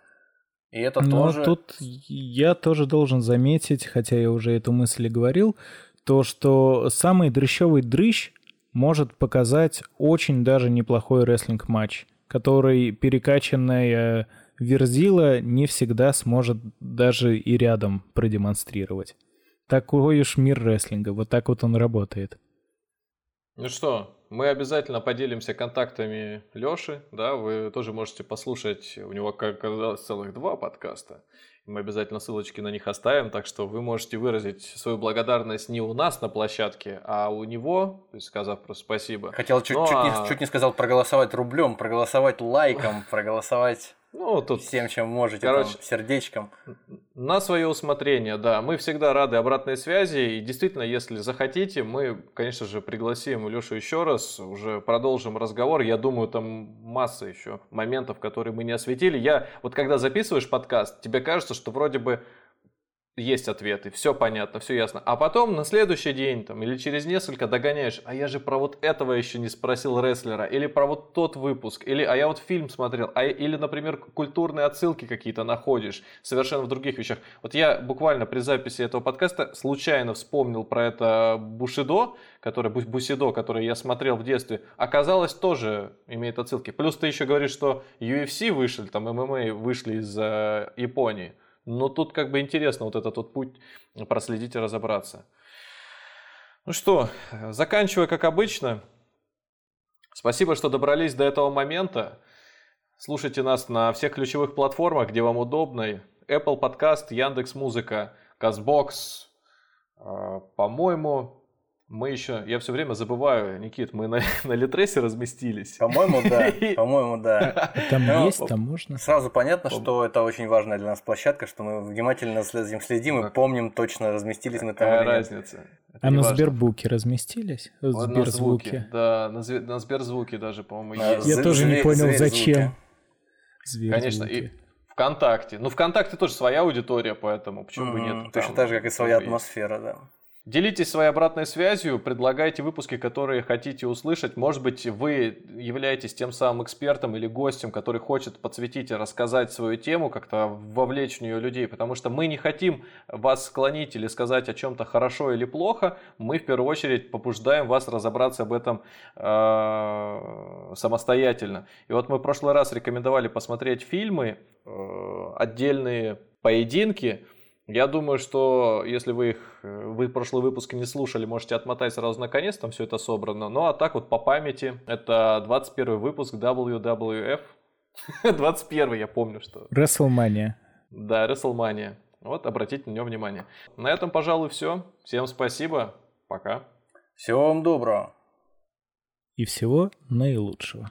И это Но тоже... тут я тоже должен заметить, хотя я уже эту мысль и говорил, то, что самый дрыщевый дрыщ может показать очень даже неплохой рестлинг-матч, который перекачанная Верзила не всегда сможет даже и рядом продемонстрировать. Такой уж мир рестлинга, вот так вот он работает. Ну что, мы обязательно поделимся контактами Лёши, да, вы тоже можете послушать, у него, как оказалось, целых два подкаста. Мы обязательно ссылочки на них оставим, так что вы можете выразить свою благодарность не у нас на площадке, а у него, сказав просто спасибо. Хотел чуть, ну, чуть, а... не, чуть не сказал проголосовать рублем, проголосовать лайком, проголосовать ну, тут, всем, чем можете, короче, там, сердечком. На свое усмотрение, да. Мы всегда рады обратной связи. И действительно, если захотите, мы, конечно же, пригласим Лешу еще раз, уже продолжим разговор. Я думаю, там масса еще моментов, которые мы не осветили. Я, вот когда записываешь подкаст, тебе кажется, что вроде бы есть ответы, все понятно, все ясно. А потом на следующий день там, или через несколько догоняешь, а я же про вот этого еще не спросил рестлера, или про вот тот выпуск, или а я вот фильм смотрел, а, или, например, культурные отсылки какие-то находишь совершенно в других вещах. Вот я буквально при записи этого подкаста случайно вспомнил про это Бушидо, который, Бусидо, который я смотрел в детстве, оказалось тоже имеет отсылки. Плюс ты еще говоришь, что UFC вышли, там ММА вышли из э, Японии. Но тут как бы интересно вот этот вот путь проследить и разобраться. Ну что, заканчивая как обычно. Спасибо, что добрались до этого момента. Слушайте нас на всех ключевых платформах, где вам удобно. Apple Podcast, Яндекс Музыка, Казбокс. По-моему, мы еще, я все время забываю, Никит, мы на, на Литресе разместились. По-моему, да. По-моему, да. Там Но, есть, там можно. Сразу понятно, что это очень важная для нас площадка, что мы внимательно этим следим и помним точно, разместились мы там или разница. А на Сбербуке разместились? В Сберзвуке. Да, на, на Сберзвуке даже, по-моему, есть. Я тоже не понял, зачем. Конечно, и ВКонтакте. Ну, ВКонтакте тоже своя аудитория, поэтому почему бы нет. Точно так же, как и своя атмосфера, да. Делитесь своей обратной связью, предлагайте выпуски, которые хотите услышать. Может быть, вы являетесь тем самым экспертом или гостем, который хочет подсветить и рассказать свою тему, как-то вовлечь в нее людей, потому что мы не хотим вас склонить или сказать о чем-то хорошо или плохо. Мы в первую очередь побуждаем вас разобраться об этом э, самостоятельно. И вот мы в прошлый раз рекомендовали посмотреть фильмы, э, отдельные поединки, я думаю, что если вы их, э, вы прошлый выпуск не слушали, можете отмотать сразу на конец, там все это собрано. Ну а так вот по памяти, это 21 выпуск WWF. 21 я помню, что. WrestleMania. Да, WrestleMania. Вот, обратите на него внимание. На этом, пожалуй, все. Всем спасибо. Пока. Всего вам доброго. И всего наилучшего.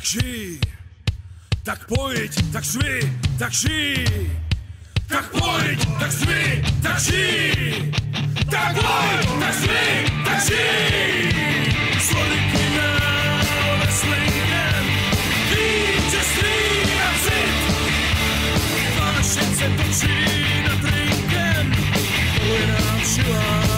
tak ži, tak pojď, tak zvi, tak ži, tak pojď, tak zvi, tak ži. Soniky na wrestlingem, se drinking. na trinkem, you přilá.